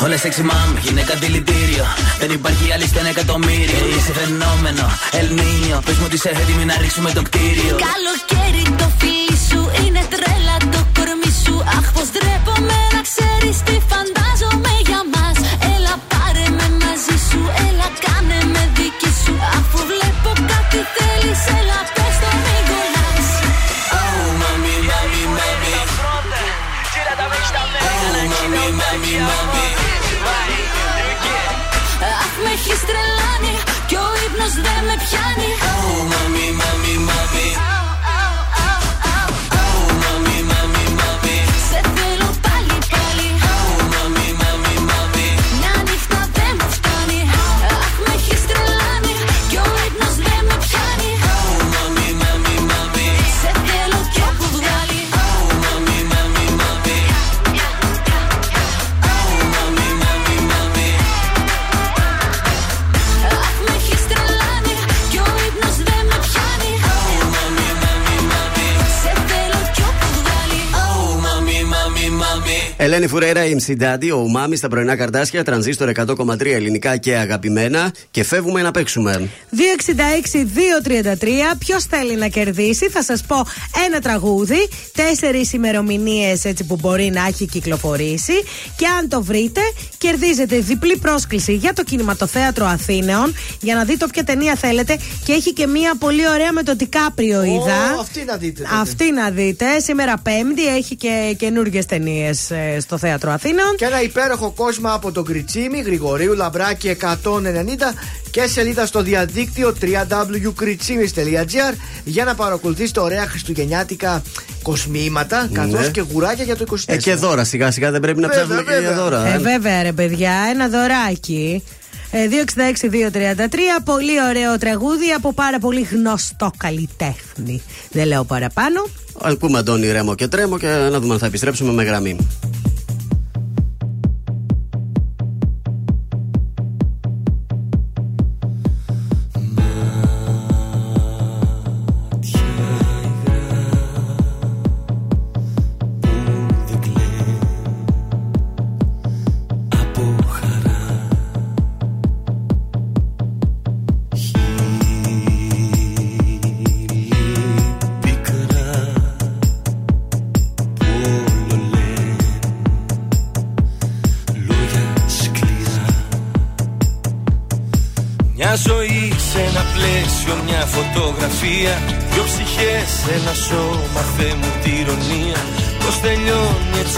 Speaker 12: Όλα σεξι μάμ, γυναίκα δηλητήριο. Δεν υπάρχει άλλη
Speaker 26: στα ένα εκατομμύριο. Είσαι
Speaker 12: φαινόμενο, Ελνίνιο. Πες μου ότι είσαι έτοιμη
Speaker 26: να ρίξουμε το κτίριο.
Speaker 12: Καλοκαίρι το φίλι σου είναι
Speaker 26: τρέλα το κορμί σου. Αχ, πως ντρέπομαι να
Speaker 12: ξέρεις τι φαντάζομαι τρελάνει κι ο ύπνος δεν με πιάνει.
Speaker 1: Ελένη Φουρέιρα, MC Daddy, ο Μάμι στα πρωινά καρτάσια, τρανζίστορ 100,3 ελληνικά και αγαπημένα. Και φεύγουμε να παίξουμε.
Speaker 2: 266-233. Ποιος θέλει να κερδίσει, θα σας πω ένα τραγούδι, τέσσερις ημερομηνίες έτσι που μπορεί να έχει κυκλοφορήσει. Και αν το βρείτε, κερδίζετε διπλή πρόσκληση για το κινηματοθέατρο Αθήνεων για να δείτε όποια ταινία θέλετε. Και έχει και μία πολύ ωραία με τον Τικάπριο, είδα.
Speaker 3: Ω, αυτή να δείτε. τότε.
Speaker 2: Αυτή να δείτε. Σήμερα Πέμπτη έχει και καινούργιες ταινίες στο θέατρο Αθήνεων.
Speaker 3: Και ένα υπέροχο κόσμο από τον Κριτσίμη, Γρηγορίου Λαμπράκη 190 και σελίδα στο διαδίκτυο www.κριτσίμης.gr για να παρακολουθήσετε ωραία χριστουγεννιάτικα κοσμήματα καθώς
Speaker 1: Ναι.
Speaker 3: και γουράκια για το 24.
Speaker 1: Ε, και δώρα σιγά σιγά δεν πρέπει να
Speaker 3: Βέβαια,
Speaker 1: ψάχνουμε και για
Speaker 3: βέβαια.
Speaker 1: δώρα.
Speaker 2: Ε,
Speaker 1: ε.
Speaker 2: βέβαια ρε παιδιά, ένα δωράκι. Ε, 266-233, πολύ ωραίο τραγούδι από πάρα πολύ γνωστό καλλιτέχνη. Δεν λέω παραπάνω.
Speaker 1: Ακούμε Αντώνη Ρέμο και Τρέμο και να δούμε αν θα επιστρέψουμε με γραμμή.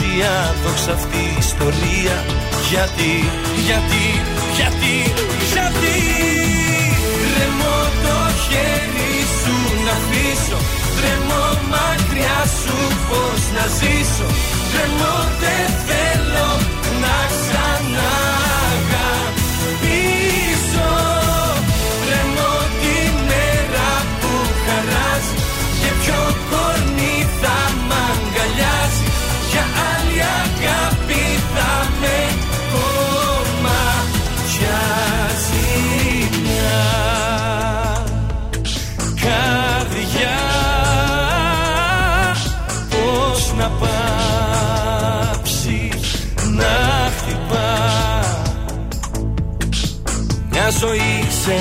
Speaker 9: Τελειώνει έτσι άδοξα αυτή η ιστορία. Γιατί, γιατί, γιατί, γιατί. Τρεμώ το χέρι σου να αφήσω. Τρεμώ μακριά σου πώς να ζήσω. Τρεμώ δεν θέλω να ξαναγαπήσω.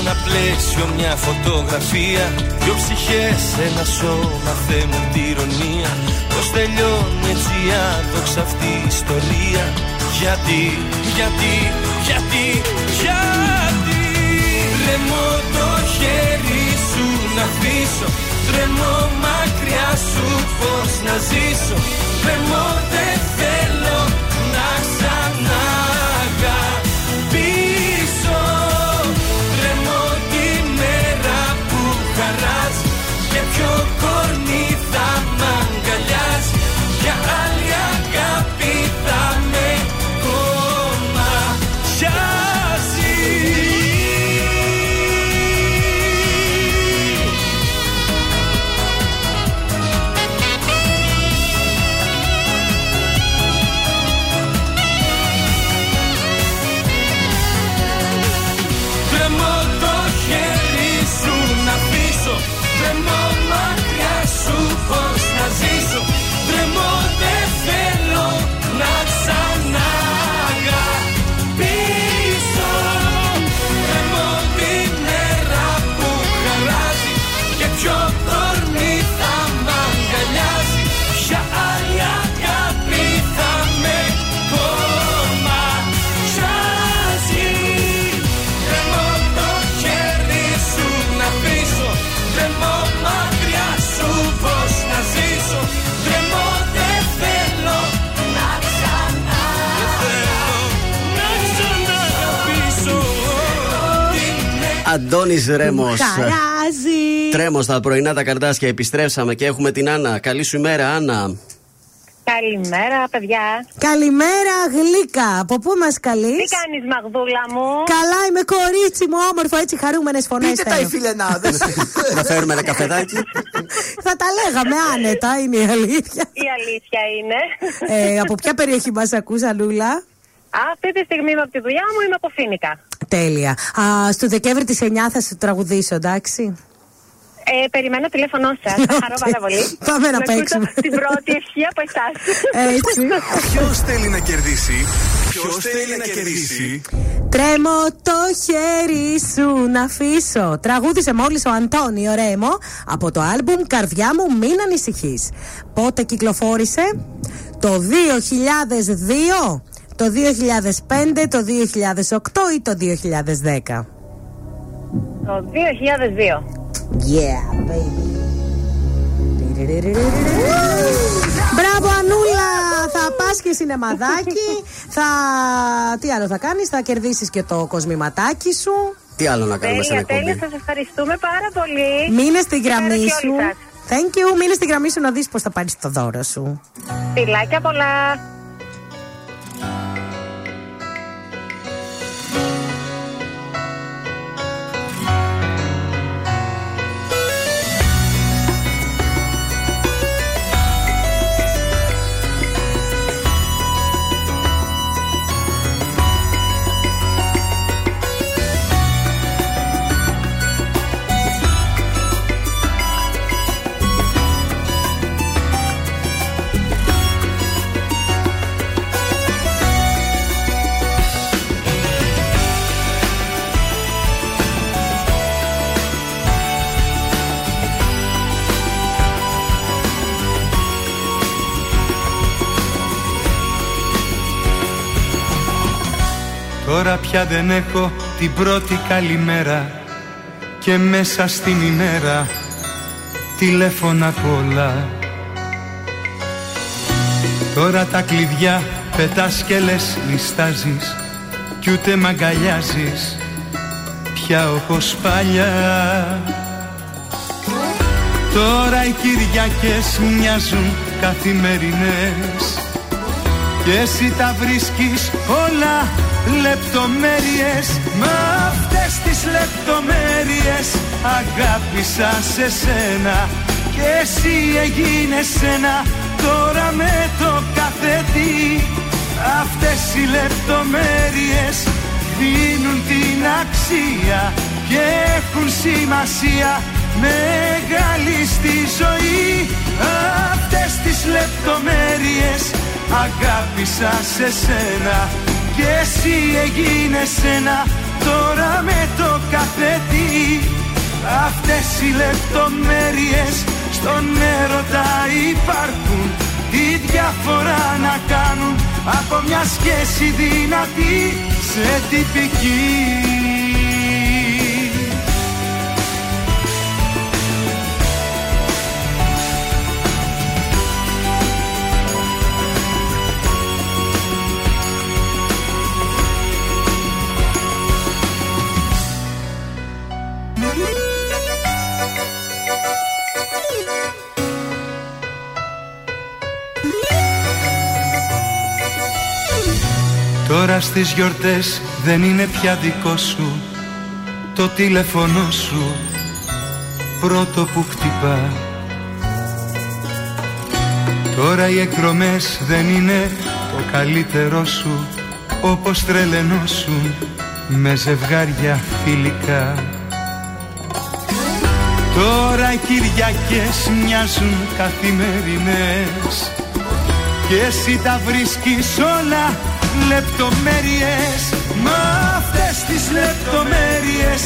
Speaker 9: Ένα πλαίσιο, μια φωτογραφία. Δυο ψυχές, ένα σώμα, Θεέ μου τη ηρωνία. Πώς τελειώνει έτσι άδοξα αυτή η ιστορία. Γιατί, γιατί, γιατί, γιατί. Τρεμώ το χέρι σου να αφήσω. Τρεμώ μακριά σου πως να ζήσω. Τρεμώ δεν θέλω Αντώνης Ρέμος. Χαράζει.
Speaker 1: Τρέμος στα πρωινά τα καρδάσια. Επιστρέψαμε και έχουμε την Άννα. Καλή σου ημέρα, Άννα.
Speaker 27: Καλημέρα, παιδιά.
Speaker 2: Καλημέρα, γλύκα. Από πού μας καλείς;
Speaker 27: Τι κάνεις, Μαγδούλα μου;
Speaker 2: Καλά, είμαι κορίτσι μου, όμορφο, έτσι χαρούμενες φωνές.
Speaker 3: Πείτε τα οι φιλενάδες. <laughs>
Speaker 1: Να φέρουμε ένα καφεδάκι.
Speaker 2: Θα τα λέγαμε άνετα, είναι η αλήθεια.
Speaker 27: Η αλήθεια είναι.
Speaker 2: Ε, από ποια περιοχή μας ακούς, Ανούλα.
Speaker 27: Αυτή τη στιγμή είμαι από τη δουλειά μου, είμαι από Φίνικα.
Speaker 2: Τέλεια. Α, στο Δεκέμβρη της 9 θα σου τραγουδήσω, εντάξει;
Speaker 27: Ε, περιμένω τηλέφωνό σας. Θα χαρώ πάρα πολύ.
Speaker 2: Πάμε να
Speaker 27: ακούσω
Speaker 2: παίξουμε.
Speaker 27: Την πρώτη ευχή από εσάς.
Speaker 2: Έτσι.
Speaker 8: Ποιος θέλει να κερδίσει; Ποιος θέλει να κερδίσει;
Speaker 2: Τρέμω το χέρι σου να αφήσω. Τραγούδισε μόλις ο Αντώνιο Ρέμο από το άλμπουμ Καρδιά μου, μην ανησυχείς. Πότε κυκλοφόρησε, το 2002, το 2005, το 2008 ή το 2010.
Speaker 27: Το 2002.
Speaker 2: Yeah, baby. Μπράβο Ανούλα Θα πας και σινεμαδάκι Θα... Τι άλλο θα κάνεις; Θα κερδίσεις και το κοσμηματάκι σου
Speaker 1: Τι άλλο να κάνουμε στην
Speaker 27: Τέλεια, τέλεια,
Speaker 1: εκπομπή.
Speaker 27: σας ευχαριστούμε πάρα πολύ.
Speaker 2: Μείνε στη
Speaker 27: Καλημέρα
Speaker 2: γραμμή
Speaker 27: και
Speaker 2: σου
Speaker 27: όλοι σας.
Speaker 2: Thank you Μείνε στη γραμμή σου να δεις πως θα πάρεις το δώρο σου
Speaker 27: Φιλάκια πολλά.
Speaker 9: Πια δεν έχω την πρώτη καλημέρα Και μέσα στην ημέρα τηλέφωνα πολλά Τώρα τα κλειδιά πετάς και λες νιστάζεις Κι ούτε μ' αγκαλιάζεις πια όπως παλιά. Τώρα οι Κυριακές μοιάζουν καθημερινές και εσύ τα βρίσκεις όλα λεπτομέρειες. Μα αυτές τις λεπτομέρειες αγάπησα σε σένα. Και εσύ έγινες ένα τώρα με το κάθε τι Αυτές οι λεπτομέρειες δίνουν την αξία Και έχουν σημασία μεγάλη στη ζωή. Αυτές τις λεπτομέρειες αγάπησα σε σένα Και εσύ έγινες ένα τώρα με το κάθε τι Αυτές οι λεπτομέρειες στον έρωτα υπάρχουν. Τι διαφορά να κάνουν από μια σχέση δυνατή σε τυπική Τώρα στις γιορτές δεν είναι πια δικό σου Το τηλέφωνο σου πρώτο που χτυπά. Τώρα οι εκδρομές δεν είναι το καλύτερό σου Όπως τρελαινόσουν με ζευγάρια φιλικά. Τώρα οι Κυριακές μοιάζουν καθημερινές και εσύ τα βρίσκεις όλα λεπτομέρειες. Μα αυτές τις λεπτομέρειες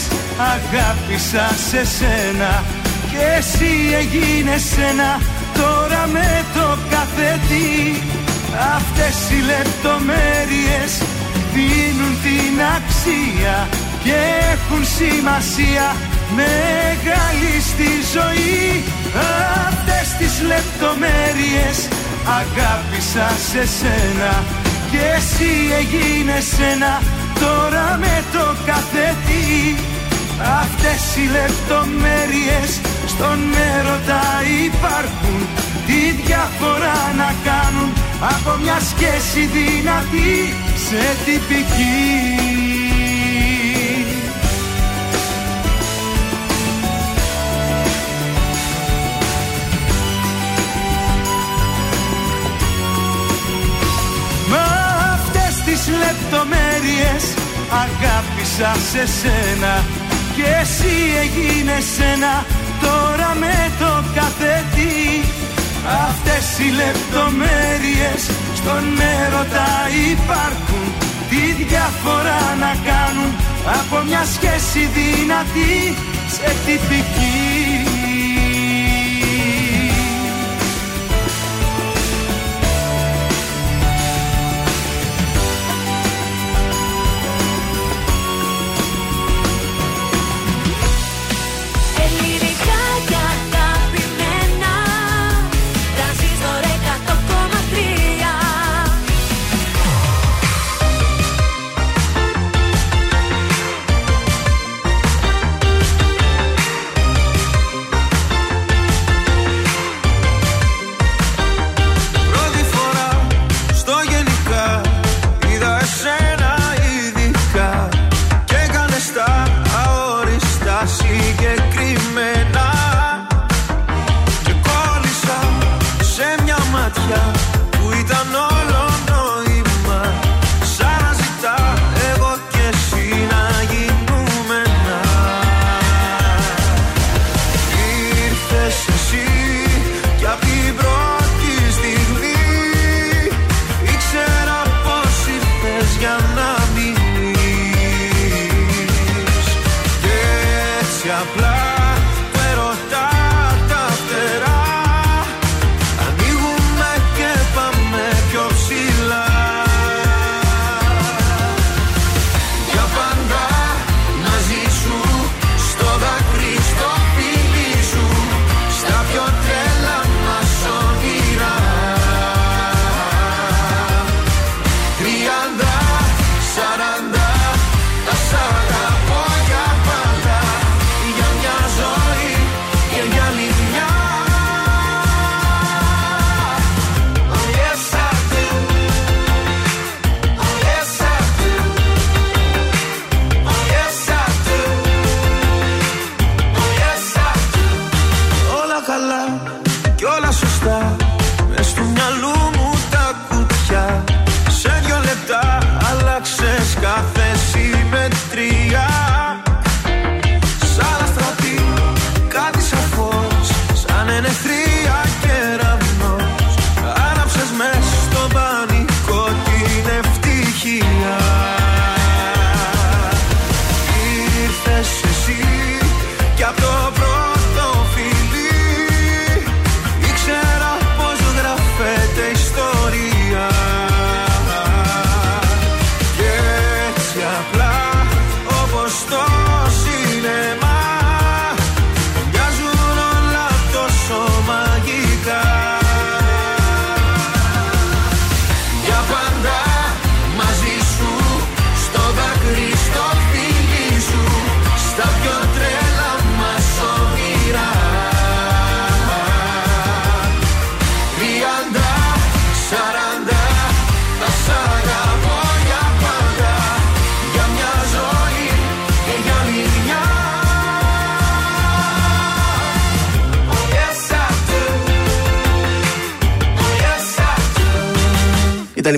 Speaker 9: αγάπησα σε σένα. Και εσύ έγινες ένα τώρα με το κάθε τι Αυτές οι λεπτομέρειες δίνουν την αξία Και έχουν σημασία. Μεγάλη στη ζωή. Αυτές τις λεπτομέρειες αγάπησα σε σένα Και εσύ έγινες ένα τώρα με το κάθε τι Αυτές οι λεπτομέρειες στον έρωτα υπάρχουν. Τι διαφορά να κάνουν από μια σχέση δυνατή σε τυπική λεπτομέρειες αγάπησα σε σένα και εσύ έγινες ένα τώρα με το κάθε τι Αυτές οι λεπτομέρειες στον έρωτα υπάρχουν Τι διαφορά να κάνουν από μια σχέση δυνατή σε τυπική αόριστα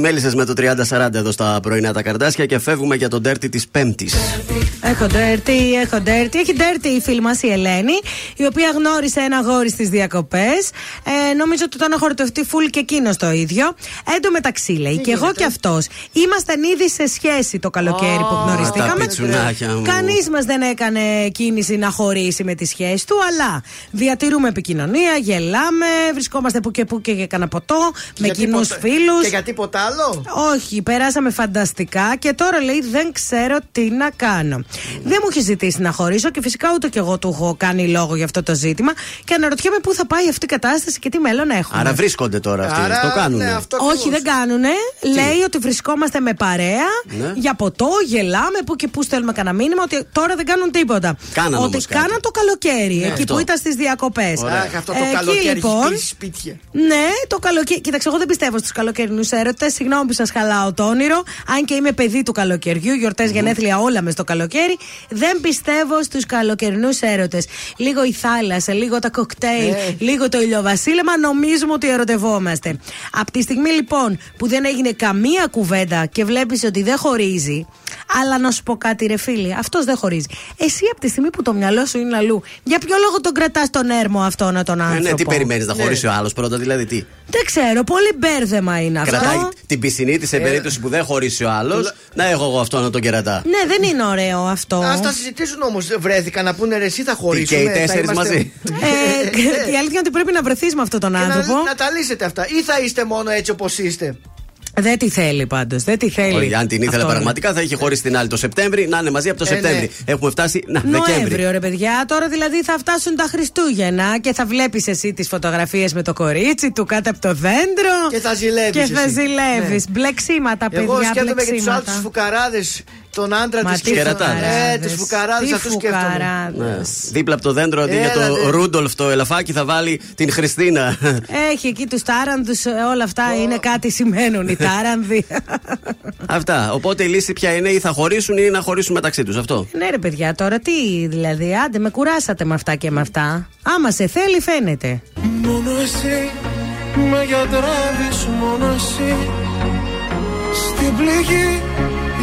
Speaker 1: μέλισσες με το 30-40 εδώ στα πρωινά τα καρδάσια και φεύγουμε για τον τέρτη της Πέμπτης.
Speaker 2: Έχω ντέρτι, έχω ντέρτι. Έχει ντέρτι η φίλη μας η Ελένη, η οποία γνώρισε ένα γόρι στις διακοπές. Ε, νομίζω ότι ήταν χορτευτή φουλ και εκείνος το ίδιο. Εν τω μεταξύ λέει, και εγώ και αυτός ήμασταν ήδη σε σχέση το καλοκαίρι που
Speaker 1: τα
Speaker 2: γνωριστήκαμε.
Speaker 1: πιτσουνάκια μου.
Speaker 2: Κανείς μας δεν έκανε κίνηση να χωρίσει με τη σχέση του, αλλά διατηρούμε επικοινωνία, γελάμε, βρισκόμαστε που και που και για κανένα ποτό, με
Speaker 3: Γιατί
Speaker 2: κοινούς
Speaker 3: ποτέ-
Speaker 2: φίλους.
Speaker 3: Και γιατί ποτέ τίποτα άλλο;
Speaker 2: Όχι, περάσαμε φανταστικά και τώρα λέει δεν ξέρω τι να κάνω. Δεν μου έχει ζητήσει να χωρίσω και φυσικά ούτε κι εγώ του έχω κάνει λόγο για αυτό το ζήτημα και αναρωτιέμαι πού θα πάει αυτή η κατάσταση και τι μέλλον έχουμε.
Speaker 1: Άρα βρίσκονται τώρα αυτοί.
Speaker 3: Άρα,
Speaker 1: το κάνουν.
Speaker 3: ναι, αυτό
Speaker 2: Όχι,
Speaker 3: ακριβώς.
Speaker 2: δεν κάνουνε. Λέει ότι βρισκόμαστε με παρέα
Speaker 1: Ναι.
Speaker 2: για ποτό, γελάμε, που και που στέλνουμε κανένα μήνυμα ότι τώρα δεν κάνουν τίποτα.
Speaker 1: Κάναν
Speaker 2: ότι
Speaker 1: όμως κάτι.
Speaker 2: κάναν το καλοκαίρι, εκεί
Speaker 1: αυτό.
Speaker 2: που ήταν στις διακοπές.
Speaker 3: Αχ, αυτό το καλοκαίρι έχει κλείσει σπίτια.
Speaker 2: Ναι, το καλοκαίρι. Κοίταξε, εγώ δεν πιστεύω στους καλοκαιρινού έρωτες. Συγγνώμη που σας χαλάω το όνειρο. Αν και είμαι παιδί του καλοκαιριού, γιορτές γενέθλια όλα μες στο καλοκαίρι. Δεν πιστεύω στους καλοκαιρινούς έρωτες. Λίγο η θάλασσα, λίγο τα κοκτέιλ,
Speaker 3: Ε.
Speaker 2: λίγο το ηλιοβασίλεμα, νομίζουμε ότι ερωτευόμαστε. Από τη στιγμή λοιπόν που δεν έγινε καμία κουβέντα και βλέπεις ότι δεν χωρίζει. Αλλά να σου πω κάτι, ρε φίλοι, αυτός δεν χωρίζει. Εσύ από τη στιγμή που το μυαλό σου είναι αλλού, για ποιο λόγο τον κρατάς τον έρμο αυτόν τον
Speaker 1: Ε,
Speaker 2: άνθρωπο.
Speaker 1: ναι, τι περιμένεις να
Speaker 3: Ναι.
Speaker 1: χωρίσει ο άλλος πρώτα, δηλαδή τι;
Speaker 2: Δεν ξέρω, πολύ μπέρδεμα είναι αυτό.
Speaker 1: Κρατάει την πισινή της σε
Speaker 3: Ε,
Speaker 1: περίπτωση που δεν χωρίσει ο άλλος, να έχω εγώ αυτό να τον κερατά.
Speaker 2: Ναι, δεν είναι ωραίο αυτό.
Speaker 3: Α τα συζητήσουν όμως. Βρέθηκαν να πούνε ρε, εσύ θα χωρίσουν.
Speaker 1: και οι τέσσερις μαζί;
Speaker 2: Ε, η αλήθεια είναι ότι πρέπει να βρεθείς με αυτόν τον άνθρωπο.
Speaker 3: Να, να τα λύσετε αυτά. Ή θα είστε μόνο έτσι όπως είστε.
Speaker 2: Δεν τη θέλει πάντως. Δεν τη θέλει.
Speaker 1: Όχι, αν την ήθελε
Speaker 2: Αυτό είναι.
Speaker 1: πραγματικά θα είχε χωρίσει την άλλη το Σεπτέμβρη, να είναι μαζί από το
Speaker 3: Ε, ναι.
Speaker 1: Σεπτέμβρη. Έχουμε φτάσει. Να, Δεκέμβρη.
Speaker 2: Νοέμβριο, ρε παιδιά. Τώρα δηλαδή θα φτάσουν τα Χριστούγεννα και θα βλέπεις εσύ τις φωτογραφίες με το κορίτσι του κάτω από το δέντρο.
Speaker 3: Και θα ζηλεύεις
Speaker 2: Και θα
Speaker 3: εσύ.
Speaker 2: ζηλεύεις.
Speaker 3: Ναι.
Speaker 2: Μπλεξίματα, παιδιά.
Speaker 3: Εγώ σκέφτομαι και τους άλλους
Speaker 2: μπλεξίματα.
Speaker 3: τους φουκαράδες, τον άντρα
Speaker 2: Μα
Speaker 3: τη
Speaker 2: τι φουκαράδες.
Speaker 3: Ε, τους φουκαράδες
Speaker 2: Τι
Speaker 3: αυτού σκέφτομαι.
Speaker 2: φουκαράδες.
Speaker 1: Ναι. Δίπλα από το δέντρο αντί για
Speaker 3: Έλα,
Speaker 1: το
Speaker 3: ναι.
Speaker 1: Ρούντολφ το ελαφάκι θα βάλει την Χριστίνα.
Speaker 2: Έχει εκεί τους τάρανδου, όλα αυτά είναι κάτι σημαίνουν οι τάρανδοι.
Speaker 1: Αυτά. Οπότε η λύση ποια είναι, ή θα χωρίσουν ή να χωρίσουν μεταξύ τους. Αυτό.
Speaker 2: ναι, ρε παιδιά, τώρα τι δηλαδή, άντε με κουράσατε με αυτά και με αυτά. Άμα σε θέλει, φαίνεται.
Speaker 13: Μόνο εσύ με γιατρεύεις μόνο εσύ Στην πληγή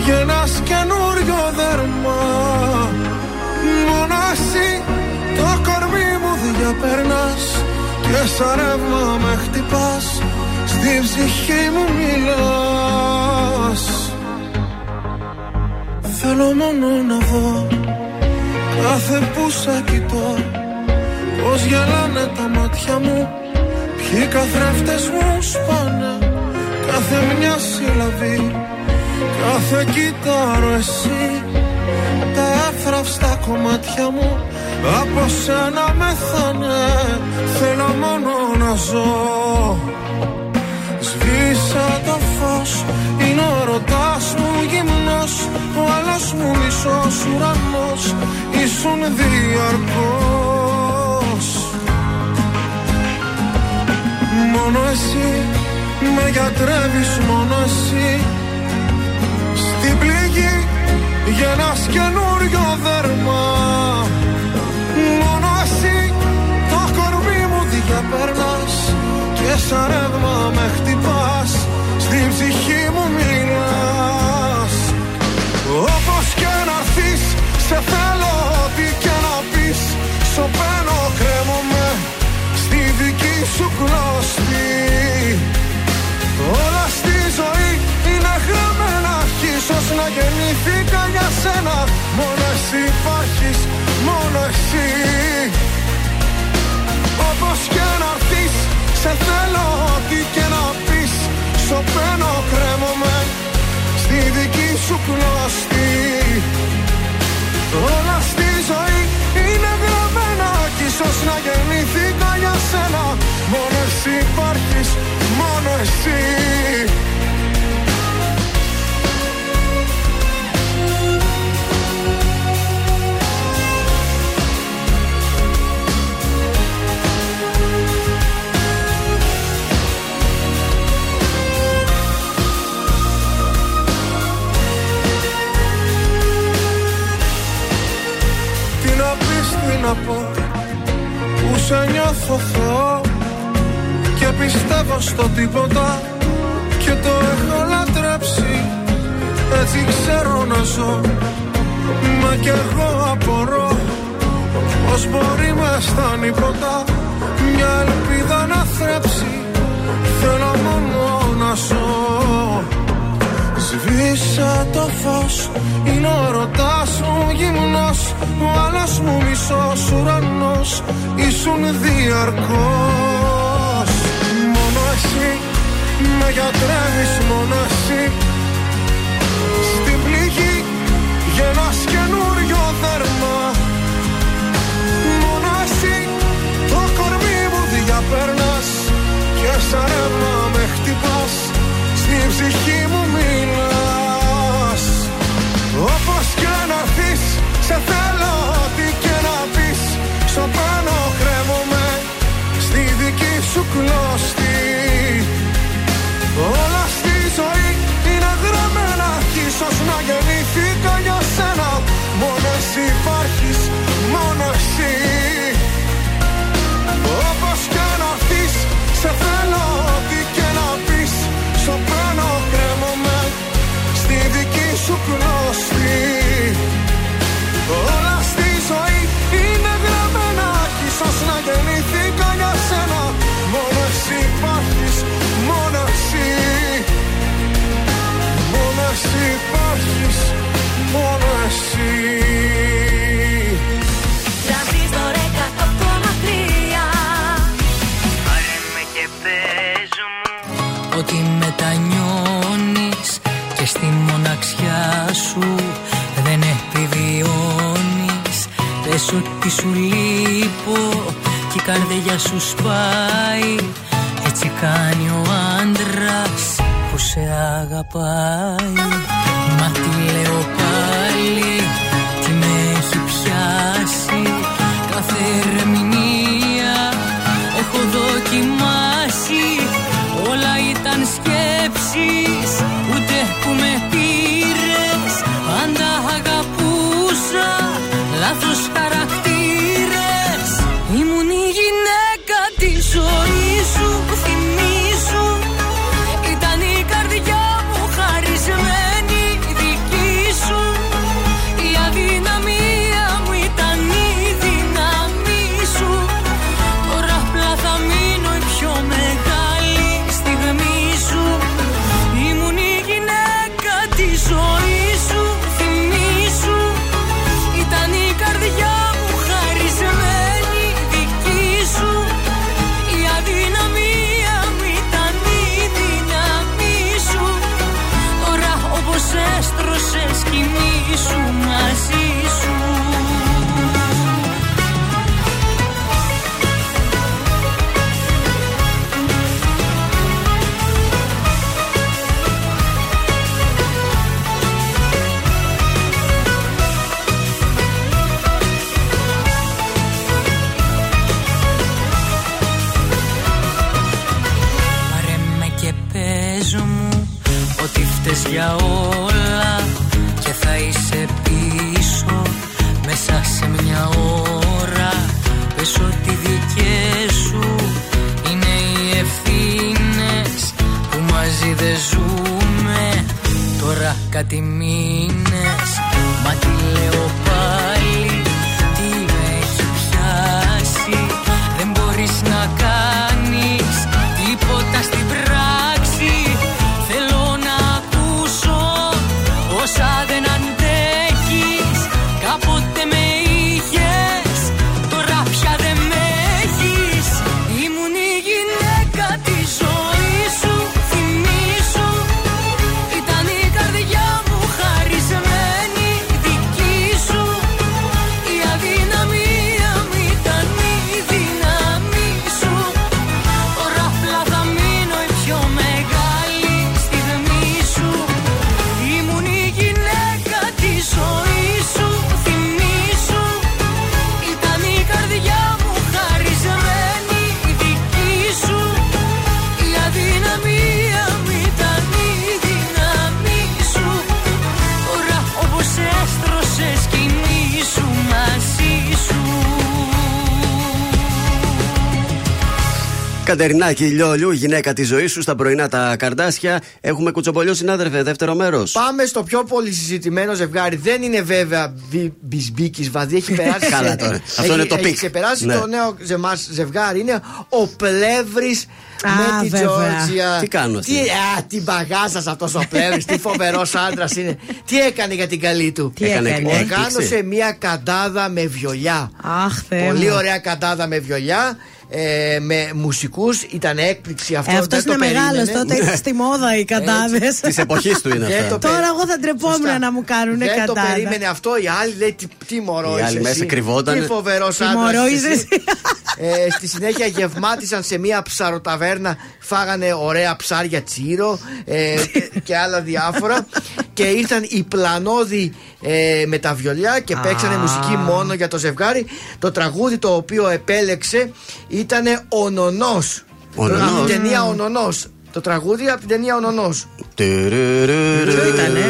Speaker 13: γεννάς καινούριο δέρμα Μόνο εσύ το κορμί μου διαπερνάς Και σαν ρεύμα με χτυπάς Στη ψυχή μου μιλάς. Θέλω μόνο να δω Κάθε που σε κοιτώ Πως γελάνε τα μάτια μου Ποιοι καθρέφτες μου σπάνε. Κάθε μια σύλλαβη Κάθε κύτταρο εσύ. Τα εύθραυστα κομμάτια μου Από σένα μεθάνε. Θέλω μόνο να ζω Σβήσα το φως Είναι ο ρωτάς μου γυμνός Ο άλλος μου μισός ουρανός Ήσουν διαρκώς. Μόνο εσύ με γιατρεύεις μόνο εσύ. Στην πληγή γεννάς καινούριο δέρμα. Μόνο εσύ το κορμί μου διαπερνάς Και σαν ρεύμα με χτυπάς Στην ψυχή μου μιλάς. Όπως και να έρθεις σε θέλω ό,τι και να πεις. Σωπαίνω κρέμομαι στη δική σου κλωστή Όλα στη ζωή είναι γραμμένα κι ίσως να γεννήθηκα για σένα. Μόνο εσύ υπάρχεις, μόνο εσύ. Όπως και να έρθεις σε θέλω ό,τι και να πεις Σωπαίνω κρέμομαι στη δική σου κλωστή Όλα στη ζωή είναι γραμμένα κι ίσως να γεννήθηκα για σένα. Μόνο εσύ υπάρχεις, μόνο εσύ να πω Που σε νιώθω Θεό Και πιστεύω στο τίποτα Και το έχω λατρέψει. Έτσι ξέρω να ζω Μα κι εγώ απορώ Πως μπορεί μες στα νύποτα Μια ελπίδα να θρέψει. Θέλω μόνο να ζω. Σβήσα το φως Είναι ο ρωτάς μου γυμνός Ο άλλος μου μισός ουρανός Ήσουν διαρκώς Μόνο εσύ Με γιατρεύεις μόνο εσύ Στην πληγή γεννάς καινούριο δέρμα. Μόνο εσύ το κορμί μου διαπέρνας Και σαν ρεύμα με χτυπάς. Στην ψυχή μου μιλάς σε θέλω ό,τι και να πεις. Στο πάνω κρέμομαι στη δική σου κλώστη. Όλα στη ζωή είναι γραμμένα κι ίσως να γεννήθηκα για σένα Μόνο εσύ υπάρχεις, μόνο εσύ. Όπως και να έρθεις, σε θέλω ό,τι και να πεις. Στο πάνω κρέμομαι στη δική σου κλώστη
Speaker 12: ότι σου λείπω Και η καρδιά σου σπάει. Έτσι κάνει ο άντρας Που σε αγαπάει. Μα τι λέω πάλι Τι με έχει πιάσει. Κάθε ερμηνεία Έχω δοκιμάσει
Speaker 1: Κατερινάκη Λιόλιου, γυναίκα της ζωής σου στα πρωινά τα καρδάσια. Έχουμε κουτσομπολιό συνάδελφε, δεύτερο μέρος.
Speaker 3: Πάμε στο πιο πολύ συζητημένο ζευγάρι. Δεν είναι βέβαια μπισμπίκης βαδί. Έχει περάσει. <laughs>
Speaker 1: Καλά
Speaker 3: σε-
Speaker 1: τώρα. Αυτό
Speaker 3: έχει-
Speaker 1: είναι το
Speaker 3: έχει
Speaker 1: πικ.
Speaker 3: ξεπεράσει
Speaker 1: Ναι.
Speaker 3: το νέο ζεμάς ζευγάρι. Είναι ο Πλεύρης με τη
Speaker 2: βέβαια.
Speaker 3: Τζόρτζια.
Speaker 1: Τι κάνω αυτή.
Speaker 3: Τι, α, τι μπαγάζας αυτός ο Πλεύρης. τι φοβερός άντρας είναι. Τι έκανε για την καλή του;
Speaker 2: Τι έκανε, έκανε;
Speaker 3: Οργάνωσε μια καντάδα με βιολιά.
Speaker 2: Αχ, Θεέ
Speaker 3: Πολύ
Speaker 2: μου.
Speaker 3: ωραία καντάδα με βιολιά ε, με μουσικούς. Ήταν έκπληξη αυτό.
Speaker 2: Ε, αυτός
Speaker 3: δεν το
Speaker 2: είναι μεγάλος
Speaker 3: περίμενε.
Speaker 2: τότε,
Speaker 1: Ναι.
Speaker 2: έχει στη μόδα οι κατάδες.
Speaker 1: Της εποχής του είναι
Speaker 3: Δεν
Speaker 1: αυτά.
Speaker 3: το περί-
Speaker 2: Τώρα εγώ θα ντρεπόμουν
Speaker 3: Σωστά.
Speaker 2: να μου κάνουν
Speaker 3: Δεν το
Speaker 2: κατάδα.
Speaker 3: περίμενε αυτό. Η άλλη λέει τι, τι μωρό
Speaker 1: Η άλλη
Speaker 3: είσαι
Speaker 1: μέσα
Speaker 3: εσύ.
Speaker 1: κρυβότανε.
Speaker 3: Τι φοβερός
Speaker 2: Τι μωρό είσαι εσύ.
Speaker 3: ε, στη συνέχεια γευμάτισαν σε μια ψαροταβέρνα, φάγανε ωραία ψάρια τσίρο ε, και, και άλλα διάφορα. και ήρθαν οι πλανόδοι ε, με τα βιολιά και παίξανε
Speaker 2: Α.
Speaker 3: μουσική μόνο για το ζευγάρι. Το τραγούδι το οποίο επέλεξε ήταν ο Νονός.
Speaker 1: Ο Νονός.
Speaker 3: Από την ταινία Ο Νονός. Το τραγούδι από την ταινία Ο Νονός.
Speaker 1: Ποιο
Speaker 2: ήτανε;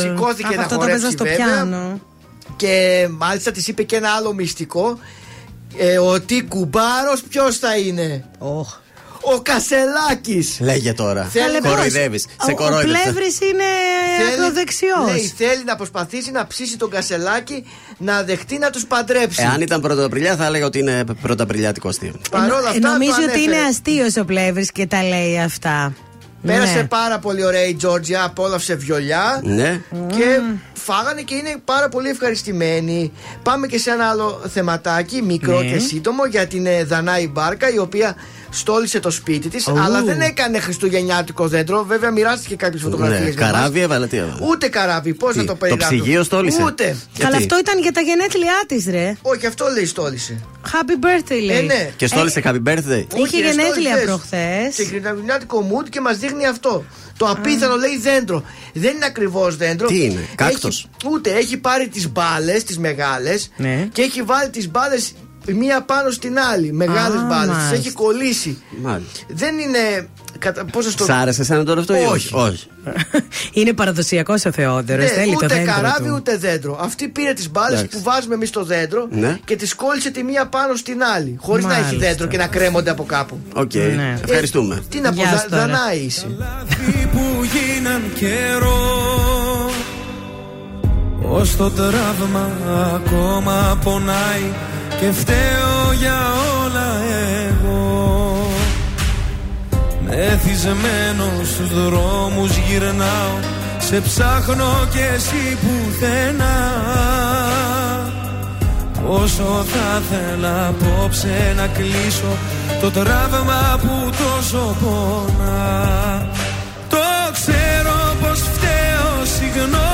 Speaker 3: Σηκώθηκε
Speaker 2: Αχ,
Speaker 3: να
Speaker 2: αυτό το παίζα
Speaker 3: χορέψει
Speaker 2: στο
Speaker 3: βέβαια.
Speaker 2: πιάνο.
Speaker 3: Και μάλιστα της είπε και ένα άλλο μυστικό. Ε, ότι κουμπάρος ποιος θα είναι; Ο Κασελάκης.
Speaker 1: Λέγε τώρα.
Speaker 3: Θέλει πώς.
Speaker 1: Κοροϊδεύεις. Σε
Speaker 2: Ο, ο
Speaker 1: κοροϊδεύεις.
Speaker 2: Πλεύρης είναι ακροδεξιός.
Speaker 3: Λέει, θέλει να προσπαθήσει να ψήσει τον Κασελάκη να δεχτεί να τους παντρέψει.
Speaker 1: Εάν ήταν πρωταπριλιά, θα έλεγα ότι είναι πρωταπριλιάτικο αστείο.
Speaker 3: Παρόλα αυτά,
Speaker 2: Νομίζω
Speaker 3: το
Speaker 2: ότι είναι
Speaker 3: ανέφερε.
Speaker 2: αστείος ο Πλεύρης και τα λέει αυτά.
Speaker 3: Πέρασε
Speaker 2: Ναι.
Speaker 3: πάρα πολύ ωραία η Τζόρτζια, απόλαυσε βιολιά.
Speaker 1: Ναι.
Speaker 3: Και φάγανε και είναι πάρα πολύ ευχαριστημένοι. Πάμε και σε ένα άλλο θεματάκι, μικρό
Speaker 2: Ναι.
Speaker 3: και σύντομο, για την ε, Δανάη Μπάρκα, η οποία στόλισε το σπίτι της,
Speaker 1: Ου.
Speaker 3: αλλά δεν έκανε χριστουγεννιάτικο δέντρο. Βέβαια, μοιράστηκε κάποιες φωτογραφίες.
Speaker 1: Ναι. Καράβι έβαλε, τι έβαλε;
Speaker 3: Ούτε καράβι, πώς
Speaker 1: Τι,
Speaker 3: να το
Speaker 1: το
Speaker 3: περιγράψω.
Speaker 1: ψυγείο στόλισε;
Speaker 3: Ούτε.
Speaker 2: Καλά,
Speaker 1: Γιατί;
Speaker 2: αυτό ήταν για τα γενέθλιά της, ρε.
Speaker 3: Όχι, αυτό λέει στόλισε.
Speaker 2: Happy birthday, λέει.
Speaker 3: Ε, ναι.
Speaker 1: Και στόλισε happy birthday;
Speaker 2: Είχε
Speaker 3: ρε,
Speaker 2: γενέθλια
Speaker 3: στόλισες.
Speaker 2: προχθές.
Speaker 3: Σε χριστουγεννιάτικο mood και μας δείχνει αυτό. Το απίθανο λέει δέντρο. Δεν είναι ακριβώς δέντρο.
Speaker 1: Τι είναι, κάκτος;
Speaker 3: Έχει- ούτε έχει πάρει τις μπάλες, τις μεγάλες
Speaker 2: Ναι.
Speaker 3: και έχει βάλει τις μπάλες μία πάνω στην άλλη. Μεγάλες
Speaker 2: Α,
Speaker 3: μπάλες. Τις
Speaker 2: μάλιστα.
Speaker 3: έχει κολλήσει.
Speaker 1: Μάλιστα.
Speaker 3: Δεν είναι. Κατα... Πώ να το
Speaker 1: Σ' άρεσε εσένα τώρα αυτό ή
Speaker 3: Όχι.
Speaker 1: όχι; <laughs>
Speaker 2: Είναι παραδοσιακός ο Θεόδωρος.
Speaker 3: Ναι,
Speaker 2: Θέλει το
Speaker 3: ούτε
Speaker 2: δέντρο.
Speaker 3: καράβι
Speaker 2: του.
Speaker 3: ούτε δέντρο. Αυτή πήρε τις μπάλες
Speaker 1: Εντάξει.
Speaker 3: που βάζουμε εμείς στο δέντρο
Speaker 1: Ναι.
Speaker 3: και τις κόλλησε τη μία πάνω στην άλλη. Χωρίς να έχει
Speaker 2: Μάλιστα.
Speaker 3: δέντρο και να κρέμονται από κάπου.
Speaker 1: Οκ.
Speaker 2: Ναι.
Speaker 1: Ευχαριστούμε.
Speaker 3: Τι να πω,
Speaker 2: Γεια
Speaker 3: Δα-
Speaker 2: σου τώρα.
Speaker 3: Δανάη είσαι.
Speaker 9: λάθη που γίναν καιρό Ως το τραύμα ακόμα πονάει και φταίω για όλα εγώ Μεθυσμένο στους δρόμους γυρνάω σε ψάχνω και εσύ πουθενά. Όσο θα θέλα απόψε να κλείσω το τραύμα που τόσο πονά. Το ξέρω πως φταίω, συγγνώμη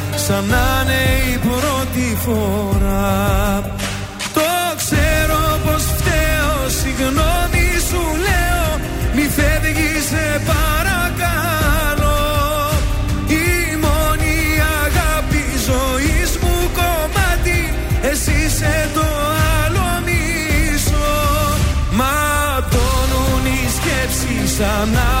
Speaker 9: Σαν να είναι η πρώτη φορά. Το ξέρω πως φταίω Συγγνώμη σου λέω Μη φεύγεις σε παρακαλώ. Η μόνη αγάπη ζωής μου κομμάτι Εσύ είσαι το άλλο μισό. Ματώνουν οι σκέψεις Αν άλλο λατρέψεις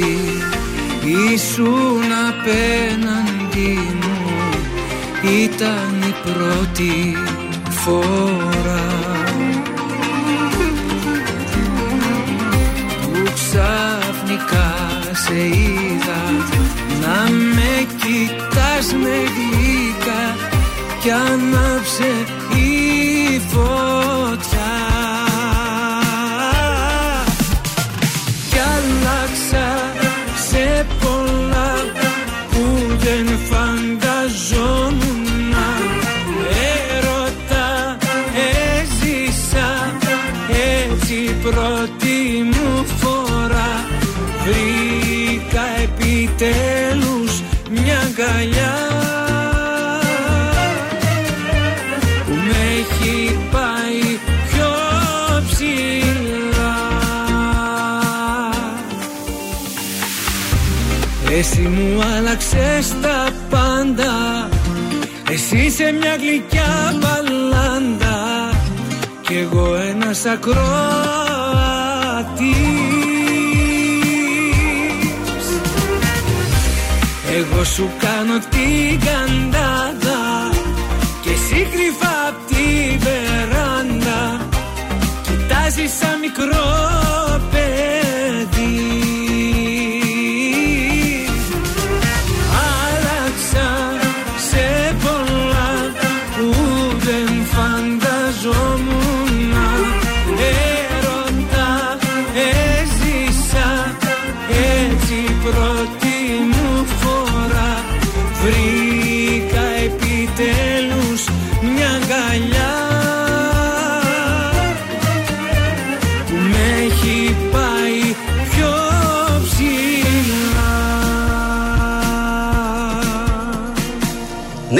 Speaker 9: βράδυ ήσουν απέναντι μου. Ήταν η πρώτη φορά. Που ξαφνικά σε είδα να με κοιτάς με γλυκά κι άναψε Εσύ μου άλλαξες τα πάντα. Εσύ είσαι μια γλυκιά μπαλάντα. Κι εγώ ένας ακροατής. Εγώ σου κάνω την καντάδα. Και εσύ κρυφά απ' τη βεράντα. Κοιτάζεις σαν μικρό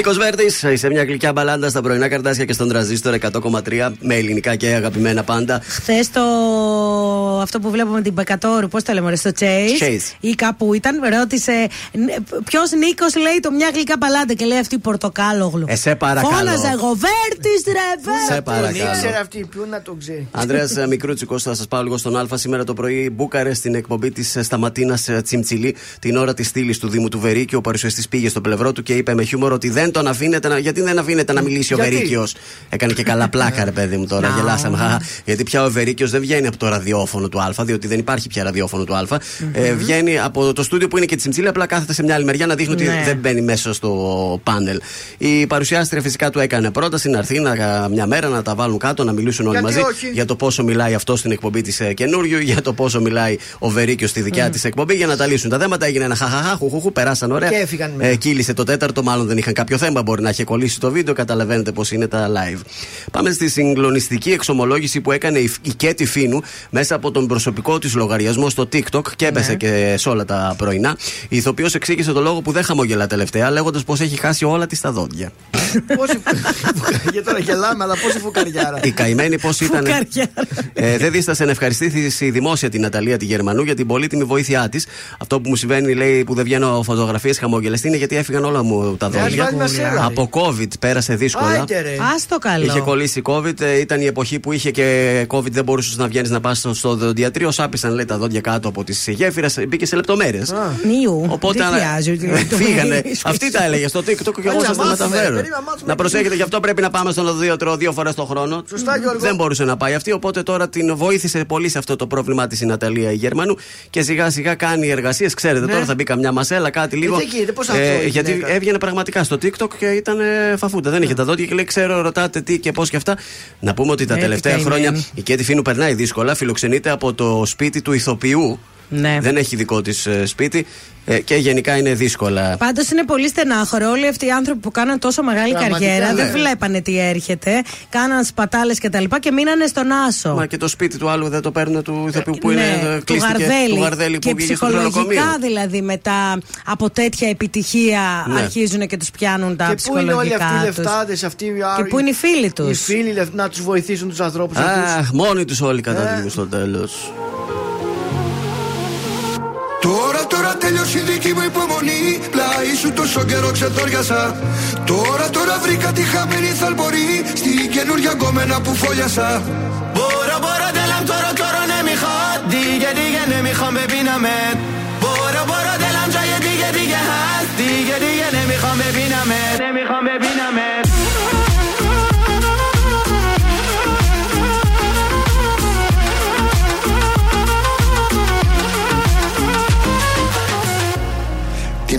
Speaker 9: Νίκος Βέρτης, σε μια
Speaker 1: γλυκιά μπαλάντα στα πρωινά καρτάσια και στον τραζίστορ 100,3 με ελληνικά και αγαπημένα πάντα.
Speaker 2: Χθες το. Αυτό που βλέπουμε την Μπεκατόρου, πώς το λέμε, ρε, στο Chase,
Speaker 1: Chase.
Speaker 2: ή κάπου ήταν, ρώτησε ποιος Νίκος λέει το μια γλυκά μπαλάντα και λέει αυτή πορτοκάλογλου.
Speaker 1: Ε, σε παρακαλώ.
Speaker 2: Φώναζε εγώ, Βέρτης, ρε, Βέρτης.
Speaker 1: Σε παρακαλώ.
Speaker 3: Τον ήξερε αυτή, ποιον να τον ξέρει.
Speaker 1: Ανδρέας Μικρούτσικο, θα σας πάω λίγο στον Α σήμερα το πρωί. Μπούκαρε στην εκπομπή της Σταματίνας Τσιμτσιλή την ώρα της στήλης του Δήμου του Βερίκη. Ο παρουσιαστής πήγε στο πλευρό του και είπε με χιούμορ ότι δεν τον αφήνεται να. Γιατί δεν αφήνεται να μιλήσει ο
Speaker 3: Γιατί;
Speaker 1: Βερίκιος; Έκανε και καλά πλάκα, ρε παιδί μου τώρα.
Speaker 2: Να.
Speaker 1: Γελάσαμε. Χαχα. Γιατί πια ο Βερίκιος δεν βγαίνει από το ραδιόφωνο του Α, διότι δεν υπάρχει πια ραδιόφωνο του Α. Ε, βγαίνει από το στούντιο που είναι και τη Τσιμτσίλη, απλά κάθεται σε μια άλλη μεριά να δείχνει ότι
Speaker 2: Ναι.
Speaker 1: δεν μπαίνει μέσα στο πάνελ. Η παρουσιάστρια φυσικά του έκανε πρόταση να έρθει να, μια μέρα να τα βάλουν κάτω, να μιλήσουν όλοι
Speaker 3: Γιατί
Speaker 1: μαζί
Speaker 3: όχι;
Speaker 1: για το πόσο μιλάει αυτό στην εκπομπή της ε, καινούριου, για το πόσο μιλάει ο Βερίκιος στη δικιά
Speaker 3: Μμ.
Speaker 1: της τη εκπομπή, για να τα λύσουν τα θέματα. Έγινε ένα χαχαχά, χουχουχου, περάσαν ωραία.
Speaker 3: Και έφυγαν μετά.
Speaker 1: Ε, κύλησε το τέταρτο, μάλλον δεν είχαν κάποιο θέμα. Μπορεί να είχε κολλήσει το βίντεο, καταλαβαίνετε πώς είναι τα live. Πάμε στη συγκλονιστική εξομολόγηση που έκανε η, η Κέτη Φίνου μέσα από τον προσωπικό της λογαριασμό στο TikTok και έπεσε
Speaker 3: Ναι.
Speaker 1: και σε όλα τα πρωινά. Η ηθοποιός εξήγησε το λόγο που δεν χαμογελά τελευταία, λέγοντας πω έχει χάσει όλα της τα δόντια. <laughs>
Speaker 3: Πόση Για τώρα γελάμε, αλλά πόση φουκαριάρα.
Speaker 1: Η καημένη πώς ήταν. Ε, δεν δίστασε να ευχαριστήσει δημόσια την Ναταλία τη Γερμανού για την πολύτιμη βοήθειά της. Αυτό που μου συμβαίνει, λέει, που δεν βγαίνω φωτογραφίες χαμογελαστή είναι γιατί έφυγαν όλα μου τα
Speaker 3: Ε, ας
Speaker 1: δόντια.
Speaker 3: Βάλει ένα σέλα.
Speaker 1: Από COVID πέρασε δύσκολα.
Speaker 3: Άιτε, ρε.
Speaker 2: Α το καλό.
Speaker 1: Είχε κολλήσει COVID, ε, ήταν η εποχή που είχε και COVID, δεν μπορούσες να βγαίνεις να πας στο, στο δοντιατρίο. Σάπησαν λέει τα δόντια κάτω από τις γέφυρες, μπήκε σε λεπτομέρειες.
Speaker 2: Νιου.
Speaker 1: Οπότε
Speaker 2: δεν
Speaker 1: ανα-
Speaker 2: χρειάζεται.
Speaker 1: φύγανε. Αυτή τα έλεγε στο TikTok και εγώ
Speaker 3: Έλα,
Speaker 1: σας τα
Speaker 3: μάθουμε,
Speaker 1: μεταφέρω.
Speaker 3: περίμενα, μάθουμε.
Speaker 1: Να προσέχετε, γι' αυτό πρέπει να πάμε στον οδοντίατρο δύο φορές το χρόνο.
Speaker 3: Σωστά, Γιώργο.
Speaker 1: Δεν μπορούσε να πάει αυτή, οπότε τώρα την βοήθησε πολύ σε αυτό το πρόβλημά της η Ναταλία η Γερμανού και σιγά σιγά κάνει εργασίες. Ξέρετε,
Speaker 3: Ναι.
Speaker 1: τώρα θα μπει καμιά μασέλα, κάτι λίγο.
Speaker 3: τι γίνεται, πώς θα τρώει η
Speaker 1: γιατί
Speaker 3: γυναίκα;
Speaker 1: έβγαινε πραγματικά στο TikTok και ήταν ε, φαφούτα. Δεν είχε τα δόντια και λέει: Ξέρω, ρωτάτε τι και πώς και αυτά. Να πούμε ότι τα
Speaker 2: Ναι,
Speaker 1: τελευταία
Speaker 2: τι καημένη.
Speaker 1: χρόνια η Κέτη Φίνου περνάει δύσκολα. Φιλοξενείται από το σπίτι του ηθοποιού.
Speaker 2: Ναι.
Speaker 1: Δεν έχει δικό της σπίτι ε, και γενικά είναι δύσκολα.
Speaker 2: Πάντως είναι πολύ στενάχωρο. Όλοι αυτοί οι άνθρωποι που κάναν τόσο μεγάλη
Speaker 3: Πραγματικά,
Speaker 2: καριέρα
Speaker 3: ναι.
Speaker 2: δεν βλέπανε τι έρχεται. Κάναν σπατάλες κτλ. Και, και μείνανε στον άσο.
Speaker 1: Μα και το σπίτι του άλλου δεν το παίρνουν του ηθοποιού που είναι
Speaker 2: Ναι,
Speaker 1: ε,
Speaker 2: του
Speaker 1: κλείστηκε,
Speaker 2: Γαρδέλη.
Speaker 1: του Γαρδέλη που
Speaker 2: και
Speaker 1: βγήκε στο νοσοκομείο.
Speaker 2: ψυχολογικά δηλαδή μετά από τέτοια επιτυχία
Speaker 1: Ναι.
Speaker 2: αρχίζουν και τους πιάνουν τα
Speaker 3: Και πού είναι όλοι
Speaker 2: ψυχολογικά
Speaker 3: αυτοί οι
Speaker 2: τους.
Speaker 3: λεφτάδες, αυτοί οι
Speaker 2: Και πού είναι οι φίλοι τους.
Speaker 3: Οι φίλοι λεφ- να τους βοηθήσουν τους ανθρώπους αυτούς.
Speaker 1: Αχ, μόνοι τους όλοι
Speaker 3: Ε.
Speaker 1: καταλήγουν στο τέλος.
Speaker 28: Τώρα, τώρα τελειώσει η δική μου υπομονή. Πλάι σου τόσο καιρό ξεθόριασα. Τώρα, τώρα βρήκα τη χαμένη θαλπορή. Στην καινούργια κομμένα που φόλιασα.
Speaker 9: Μπορώ, μπορώ, τέλα τώρα, τώρα ναι, μη χα.
Speaker 29: Δίγε, δίγε, ναι, μη χα, με πίνα με. Μπορώ, μπορώ, τέλα τώρα, δίγε, δίγε, χα. Δίγε, δίγε,
Speaker 5: ναι, μη χα, με πίνα με. Ναι, μη με πίνα με.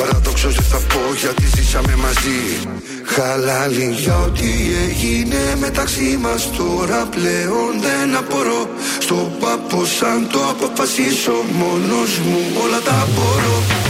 Speaker 5: Παραδόξως δεν θα πω γιατί ζήσαμε μαζί. Χαλάλι για ό,τι έγινε μεταξύ μας Τώρα πλέον δεν απορώ. Στο παπό σαν το αποφασίσω Μόνος μου όλα τα μπορώ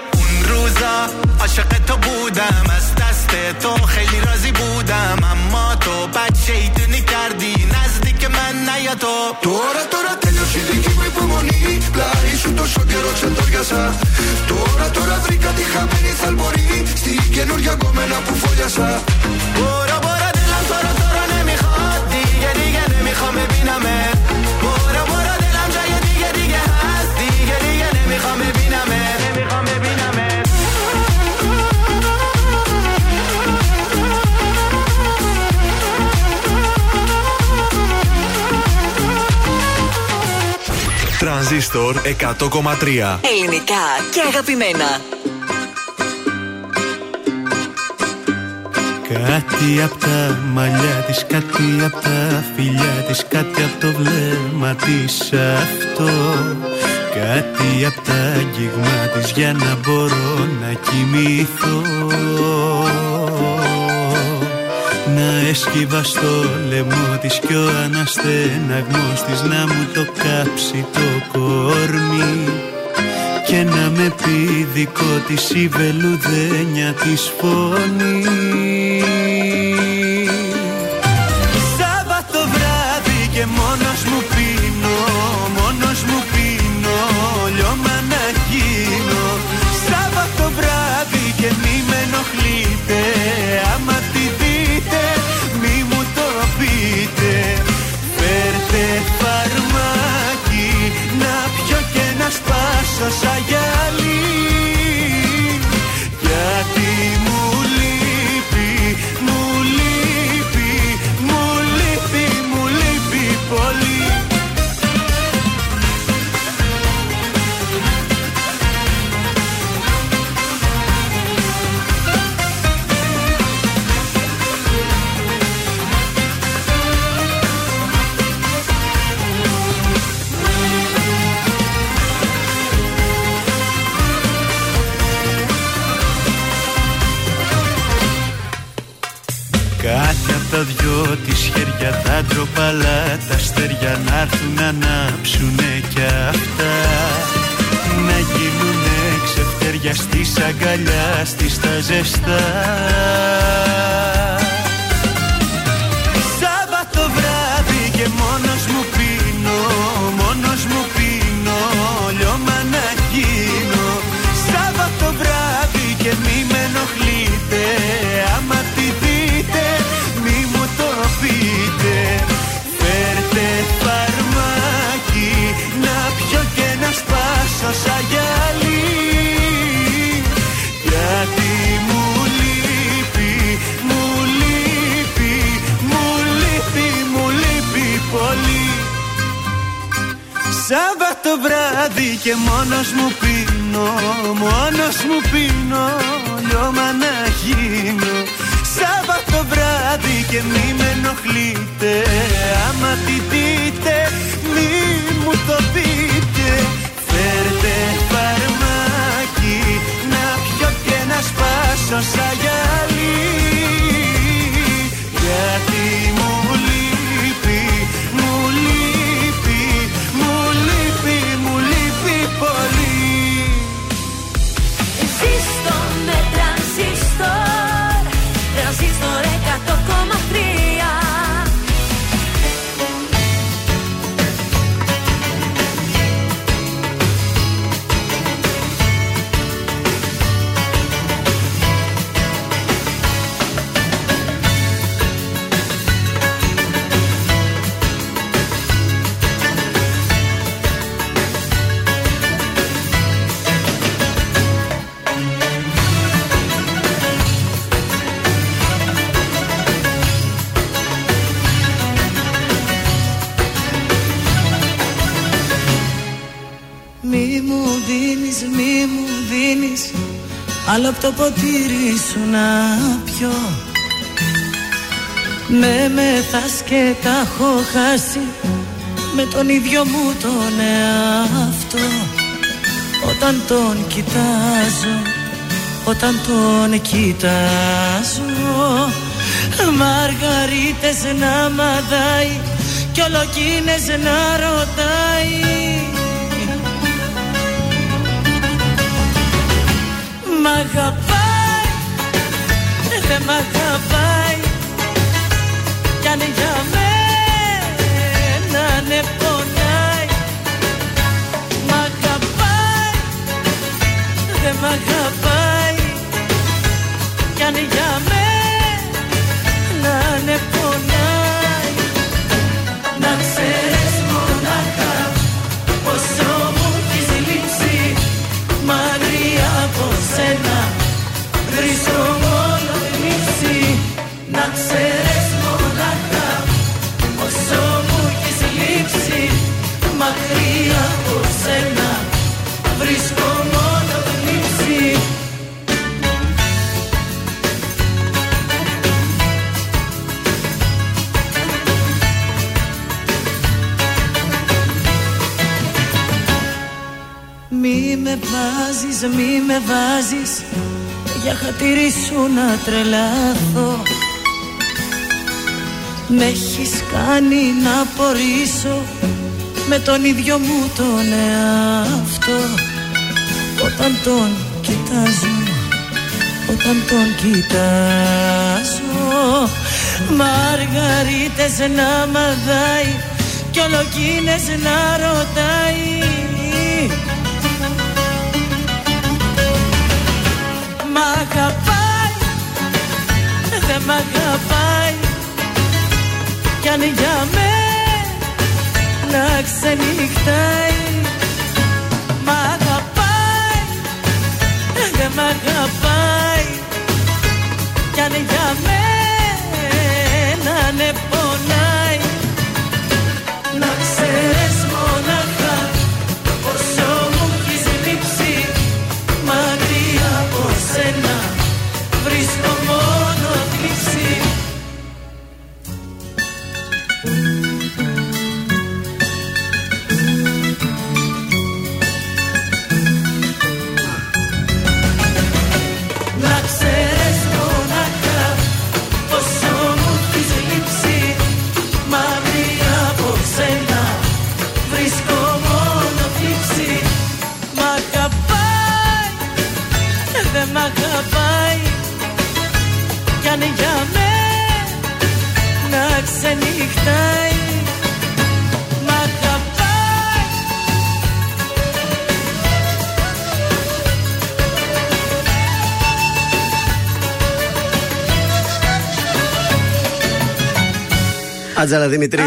Speaker 29: روزا عاشق تو بودم از دست تو خیلی راضی بودم اما تو بد شیطونی کردی نزدیک من نیا تو
Speaker 5: Τώρα τώρα τέλειωσε η δική μου υπομονή Πλάι σου τόσο καιρό ξεντόριασα Τώρα τώρα βρήκα τη χαμένη θαλπορή Στην καινούργια κομμένα που φόλιασα
Speaker 8: Τρανζίστορ 100,3
Speaker 4: Ελληνικά και αγαπημένα.
Speaker 9: Κάτι απ' τα μαλλιά της, κάτι απ' τα φιλιά της Κάτι απ' το βλέμμα της αυτό. Κάτι απ' τα αγγίγμα της για να μπορώ να κοιμηθώ. Να έσκυβα στο λαιμό της κι ο αναστέναγμός της Να μου το κάψει το κορμί και να με πει δικό της η βελουδένια της φωνή
Speaker 12: ποτήρι σου να πιω. Με μεθάς και τα έχω χάσει. Με τον ίδιο μου τον εαυτό. Όταν τον κοιτάζω Όταν τον κοιτάζω. Μαργαρίτες να μαδάει Κι ολοκίνες να ρωτάει. Μ' αγαπάει, δεν μ' αγαπάει. Κι αν για μένα ναι πονάει. Μ' αγαπάει, δεν μ' αγαπάει. Κι αν για μένα χατήρι σου να τρελαθώ. Με έχεις κάνει να πορίσω Με τον ίδιο μου τον εαυτό. Όταν τον κοιτάζω Όταν τον κοιτάζω Μαργαρίτες να μαδάει Κι ολοκίνες να ρωτάει Μ' αγαπάει, δεν μ' αγαπάει. Κι αν για μένα ξενυχτάει Μ' αγαπάει, δεν μ' αγαπάει. Κι αν για μένα ναι πονάει. Να ξέρεις
Speaker 1: Άτζαλα Δημητρίου.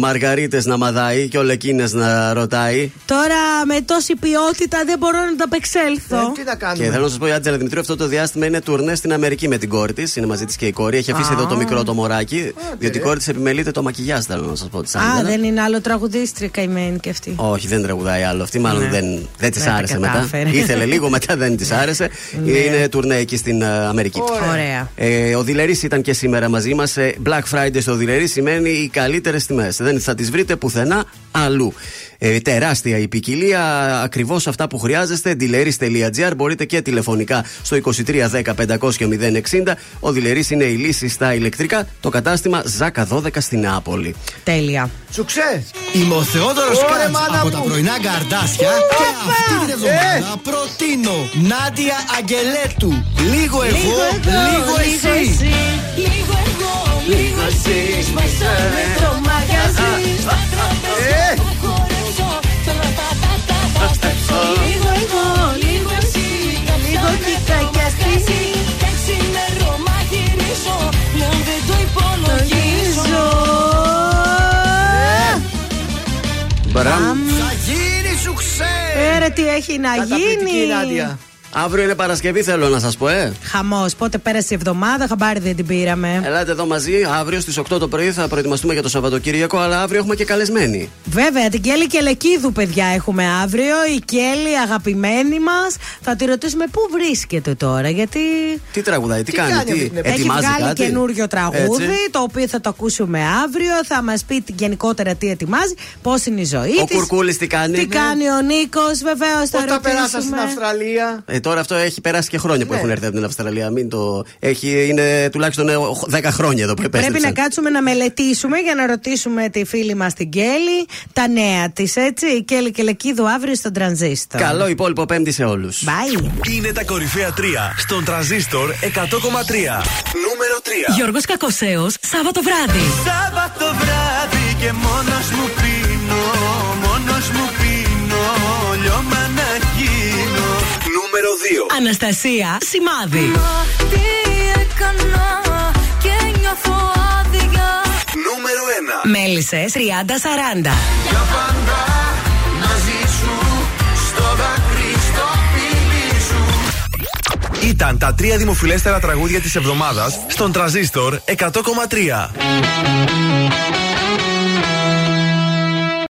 Speaker 1: Μαργαρίτες να μαδάει και όλα εκείνε να ρωτάει.
Speaker 2: Τώρα με τόση ποιότητα δεν μπορώ να τα απεξέλθω.
Speaker 3: Ε, τι να κάνουμε;
Speaker 1: Και θέλω να σας πω η Άτζελα Δημητρίου αυτό το διάστημα είναι τουρνέ στην Αμερική με την κόρη της. Είναι μαζί της και η κόρη. Έχει αφήσει
Speaker 2: Α.
Speaker 1: εδώ το μικρό το μωράκι. Διότι η κόρη της επιμελείται το μακιγιάζ, θέλω να σας πω. Της
Speaker 2: Α,
Speaker 1: Άτζελα.
Speaker 2: δεν είναι άλλο τραγουδίστρια καημένη και αυτή.
Speaker 1: Όχι, δεν τραγουδάει άλλο. Αυτή μάλλον
Speaker 2: Ναι.
Speaker 1: δεν, δεν της
Speaker 2: Δεν τα
Speaker 1: άρεσε μετά.
Speaker 2: κατάφερε.
Speaker 1: Ήθελε λίγο, μετά δεν της άρεσε. <laughs>
Speaker 2: Ναι.
Speaker 1: Είναι τουρνέ εκεί στην ε, Αμερική.
Speaker 2: Ωραία.
Speaker 1: Ε, ο Δηλερής ήταν και σήμερα μαζί μας. Black Friday στο Δηλερή σημαίνει οι καλύτερες τιμές. Δεν θα τις βρείτε πουθενά αλλού. Ε, τεράστια η ποικιλία, ακριβώς αυτά που χρειάζεστε. Dealeris.gr μπορείτε και τηλεφωνικά στο 2310 500 και 060. Ο Δηλερή είναι η λύση στα ηλεκτρικά. Το κατάστημα Ζάκα 12 στην Νεάπολη.
Speaker 2: Τέλεια.
Speaker 3: Σουξέ!
Speaker 30: Είμαι ο Θεόδωρος
Speaker 3: Ωραία,
Speaker 30: Κάτς
Speaker 3: μάνα
Speaker 30: από
Speaker 3: μου.
Speaker 30: τα πρωινά καρδάσια και αυτή την εβδομάδα προτείνω Νάντια Αγγελέτου. Λίγο εγώ, λίγο εσύ.
Speaker 12: Λίγο εγώ, λίγο εσύ. Σπάσα με Λίγο εγώ, λίγο εσύ. Λίγο κύκα και αστρίζει. Έξιμερο μαγειρίζω. Πλέον δεν το υπολογίζω.
Speaker 1: Μπραμ.
Speaker 3: Θα γίνει σουξέ!
Speaker 2: Ε, ρε, τι έχει να
Speaker 3: Καταπληκτική
Speaker 2: γίνει.
Speaker 3: Η Νάντια.
Speaker 1: Αύριο είναι Παρασκευή, θέλω να σας πω, ε.
Speaker 2: Χαμός. Πότε πέρασε η εβδομάδα, χαμπάρι δεν την πήραμε.
Speaker 1: Ελάτε εδώ μαζί. Αύριο στις 8 το πρωί θα προετοιμαστούμε για το Σαββατοκύριακο, αλλά αύριο έχουμε και καλεσμένοι.
Speaker 2: Βέβαια, την Κέλλη και Λεκίδου, παιδιά, έχουμε αύριο. Η Κέλλη, αγαπημένη μας. Θα τη ρωτήσουμε πού βρίσκεται τώρα, γιατί.
Speaker 1: Τι τραγουδάει, τι,
Speaker 3: Τι
Speaker 1: κάνει,
Speaker 3: κάνει
Speaker 1: τι
Speaker 3: αυτή την εποχή.
Speaker 2: Έχει
Speaker 1: ετοιμάζει
Speaker 2: βγάλει
Speaker 1: κάτι;
Speaker 2: καινούριο τραγούδι,
Speaker 1: Έτσι.
Speaker 2: το οποίο θα το ακούσουμε αύριο. Θα μας πει την- γενικότερα τι ετοιμάζει, πώς είναι η ζωή
Speaker 1: Ο
Speaker 2: της.
Speaker 1: Κουρκούλης τι κάνει;
Speaker 2: Τι κάνει ο Νίκος, βεβαίως θα
Speaker 3: Πώ τα περάσα στην
Speaker 2: ρωτήσουμε.
Speaker 3: Αυστραλία.
Speaker 1: Ε, τώρα αυτό έχει περάσει και χρόνια που
Speaker 3: Ναι.
Speaker 1: έχουν έρθει από την Αυστραλία. Μην το... έχει, είναι τουλάχιστον ε, 10 χρόνια εδώ που
Speaker 2: Πρέπει
Speaker 1: επέστρεψαν.
Speaker 2: να κάτσουμε να μελετήσουμε για να ρωτήσουμε τη φίλη μας την Κέλλη τα νέα της, έτσι. Η Κέλλη και Λεκίδου αύριο στον τρανζίστορ.
Speaker 1: Καλό υπόλοιπο Πέμπτη σε όλους.
Speaker 2: Bye.
Speaker 8: Είναι τα κορυφαία 3 στον τραζίστορ 100,3. Νούμερο 3.
Speaker 7: Γιώργος Κακοσέος, Σάββατο βράδυ.
Speaker 9: Σάββατο βράδυ και μόνος μου πίνω
Speaker 8: Νούμερο 2.
Speaker 7: Αναστασία Σημάδη.
Speaker 12: Τι έκανα και νιώθω άδεια.
Speaker 8: Νούμερο 1.
Speaker 7: Μέλισσες 30-40.
Speaker 9: Για πάντα μαζί σου Στο δάκρυ στο φίλι σου
Speaker 8: Ήταν τα τρία δημοφιλέστερα τραγούδια της εβδομάδας στον τραζίστορ 100,3.